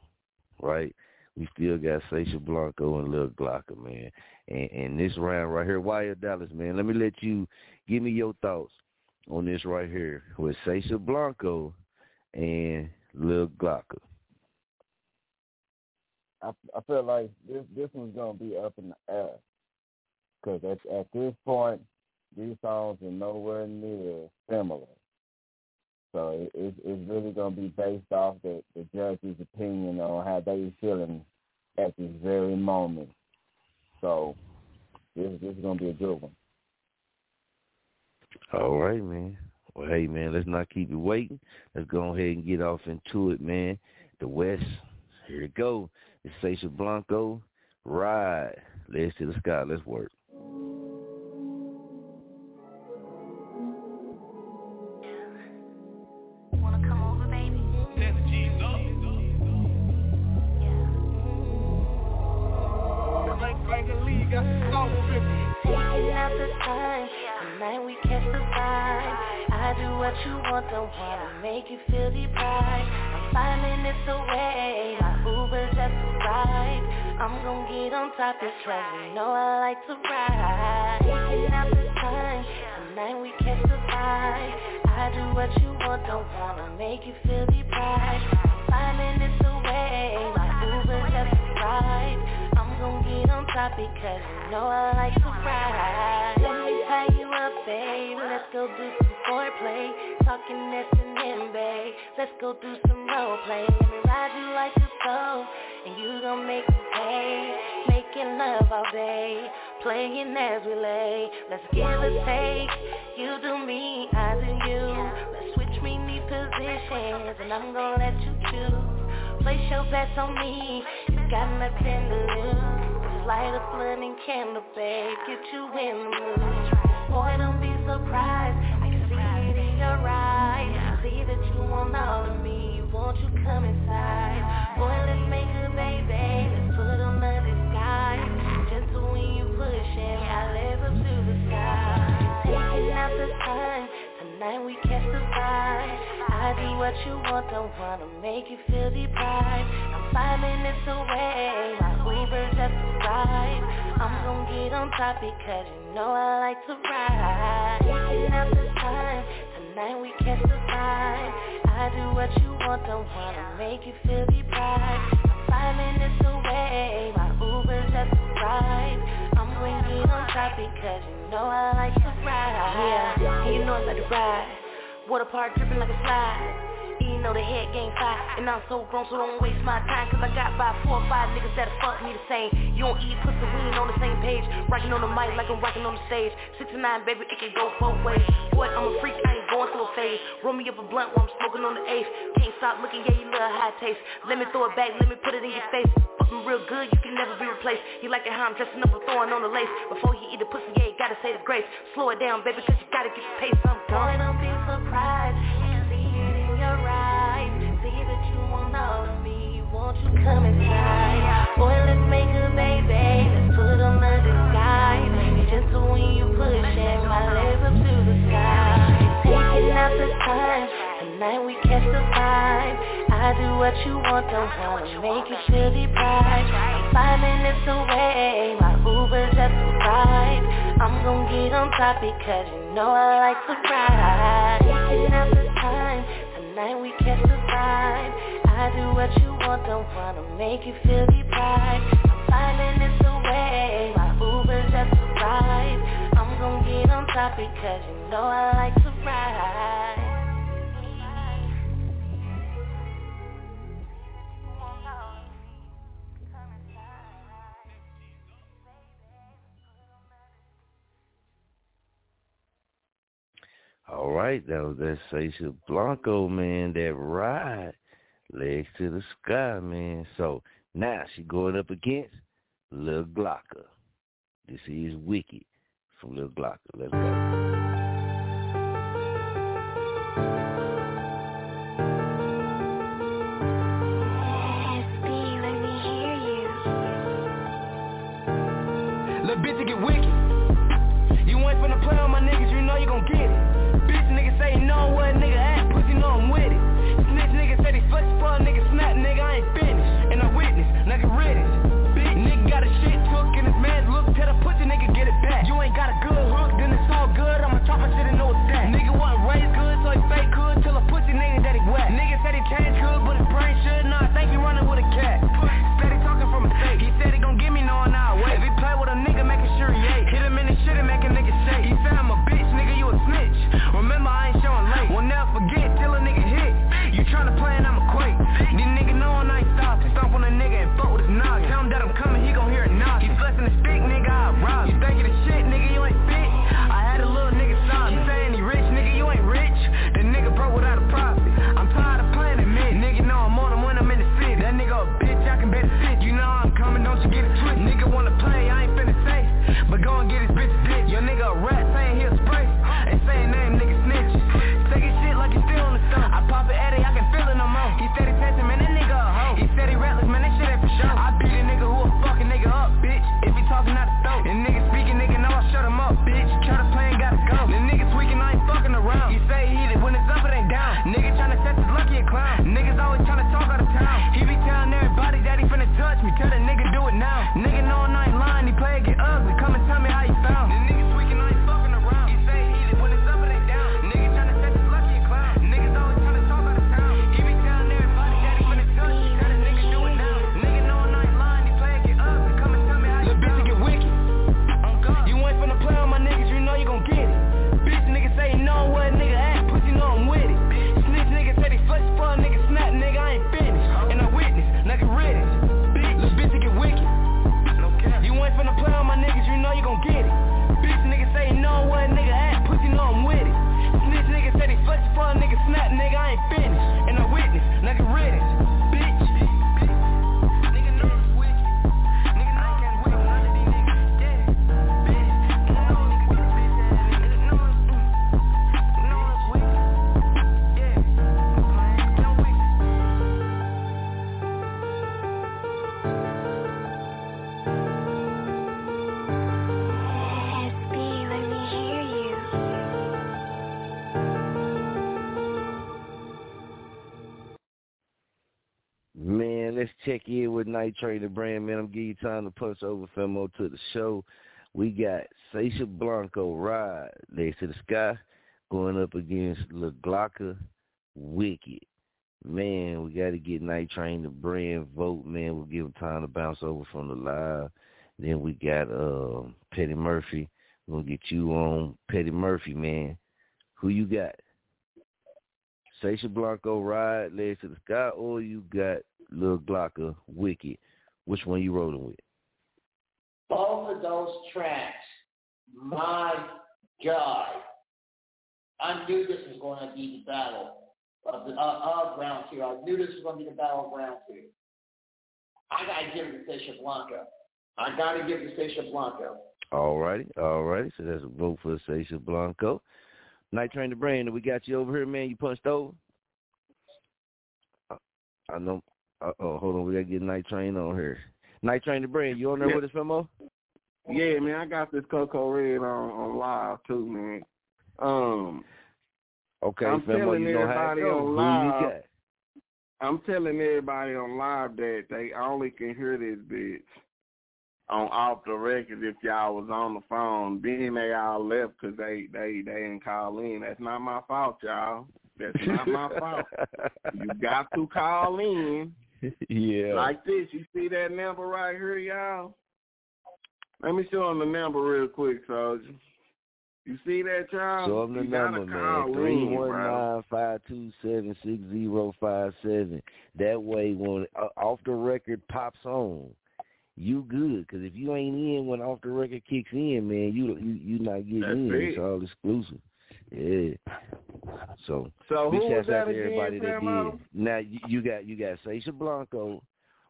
Speaker 2: right? We still got Sasha Blanco and Little Glocker, man. And, and this round right here, YL Dallas, man, let me let you give me your thoughts on this right here with Sasha Blanco and Lil Glocker.
Speaker 3: I I feel like this this one's gonna be up in the air because at at this point these songs are nowhere near similar. So it, it's it's really gonna be based off the the judge's opinion on how they feeling at this very moment. So this this is gonna be a good one.
Speaker 2: All right, man. Well, hey, man, let's not keep you waiting. Let's go ahead and get off into it, man. The West, here it go. It's Sasha Blanco. Ride. Let's to the sky. Let's work.
Speaker 29: Wanna make you feel deprived. I'm finding this way, my Uber just arrived. I'm gon' get on top because you know I like to ride. Taking out the time, tonight we catch the vibe. I do what you want, don't wanna make you feel deprived. I'm finding this way, my Uber just arrived. I'm gon' get on top because you know I like to ride. Let me tie you up, babe. Go do some foreplay. Talking this and then, babe. Let's go do some role play. Let me ride you like a soul, and you gon' make me pay. Making love all day, playing as we lay. Let's give a take. You do me, I do you. Let's switch me knee positions, and I'm gon' let you choose. Place your bets on me. You got nothing to lose. Just light a and candle, babe. Get you in the mood. Boy, don't be surprised. I can see it in your eyes. I see that you want all of me. Won't you come inside? Boy, let's make a baby. Tonight we catch the vibe. I do what you want, don't wanna make you feel deprived. I'm five minutes away, my Uber just arrived. I'm gon' get on top because you know I like to ride. Taking out the time, tonight we catch the vibe. I do what you want, don't wanna make you feel deprived. I'm five minutes away, my Uber just arrived. Top because you know I like to ride. Yeah, you know I like to ride. Water park dripping like a slide. You know the head game five And I'm so grown so don't waste my time Cause I got about four or five niggas that'll fuck me the same. You don't eat pussy, we ain't on the same page. Rocking on the mic like I'm rocking on the stage. 69 baby, it can go both ways. Boy, I'm a freak, I ain't going through a phase. Roll me up a blunt while I'm smoking on the eighth. Can't stop looking, yeah, you love high taste. Let me throw it back, let me put it in your face do real good, you can never be replaced. You like it how I'm dressing up, I'm throwing on the lace. Before you eat the pussy, yeah, you gotta say the grace. Slow it down, baby, cause you gotta get the pace I'm gone Boy, don't be surprised, can see it in your eyes. See that you want all of me, won't you come inside? Boy, let's make a baby, let's put under the disguise. Just when you push it, my legs up to the sky. Taking out the time, tonight we catch the vibe. I do what you want, don't wanna make you feel deprived. Five minutes away, my Uber just arrived. I'm gon' get on top because you know I like to ride. Taking out the time, tonight we catch the vibe. I do what you want, don't wanna make you feel deprived. Five minutes away, my Uber just arrived. I'm gon' get on top because you know I like to ride.
Speaker 2: All right, that was that Sasha Blanco, man, that ride. Legs to the sky, man. So now she going up against Lil Glocker. This is Wicked from Lil Glocker. Let's go.
Speaker 24: Brain should not, think he running with a cat. Steady talking from a state, he said he gon' give But go and get his bitch dick. Your nigga a rat saying he'll spray. And saying name nigga snitches. Taking shit like he's still on the stuff. I pop it Eddie, I can feel it no more. He said he texting, man, that nigga a hoe. He said he reckless, man, that shit ain't for sure. I beat a nigga who a fucking nigga up, bitch. If he talking out the throat. And nigga speaking, nigga know I shut him up, bitch. Try to play and gotta go. The nigga tweaking, I ain't fucking around. He say he it when it's up, it ain't down. Nigga tryna test his lucky a clown. Niggas always tryna talk out of town. He be telling everybody that he finna touch me. Tell that
Speaker 2: let's check in with Night Train the brand, man. I'm giving you time to punch over Femo to the show. We got Sasha Blanco Ride, Legs to the Sky, going up against Lil Glocker Wicked. Man, we got to get Night Train the brand vote, man. We'll give him time to bounce over from the live. Then we got uh, Petty Murphy. We're going to get you on Petty Murphy, man. Who you got? Sasha Blanco Ride, Legs to the Sky, or you got Lil Glocker Wicked? Which one you rolling with?
Speaker 23: Both of those tracks, my God. I knew this was going to be the battle of, the, uh, of round two. I knew this was going to be the battle of round two. I got to give it to Sasha Blanco. I got to give it to Sasha Blanco.
Speaker 2: All righty, all righty. So that's a vote for Sasha Blanco. Night Train the Brand, we got you over here, man. You punched over? I know. Uh, oh, hold on. We got to get Night Train on here. Night Train the Brand, you on there
Speaker 36: Yeah.
Speaker 2: with us, Femo?
Speaker 36: Yeah, man, I got this Coco Red on, on live too, man. Um,
Speaker 2: Okay,
Speaker 4: I'm
Speaker 2: Femo,
Speaker 4: telling
Speaker 2: you know how it
Speaker 4: everybody on live. I'm telling everybody on live that they only can hear this bitch on off the record if y'all was on the phone. Then they all left because they they they didn't call in. That's not my fault, y'all. That's not my fault. You got to call in
Speaker 2: yeah.
Speaker 4: like this. You see that number right here, y'all? Let me show them the number real quick, soldier. You see that, y'all?
Speaker 2: Show them the
Speaker 4: you
Speaker 2: number, man. Three one nine five two seven six zero five seven. That way, when uh, off the record pops on, you good. Because if you ain't in when off the record kicks in, man, you you you not getting
Speaker 4: That's
Speaker 2: in.
Speaker 4: it.
Speaker 2: It's all exclusive. Yeah. So,
Speaker 4: So
Speaker 2: big
Speaker 4: who was
Speaker 2: shouts out
Speaker 4: that
Speaker 2: to
Speaker 4: again,
Speaker 2: everybody that did. Now you, you got you got Sasha Blanco,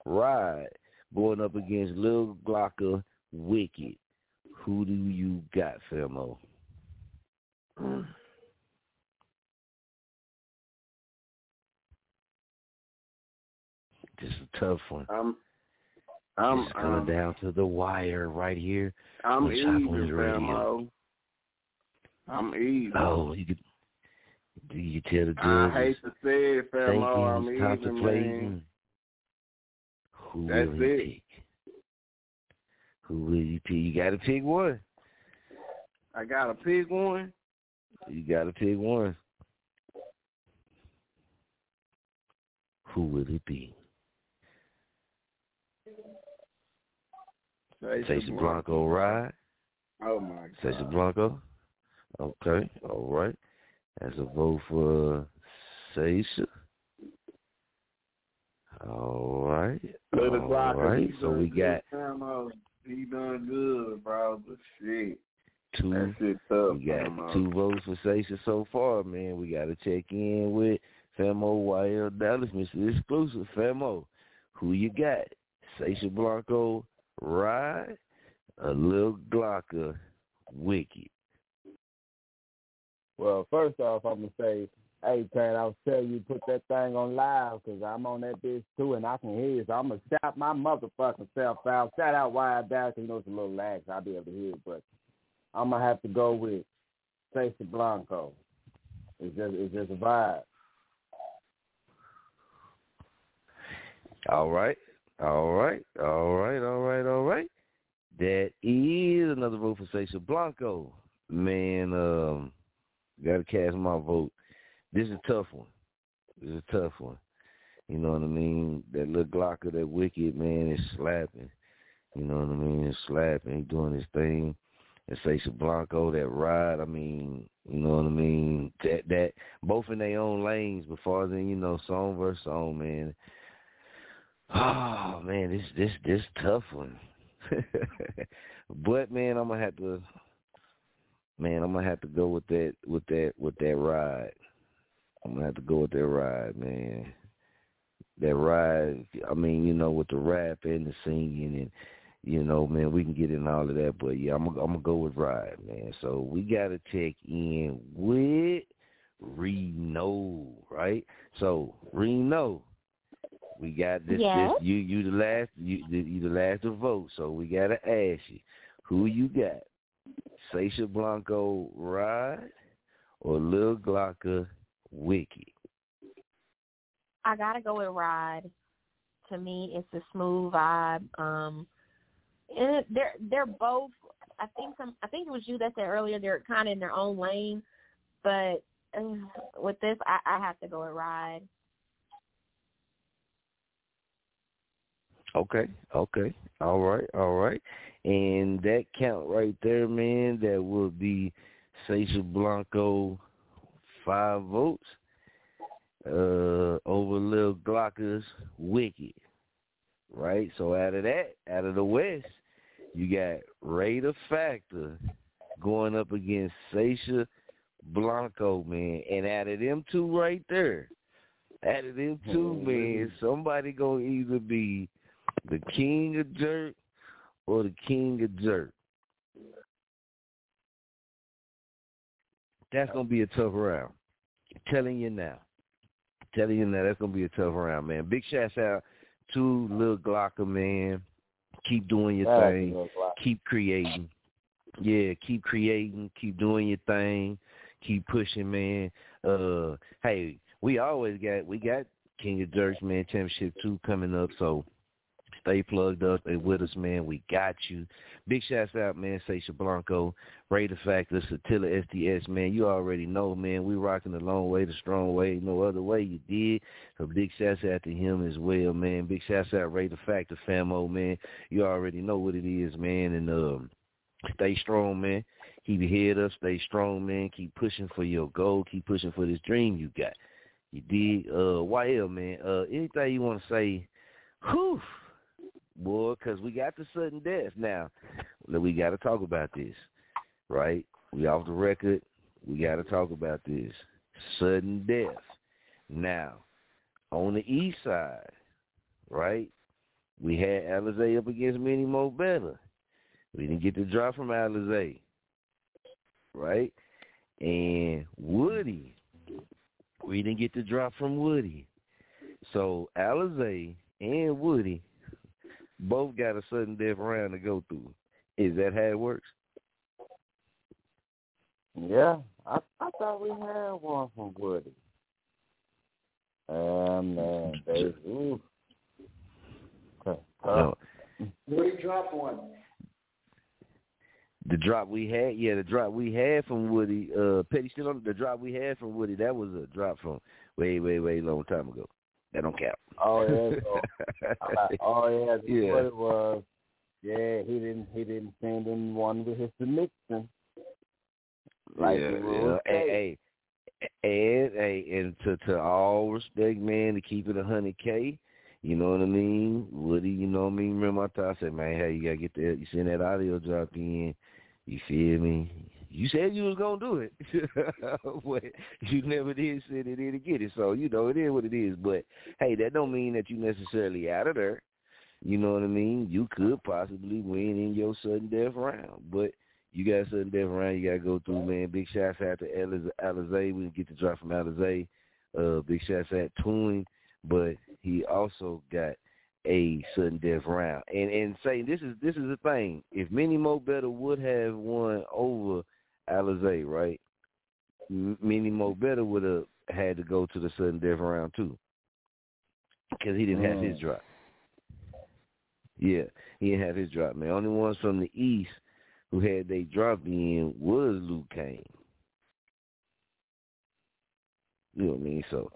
Speaker 2: Ride going up against Lil Glocker, Wicked. Who do you got, Famo? This is a tough one.
Speaker 4: I'm I'm
Speaker 2: this is coming
Speaker 4: I'm,
Speaker 2: down to the wire right here.
Speaker 4: I'm
Speaker 2: on Chop Radio.
Speaker 4: I'm even.
Speaker 2: Oh, you could. Do you tell the
Speaker 4: I hate to say it,
Speaker 2: thinking,
Speaker 4: Famo. Oh, I'm even, man.
Speaker 2: Who
Speaker 4: That's
Speaker 2: will
Speaker 4: it.
Speaker 2: pick? Who will you pick? You got to pick one.
Speaker 4: I gotta pick one.
Speaker 2: You got to pick one. Who will it be? Stacey Blanco ride.
Speaker 4: Oh my god.
Speaker 2: Blanco. Okay, all right. As a vote for Sasha. All right.
Speaker 4: Little
Speaker 2: All right. So we got.
Speaker 4: He done good, bro. But shit,
Speaker 2: two.
Speaker 4: tough.
Speaker 2: We got
Speaker 4: Famo.
Speaker 2: two votes for Sasha so far, man. We got to check in with Famo YL Dallas, Mr. Exclusive. Famo, who you got? Sasha Blanco, Ride, a Lil Glocker, Wicked.
Speaker 3: Well, first off, I'm gonna say, hey, Pat, I'll tell you put that thing on live 'cause I'm on that bitch too, and I can hear you. So I'm gonna shout my motherfucking self out. Shout out YL Dallas. You know it's a little lag, so I'll be able to hear it. But I'm gonna have to go with Stacey Blanco. It's just it's just a vibe.
Speaker 2: All right. All right. All right. All right. All right. That is another vote for Sasha Blanco. Man, um, gotta cast my vote. This is a tough one. This is a tough one. You know what I mean? That little Glocker, that wicked man is slapping. You know what I mean? It's slapping. He doing his thing. And Sasha Blanco, that ride, I mean, you know what I mean? That that both in their own lanes, as in, you know, song versus song, man. Oh man, this this this tough one. but man, I'm gonna have to man, I'm gonna have to go with that with that with that ride. I'm gonna have to go with that ride, man. That ride I mean, you know, with the rap and the singing and you know, man, we can get in all of that, but yeah, I'm gonna, I'm gonna go with ride, man. So we gotta check in with Reno, right? So Reno, we got this.
Speaker 21: Yes?
Speaker 2: This you you the last you you the last to vote. So we gotta ask you, who you got? Sasha Blanco ride or Lil Glocker Wicked?
Speaker 21: I gotta go with Ride. To me, it's a smooth vibe. Um, and they're they're both. I think some. I think it was you that said earlier they're kind of in their own lane, but uh, with this, I, I have to go with Ride.
Speaker 2: Okay, okay, all right, all right. And that count right there, man, that will be Sasha Blanco five votes uh over Lil Glocker's Wicked. Right? So out of that, out of the West, you got Ray the Factor going up against Sasha Blanco, man. And out of them two right there, out of them two, man, somebody gonna either be the King of Jurk or the King of Jurk. That's gonna be a tough round. telling you now. telling you now, that's gonna be a tough round, man. Big shouts out to Lil Glocker, man. Keep doing your thing. Keep creating. Yeah, keep creating. Keep doing your thing. Keep pushing, man. Uh, hey, we always got we got King of Jurks, man, Championship two coming up, so stay plugged up. Stay with us, man. We got you. Big shouts out, man. Sasha Blanco, Raider Factor, Satilla STS, man. You already know, man. We rocking the long way, the strong way, no other way. You did. So big shouts out to him as well, man. Big shouts out Ray Raider Factor, famo, man. You already know what it is, man. And um, stay strong, man. Keep your head up. Stay strong, man. Keep pushing for your goal. Keep pushing for this dream you got. You did. Uh, YL, man. Uh, anything you want to say? Whew boy, because we got the sudden death now. We got to talk about this, right? We off the record. We got to talk about this sudden death. Now, on the east side, right? We had Alizé up against Many Mo Better. We didn't get the drop from Alizé, right? And Woody, we didn't get the drop from Woody. So Alizé and Woody both got a sudden death round to go through. Is that how it works?
Speaker 3: Yeah, I I thought we had one from Woody. Um, man, they ooh. Okay.
Speaker 2: No.
Speaker 23: Woody dropped one.
Speaker 2: The drop we had, yeah, the drop we had from Woody, uh, Petty still on the drop we had from Woody. That was a drop from way, way, way long time ago. That don't count.
Speaker 3: Oh yeah. So, uh, oh yeah. That's
Speaker 2: Yeah.
Speaker 3: what it was. Yeah, he didn't. He didn't send in one with his Nixon. Like
Speaker 2: yeah, yeah. Hey, hey, and hey, and to to all respect, man, to keep it a hundred k. You know what I mean? Woody, you know what I mean? Remember I thought I said, man, hey, you gotta get that. You send that audio drop in. You feel me? You said you was gonna do it, but you never did send it in to get it. So you know it is what it is. But hey, that don't mean that you necessarily out of there. You know what I mean? You could possibly win in your sudden death round, but you got a sudden death round. You got to go through, man. Big shouts out to Aliz- Alizé. We get the drop from Alizé. Uh, big shouts out to him, but he also got a sudden death round. And and say this is this is the thing. If Minnie Mo Better would have won over Alizé, right? M- Minnie Mo Better would have had to go to the sudden death round too, because he didn't have his
Speaker 3: Mm.
Speaker 2: drop. Yeah, he didn't have his drop. Man, only ones from the east who had they drop in was Luke Kane. You know what I mean? So,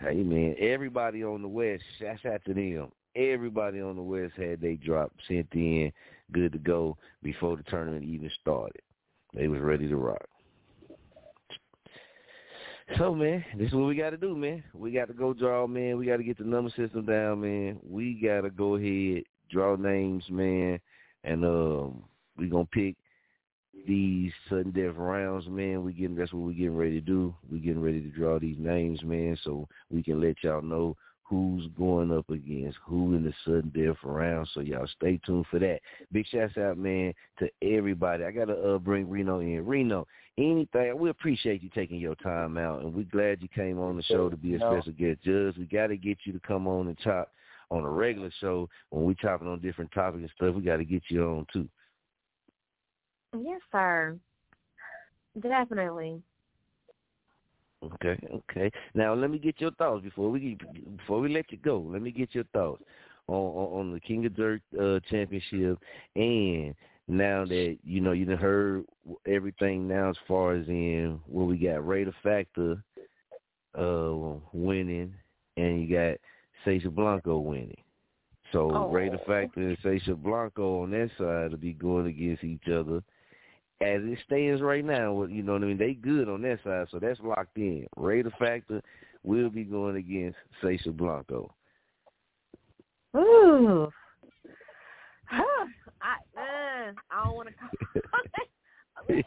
Speaker 2: hey man, everybody on the west, shouts out to them. Everybody on the west had they drop sent in, good to go before the tournament even started. They was ready to rock. So man, this is what we got to do, man. We got to go draw, man. We got to get the number system down, man. We got to go ahead, draw names, man, and um, we gonna pick these sudden death rounds, man. We getting that's what we getting ready to do. We getting ready to draw these names, man, so we can let y'all know who's going up against who in the sudden death round. So y'all stay tuned for that. Big shouts out, man, to everybody. I gotta uh, bring Reno in. Reno, anything. We appreciate you taking your time out, and we're glad you came on the show to be a
Speaker 3: No.
Speaker 2: special guest judge. We got to get you to come on and talk on a regular show when we're talking on different topics and stuff. We got to get you on too.
Speaker 21: Yes, sir. Definitely.
Speaker 2: Okay, okay. Now let me get your thoughts before we before we let you go. Let me get your thoughts on on, on the King of Dirt uh, championship, and now that you know you done heard everything now as far as in where we got Raider Factor uh, winning, and you got Sasha Blanco winning. So
Speaker 3: Oh.
Speaker 2: Raider Factor and Sasha Blanco on that side will be going against each other as it stands right now, you know what I mean? They good on that side, so that's locked in. Raider Factor will be going against Sasha Blanco.
Speaker 21: Ooh. Huh. I uh, I don't want to.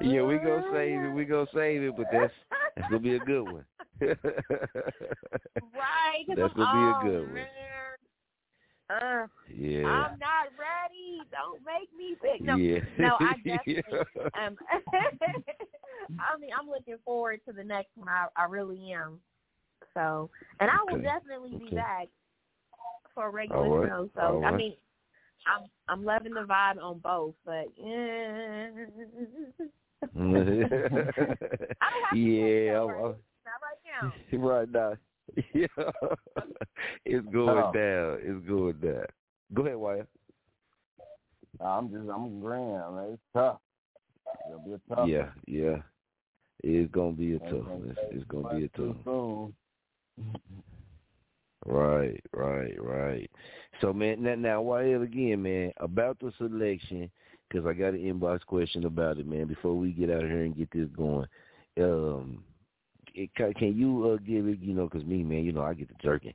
Speaker 2: yeah, we gonna save it. We gonna save it, but that's that's gonna be a good one.
Speaker 21: right.
Speaker 2: That's gonna be a good one.
Speaker 21: Uh,
Speaker 2: Yeah.
Speaker 21: I'm not ready. Don't make me big. No,
Speaker 2: Yeah.
Speaker 21: no, I definitely. um, I mean, I'm looking forward to the next one. I, I really am. So, and I will
Speaker 2: Okay.
Speaker 21: definitely be
Speaker 2: Okay.
Speaker 21: back for a regular
Speaker 2: right.
Speaker 21: show. So,
Speaker 2: All
Speaker 21: I
Speaker 2: right.
Speaker 21: mean, I'm I'm loving the vibe on both, but yeah.
Speaker 2: yeah, I'm, I'm,
Speaker 21: Not right now.
Speaker 2: right now. Yeah, it's going
Speaker 3: Oh.
Speaker 2: down. It's going down. Go ahead, Wyatt.
Speaker 3: I'm just I'm agreeing. Man. It's tough. It'll be a tough.
Speaker 2: Yeah, yeah. It's gonna be a tough. one. It's, it's gonna be a tough.
Speaker 3: soon.
Speaker 2: Right, right, right. So, man, now, now YL again, man, about the selection, because I got an inbox question about it, man. Before we get out of here and get this going, um, can you uh, give it, you know, because me, man, you know, I get the jerking.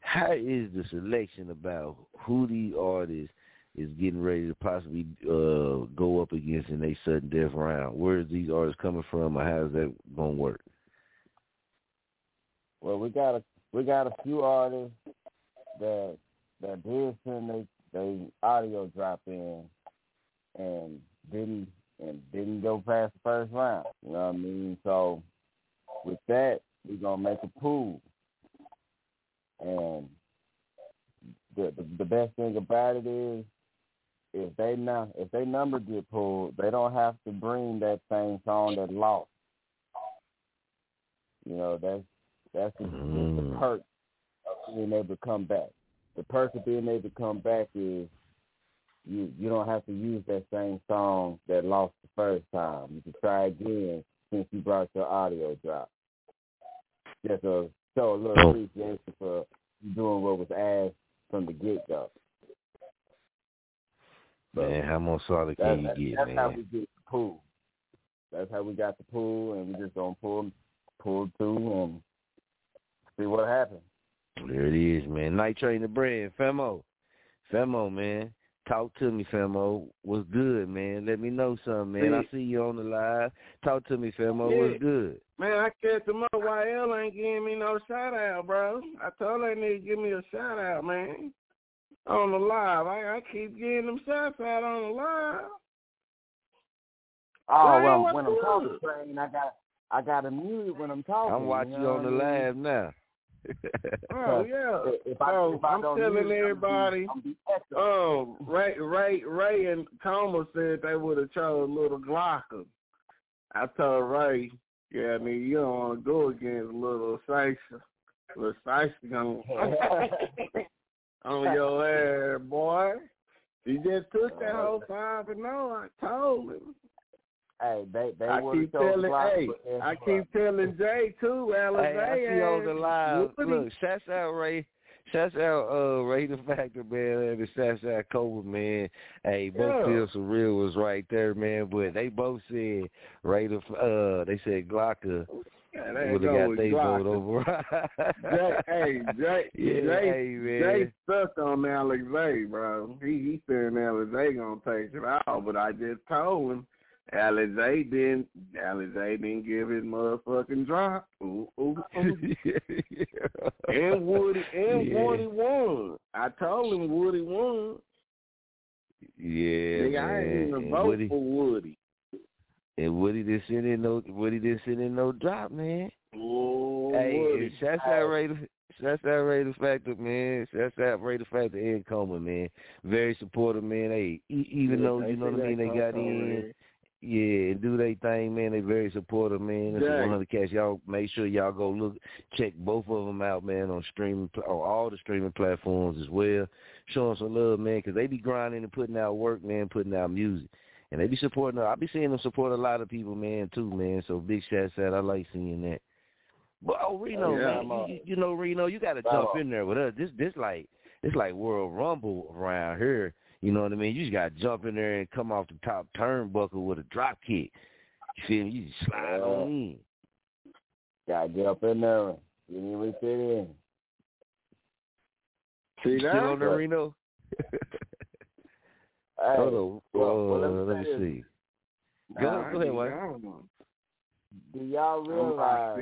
Speaker 2: How is the selection about who the artist is getting ready to possibly uh, go up against in a sudden death round? Where is these artists coming from, or how is that gonna work?
Speaker 3: Well, we got a we got a few artists that that did send they they audio drop in and didn't and didn't go past the first round. You know what I mean? So with that, we're gonna make a pool. And the, the the best thing about it is if they now if they number get pulled, they don't have to bring that same song that lost. You know, that's that's the,
Speaker 2: Mm.
Speaker 3: the perk of being able to come back. The perk of being able to come back is you you don't have to use that same song that lost the first time. You can try again since you brought your audio drop. Just to show oh. a little appreciation for doing what was asked from the get go.
Speaker 2: Man, how much solid can you get,
Speaker 3: that's how we get the pool. That's how we got the pool, and we just gonna pull pull through and see what happens.
Speaker 2: There it is, man. Night Train the brand. Femo. Femo, man. Talk to me, Femo. What's good, man? Let me know something, man. I
Speaker 4: See-
Speaker 2: see you on the live. Talk to me, Femo.
Speaker 4: Yeah.
Speaker 2: What's good?
Speaker 4: Man, I catch him up. YL ain't giving me no shout out, bro. I told that nigga give me a shout out, man. On the live. I, I keep getting them shots out on the live.
Speaker 3: Oh
Speaker 4: Why
Speaker 3: well,
Speaker 4: you
Speaker 3: when I'm
Speaker 4: want
Speaker 3: talking, train, I got I got to mute when I'm talking.
Speaker 2: I'm watching
Speaker 3: you
Speaker 2: you on the
Speaker 3: what I mean?
Speaker 2: live now.
Speaker 4: Oh yeah.
Speaker 3: If I,
Speaker 4: so
Speaker 3: if I
Speaker 4: I'm telling
Speaker 3: mute it, I'm
Speaker 4: everybody.
Speaker 3: gonna I'm
Speaker 4: Um, Ray, Ray, Ray, and Coma said they would have chose Little Glocker. I told Ray, yeah, I mean, you don't want to go against Little Sisha. Little Sisha on, on your ass, boy. He just took that whole five and no. I told him.
Speaker 3: Hey, they they
Speaker 4: I keep telling, hey, I keep telling Jay too, Alizé.
Speaker 2: Hey, I see you on the
Speaker 4: ass,
Speaker 2: Look, shouts out Ray. Shouts out uh Ray the Factor, man, and shouts out Cobra, man. Hey, both
Speaker 4: Yeah.
Speaker 2: feel surreal was right there, man. But they both said Ray the uh they said Glocker
Speaker 4: Yeah, they
Speaker 2: would have got they vote over.
Speaker 4: Jay, hey, Jay,
Speaker 2: Yeah,
Speaker 4: Jay,
Speaker 2: hey, man.
Speaker 4: Jay stuck on Alizé, bro. He he said Alizé gonna take it out, but I just told him Alizé didn't. Alizé didn't give his motherfucking drop. Ooh, ooh, ooh. and Woody and
Speaker 2: Yeah.
Speaker 4: Woody won. I told him Woody won.
Speaker 2: Yeah,
Speaker 4: Nigga, I
Speaker 2: man.
Speaker 4: ain't even vote
Speaker 2: Woody,
Speaker 4: for Woody.
Speaker 2: and Woody didn't send in no Woody didn't send in no drop, man.
Speaker 4: Oh,
Speaker 2: Hey,
Speaker 4: Woody.
Speaker 2: shouts out Ray the shouts out Ray Factor, man. Out Ray the Factor and Coma, man. Very supportive, man. Hey, even
Speaker 4: Yeah,
Speaker 2: though you know what I mean, they got in.
Speaker 4: man.
Speaker 2: Yeah, and do they thing, man. They very supportive, man. It's
Speaker 4: Jay.
Speaker 2: 100 cash. Y'all make sure y'all go look, check both of them out, man, on streaming, on all the streaming platforms as well. Show them some love, man, because they be grinding and putting out work, man, putting out music, and they be supporting. I be seeing them support a lot of people, man, too, man. So big shouts out. I like seeing that. But oh, Reno,
Speaker 4: Yeah,
Speaker 2: man, you, you know, Reno, you got to jump in there with us. This, this like, it's like World Rumble around here. You know what I mean? You just got to jump in there and come off the top turnbuckle with a drop kick. You feel me? You just slide on in.
Speaker 3: Gotta get up in there and get in with it in.
Speaker 4: See that?
Speaker 2: still on there, Reno?
Speaker 3: Hey,
Speaker 2: Hold on.
Speaker 3: well, well,
Speaker 2: Uh,
Speaker 3: let me
Speaker 2: let me
Speaker 3: say this.
Speaker 2: see. Go,
Speaker 4: Nah,
Speaker 2: go ahead,
Speaker 4: I
Speaker 2: White.
Speaker 4: don't know.
Speaker 3: Do y'all realize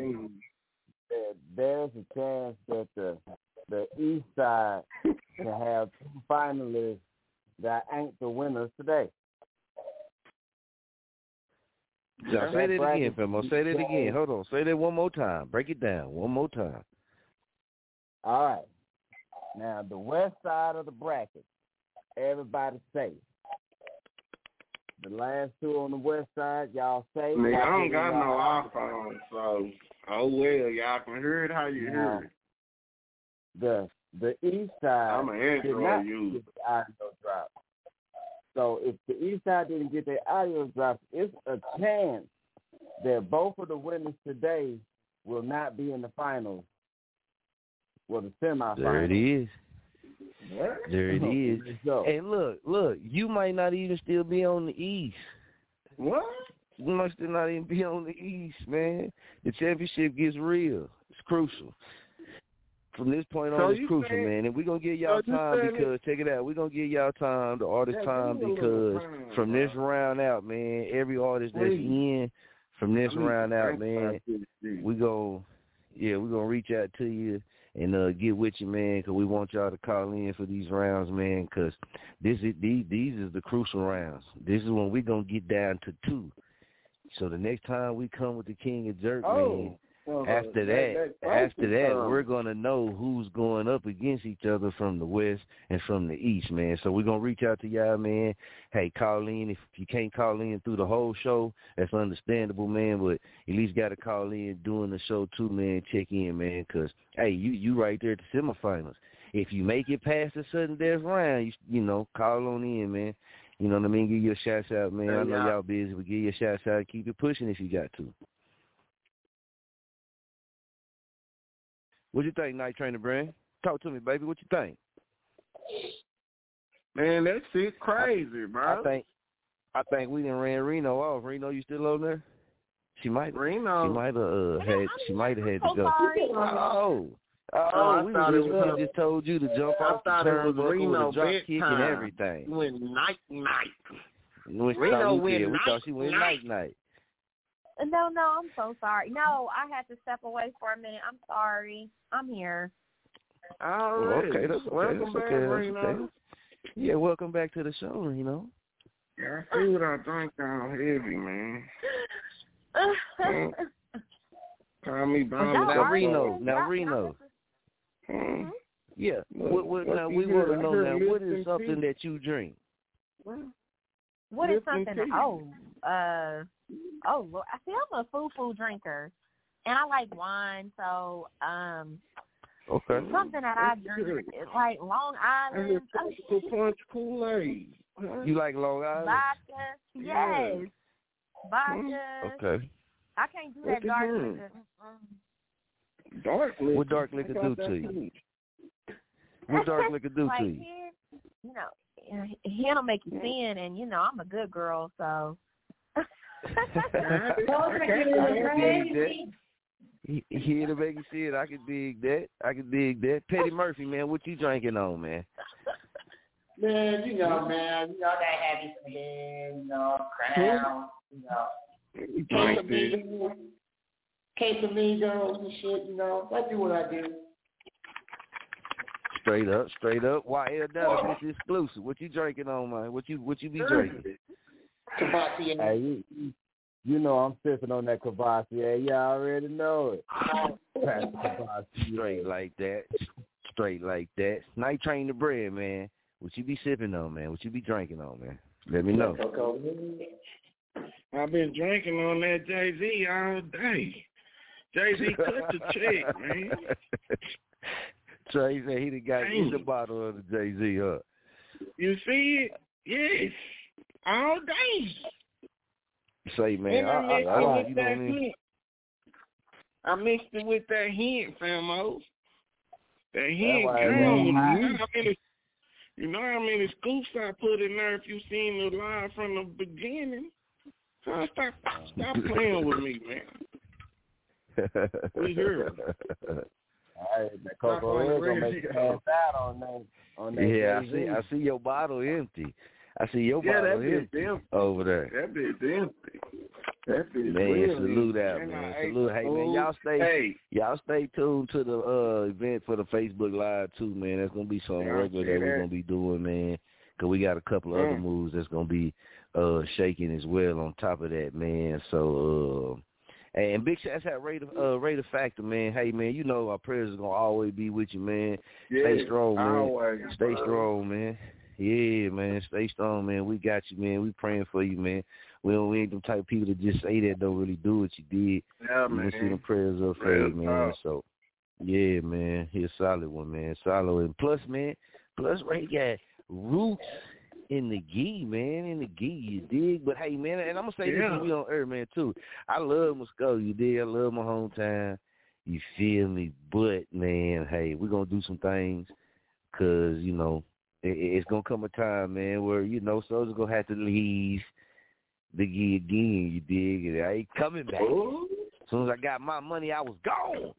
Speaker 3: that there's a chance that the the East Side can have two finalists that ain't the winners today?
Speaker 2: Now, say that again,
Speaker 3: bracket
Speaker 2: Femo. Say that again. Hold on. Say that one more time. Break it down. One more time.
Speaker 3: All right. Now the west side of the bracket, everybody say the last two on the west side, y'all safe.
Speaker 4: Nigga,
Speaker 3: Y'all
Speaker 4: I don't got no iPhone, so oh well, y'all can hear it how you hear it.
Speaker 3: The the east side
Speaker 4: I'm an
Speaker 3: did
Speaker 4: Android
Speaker 3: not
Speaker 4: user.
Speaker 3: get the audio drop. So if the east side didn't get their audio drop, it's a chance that both of the winners today will not be in the finals. Well, the semifinals.
Speaker 2: There it is. There it is.
Speaker 3: So,
Speaker 2: And look, look, you might not even still be on the East.
Speaker 4: What?
Speaker 2: You might still not even be on the East, man. The championship gets real. It's crucial. From this point on,
Speaker 4: So
Speaker 2: it's crucial,
Speaker 4: saying-
Speaker 2: man. And we're gonna give y'all
Speaker 4: so
Speaker 2: time because check it out. We're gonna give y'all time, the artist
Speaker 4: Yeah,
Speaker 2: time,
Speaker 4: give me a little
Speaker 2: because
Speaker 4: time,
Speaker 2: from this round out, man, every artist that's
Speaker 4: Please.
Speaker 2: in from this
Speaker 4: I need
Speaker 2: round out, man,
Speaker 4: about this shit.
Speaker 2: we go, yeah, we're gonna reach out to you and uh get with you, man, 'cause we want y'all to call in for these rounds, man, 'cause this is these these is the crucial rounds. This is when we're gonna get down to two. So the next time we come with the King of Jurk, man,
Speaker 4: So
Speaker 2: after that,
Speaker 4: that
Speaker 2: after
Speaker 4: that,
Speaker 2: that,
Speaker 4: is, um,
Speaker 2: we're gonna know who's going up against each other from the west and from the east, man. So we're gonna reach out to y'all, man. Hey, call in if you can't call in through the whole show. That's understandable, man. But at least got to call in during the show too, man. Check in, man, 'cause hey, you you right there at the semifinals. If you make it past a certain death round, you you know, call on in, man. You know what I mean? Give your a shout out, man. I know y'all busy, but give your a shout out. Keep it pushing if you got to. What you think, Night Trainer Brand? Talk to me, baby. What you think?
Speaker 4: Man, that shit crazy, bro.
Speaker 2: I think I think we didn't ran Reno off. Reno, you still on there? She might
Speaker 4: Reno.
Speaker 2: she might have uh, had she might have had to go.
Speaker 23: sorry.
Speaker 2: Oh. Oh,
Speaker 4: Oh, I
Speaker 2: we,
Speaker 4: thought
Speaker 2: was
Speaker 4: it
Speaker 2: just,
Speaker 4: was-
Speaker 2: we just told you to jump
Speaker 4: I
Speaker 2: off the
Speaker 4: thought it was
Speaker 2: turnbuckle with
Speaker 4: Reno
Speaker 2: drop kick and everything.
Speaker 4: You went night night.
Speaker 2: When she
Speaker 4: Reno
Speaker 2: thought we,
Speaker 4: went
Speaker 2: yeah, we thought she went
Speaker 4: night.
Speaker 2: night night.
Speaker 21: No, no, I'm so sorry. No, I had to step away for a minute. I'm sorry. I'm here.
Speaker 4: Alright.
Speaker 2: okay, that's okay.
Speaker 4: Welcome
Speaker 2: that's
Speaker 4: back,
Speaker 2: okay. That's
Speaker 4: Reno.
Speaker 2: okay. Yeah, welcome back to the show, you know.
Speaker 4: Yeah, I see what I drink down heavy, man. Mm. Call me Bonnie.
Speaker 21: y'all
Speaker 2: Now? Reno, now Reno.
Speaker 4: Hmm.
Speaker 2: Yeah.
Speaker 4: Look,
Speaker 2: What, what,
Speaker 4: what
Speaker 2: now we want to know now. What
Speaker 4: listen
Speaker 2: is something
Speaker 4: to-
Speaker 2: that you drink?
Speaker 21: What is something?
Speaker 4: to you.
Speaker 21: Oh, uh, oh, Lord. I see. I'm a foo foo drinker, and I like wine. So, um,
Speaker 2: Okay.
Speaker 21: something that I drink is like Long Island
Speaker 4: tropical punch Kool-Aid.
Speaker 2: You like Long Island?
Speaker 21: vodka.
Speaker 4: Yeah.
Speaker 21: Yes, vodka.
Speaker 2: Okay.
Speaker 21: I can't do
Speaker 4: What
Speaker 21: that
Speaker 4: you
Speaker 21: dark
Speaker 4: doing?
Speaker 21: liquor.
Speaker 4: Dark liquor.
Speaker 2: What dark
Speaker 4: I
Speaker 2: liquor do to you? What dark liquor do
Speaker 21: like
Speaker 2: to you?
Speaker 21: Here, you know, he'll make you sin, and you know I'm a good girl, so.
Speaker 2: I can dig that. He, he to make you see it. I can dig that. I can dig that. Petty Murphy, man, what you drinking on, man?
Speaker 23: Man, you know, man, you know, I gotta have you some head, you know, crown, you know,
Speaker 4: You drink this.
Speaker 23: Casamigos, Casamigos and shit, you know. I do what I do.
Speaker 2: Straight up, straight up. YL Dallas, it's exclusive. What you drinking on, man? What you what you be drinking?
Speaker 23: Courvoisier.
Speaker 3: Hey, you, you- you know I'm sipping on that Courvoisier. You already know it. Courvoisier.
Speaker 2: Straight like that. Straight like that. Night train the bread, man. What you be sipping on, man? What you be drinking on, man? Let me know.
Speaker 4: I've been drinking on that Jay Z all day. Jay Z cut the check, man.
Speaker 2: Trey said he done got in the bottle of the Jay Z, huh?
Speaker 4: You see it? Yes. All day.
Speaker 2: Say, man, I,
Speaker 4: I,
Speaker 2: I,
Speaker 4: mixed
Speaker 2: I,
Speaker 4: it with
Speaker 2: you
Speaker 4: that
Speaker 2: know me.
Speaker 4: hint. I mixed it with that hint, famo. That hint
Speaker 3: it
Speaker 4: You know how many you know how many scoops I put in there if you seen the live from the beginning? So stop stop playing with me, man. We here.
Speaker 3: All right, that Coco
Speaker 4: Stop on the
Speaker 3: Red gonna make you
Speaker 4: radio.
Speaker 3: pass out on that. On that
Speaker 2: yeah, I see. I see your bottle empty. I see your
Speaker 4: Yeah,
Speaker 2: bottle
Speaker 4: that
Speaker 2: empty
Speaker 4: empty.
Speaker 2: over there.
Speaker 4: That bitch empty. That bitch
Speaker 2: Man, salute out, man. Salute. Hey, man, y'all stay.
Speaker 4: Hey,
Speaker 2: Y'all stay tuned to the uh event for the Facebook Live too, man. That's gonna be something
Speaker 4: Yeah,
Speaker 2: regular
Speaker 4: see
Speaker 2: that we're gonna be doing, man. Cause we got a couple of other
Speaker 4: Mm.
Speaker 2: moves that's gonna be uh shaking as well on top of that, man. So uh and big shout out uh Raider Factor, man. Hey man, you know our prayers is gonna always be with you, man.
Speaker 4: yeah,
Speaker 2: Stay strong, man.
Speaker 4: Always,
Speaker 2: Stay strong, man. Yeah, man. Stay strong, man. We got you, man. We praying for you, man. We don't, we ain't the type of people that just say that don't really do what you did.
Speaker 4: Yeah,
Speaker 2: we
Speaker 4: man.
Speaker 2: see the prayers up for you, man. So, yeah, man. He a solid one, man. Solid. And plus, man, plus Ray got roots in the gi, man. In the gi, you dig? But hey, man, and I'm gonna say this
Speaker 4: Yeah.
Speaker 2: to we on air, man, too. I love Muskogee, you dig? I love my hometown. You feel me? But man, hey, we're gonna do some things because you know it's gonna come a time, man, where you know soldiers gonna have to leave the gi again. You dig? And I ain't coming back. As soon as I got my money, I was gone.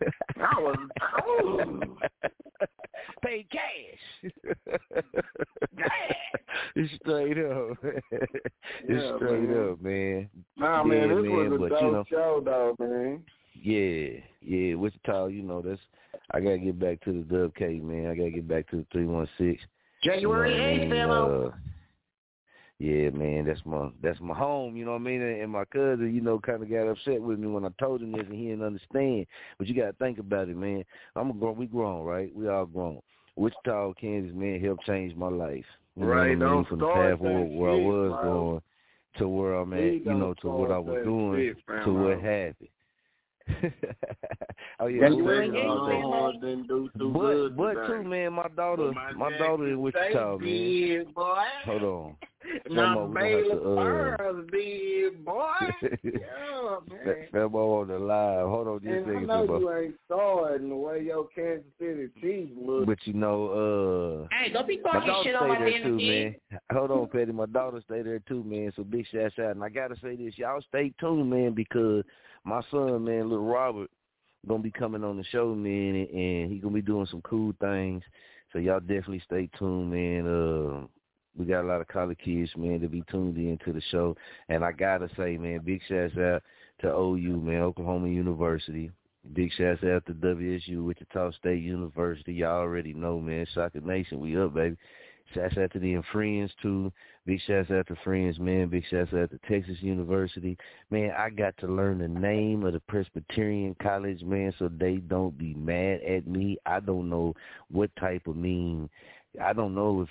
Speaker 4: I was gone.
Speaker 2: Paid cash. It's straight up. it's
Speaker 4: Yeah,
Speaker 2: straight
Speaker 4: man.
Speaker 2: up, man.
Speaker 4: Nah,
Speaker 2: Yeah,
Speaker 4: man, this
Speaker 2: man,
Speaker 4: was a dope
Speaker 2: you know,
Speaker 4: show, though, man.
Speaker 2: Yeah, yeah, Wichita, you know, that's I gotta get back to the Dub K, man. I gotta get back to the three one six.
Speaker 23: January 8th, Philo.
Speaker 2: Uh, yeah, man, that's my that's my home, you know what I mean? And my cousin, you know, kinda got upset with me when I told him this and he didn't understand. But you gotta think about it, man. I'm a grown we grown, right? We all grown. Wichita, Kansas, man, helped change my life. You know
Speaker 4: Right,
Speaker 2: what I mean? From the path where, where I was going to where I'm at, you know, to what I was doing to what happened. oh yeah,
Speaker 4: That
Speaker 2: we
Speaker 4: January
Speaker 2: working on
Speaker 4: 8th,
Speaker 2: that.
Speaker 4: man. Didn't do too
Speaker 2: But
Speaker 4: good
Speaker 2: but
Speaker 4: today.
Speaker 2: too, man, my daughter, my,
Speaker 4: my
Speaker 2: daughter in
Speaker 4: Jackson
Speaker 2: Wichita,
Speaker 4: State
Speaker 2: man.
Speaker 4: big, boy.
Speaker 2: Hold on.
Speaker 4: Now,
Speaker 2: Famo, we gonna have
Speaker 4: Baylor
Speaker 2: to, uh,
Speaker 4: Burns big, boy. yeah, man.
Speaker 2: Famo on the live. Hold on just a
Speaker 4: And I
Speaker 2: second,
Speaker 4: know
Speaker 2: Famo.
Speaker 4: you ain't starting the way your Kansas City Chiefs look.
Speaker 2: But you know, uh,
Speaker 23: Hey, don't be talking shit on my
Speaker 2: there too, man. Hold on, Petty. My daughter stay there too, man. So big shout out. And I gotta say this, y'all stay tuned, man, because my son, man, little Robert, gonna be coming on the show, man, and, he gonna be doing some cool things. So y'all definitely stay tuned, man. Uh, we got a lot of college kids, man, to be tuned into the show. And I gotta say, man, big shouts out to OU, man, Oklahoma University. Big shouts out to WSU, Wichita State University. Y'all already know, man. Shocker Nation, we up, baby. Shouts out to them friends too. Big shouts out to friends, man. Big shouts out to Texas University. Man, I got to learn the name of the Presbyterian College, man, so they don't be mad at me. I don't know what type of mean. I don't know if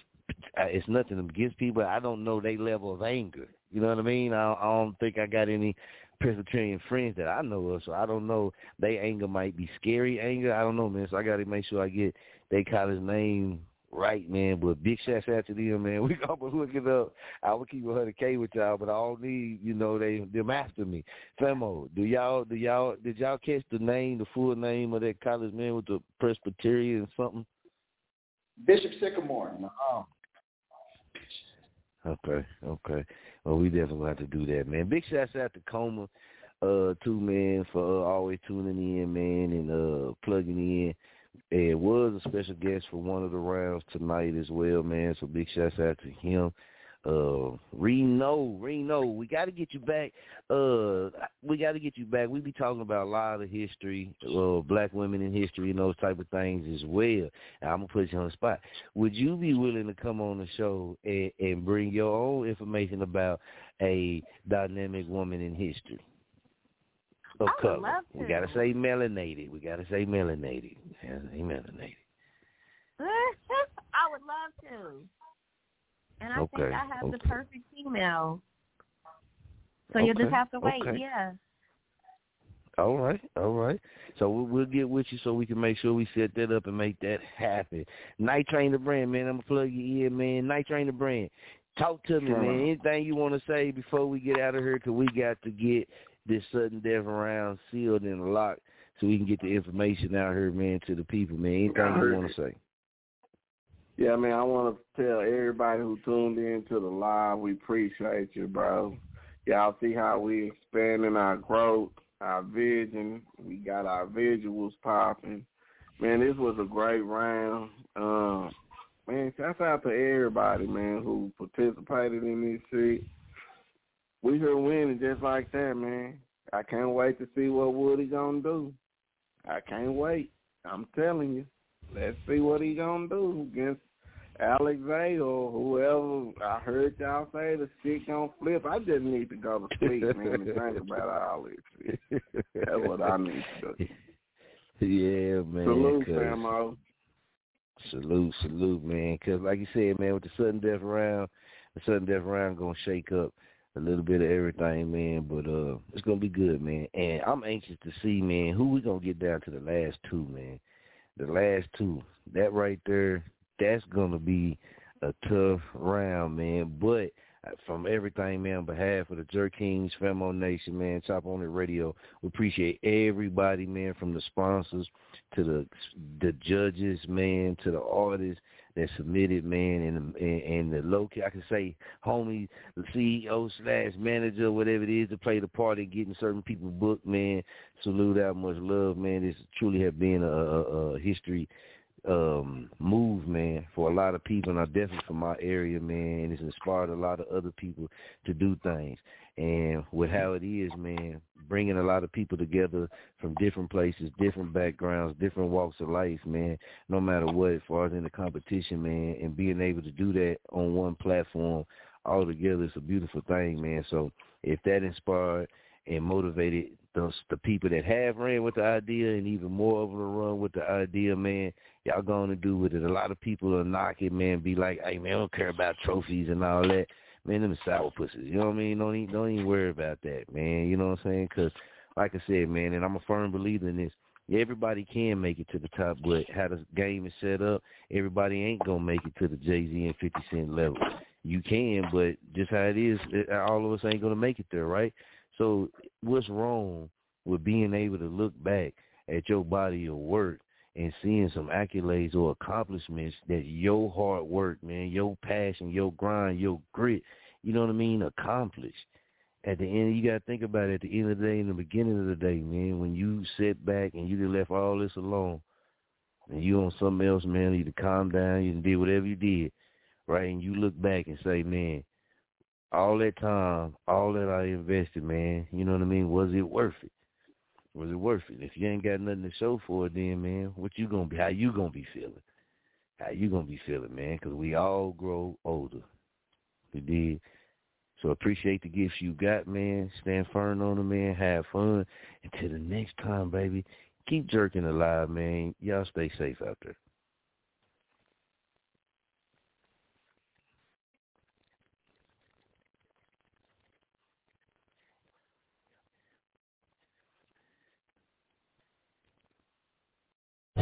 Speaker 2: uh, it's nothing against people. I don't know their level of anger. You know what I mean? I, I don't think I got any Presbyterian friends that I know of, so I don't know. They anger might be scary anger. I don't know, man. So I got to make sure I get their college name right, man. But big shouts out to them, man. We gonna hook it up. I will keep a hundred K with y'all, but I don't need, you know, they them after me. Femo, do y'all do y'all did y'all catch the name, the full name of that college man with the Presbyterian something?
Speaker 23: Bishop Sycamore. No.
Speaker 2: Okay, okay. Well, we definitely have to do that, man. Big shouts out to Coma, uh, too, man, for uh, always tuning in, man, and uh, plugging in. And was a special guest for one of the rounds tonight as well, man. So big shouts out to him. Uh, Reno, Reno, we got to get you back. Uh, we got to get you back. We be talking about a lot of history, uh, black women in history and those type of things as well. I'm gonna put you on the spot. Would you be willing to come on the show and, and bring your own information about a dynamic woman in history? Of
Speaker 21: I
Speaker 2: color.
Speaker 21: love
Speaker 2: We gotta say melanated. We gotta say melanated. Yeah, say melanated.
Speaker 21: I would love to. And I
Speaker 2: Okay,
Speaker 21: think I have the perfect female. So you'll just have to wait,
Speaker 2: okay.
Speaker 21: yeah.
Speaker 2: All right, all right. So we'll, we'll get with you so we can make sure we set that up and make that happen. Night Train the brand, man. I'm gonna plug you in, man. Night Train the brand. Talk to me,
Speaker 4: Sure.
Speaker 2: man. Anything you want to say before we get out of here? Cause we got to get this sudden death around sealed and locked so we can get the information out here, man, to the people, man. Anything you want to say?
Speaker 4: Yeah, man, I want to tell everybody who tuned in to the live, we appreciate you, bro. Y'all see how we expanding our growth, our vision. We got our visuals popping. Man, this was a great round. Um, man, shout out to everybody, man, who participated in this shit. We here winning just like that, man. I can't wait to see what Woody gonna do. I can't wait. I'm telling you. Let's see what he gonna do against Alizé or whoever. I heard y'all say the shit gonna flip. I just need to go to sleep, man, and think about all this shit. That's what I need to do.
Speaker 2: Yeah, man.
Speaker 4: Salute, Samo.
Speaker 2: Salute, salute, man. Cause like you said, man, with the sudden death round, the sudden death round gonna shake up a little bit of everything, man. But uh, it's gonna be good, man. And I'm anxious to see, man, who we gonna get down to the last two, man. The last two, that right there, that's gonna be a tough round, man. But uh, from everything, man, on behalf of the Jurk Kings, Nation, man, Chop on the Radio, we appreciate everybody, man, from the sponsors to the the judges, man, to the artists that submitted, man, and and, and the low key, I can say, homie, the CEO slash manager, whatever it is, to play the part in getting certain people booked, man. Salute out, much love, man. This truly have been a, a, a history um move, man, for a lot of people, and I definitely for my area, man. And it's inspired a lot of other people to do things. And with how it is, man, bringing a lot of people together from different places, different backgrounds, different walks of life, man. No matter what, as far as in the competition, man, and being able to do that on one platform all together, it's a beautiful thing, man. So if that inspired and motivated the the people that have ran with the idea and even more of them to run with the idea, man, y'all going to do with it. A lot of people are knocking, man, be like, hey, man, I don't care about trophies and all that. Man, them sour pussies. You know what I mean? Don't even, don't even worry about that, man. You know what I'm saying? Because, like I said, man, and I'm a firm believer in this. Everybody can make it to the top, but how the game is set up, everybody ain't gonna make it to the Jay Z and Fifty Cent level. You can, but just how it is, all of us ain't gonna make it there, right? So, what's wrong with being able to look back at your body of work and seeing some accolades or accomplishments that your hard work, man, your passion, your grind, your grit, you know what I mean, accomplished. At the end, you got to think about it at the end of the day, in the beginning of the day, man, when you sit back and you left all this alone and you on something else, man, you to calm down, you did whatever you did, right? And you look back and say, man, all that time, all that I invested, man, you know what I mean, was it worth it? Was it worth it? If you ain't got nothing to show for it, then man, what you gonna be? How you gonna be feeling? How you gonna be feeling, man? Because we all grow older. We did. So appreciate the gifts you got, man. Stand firm on them, man. Have fun. Until the next time, baby. Keep jerking alive, man. Y'all stay safe out there.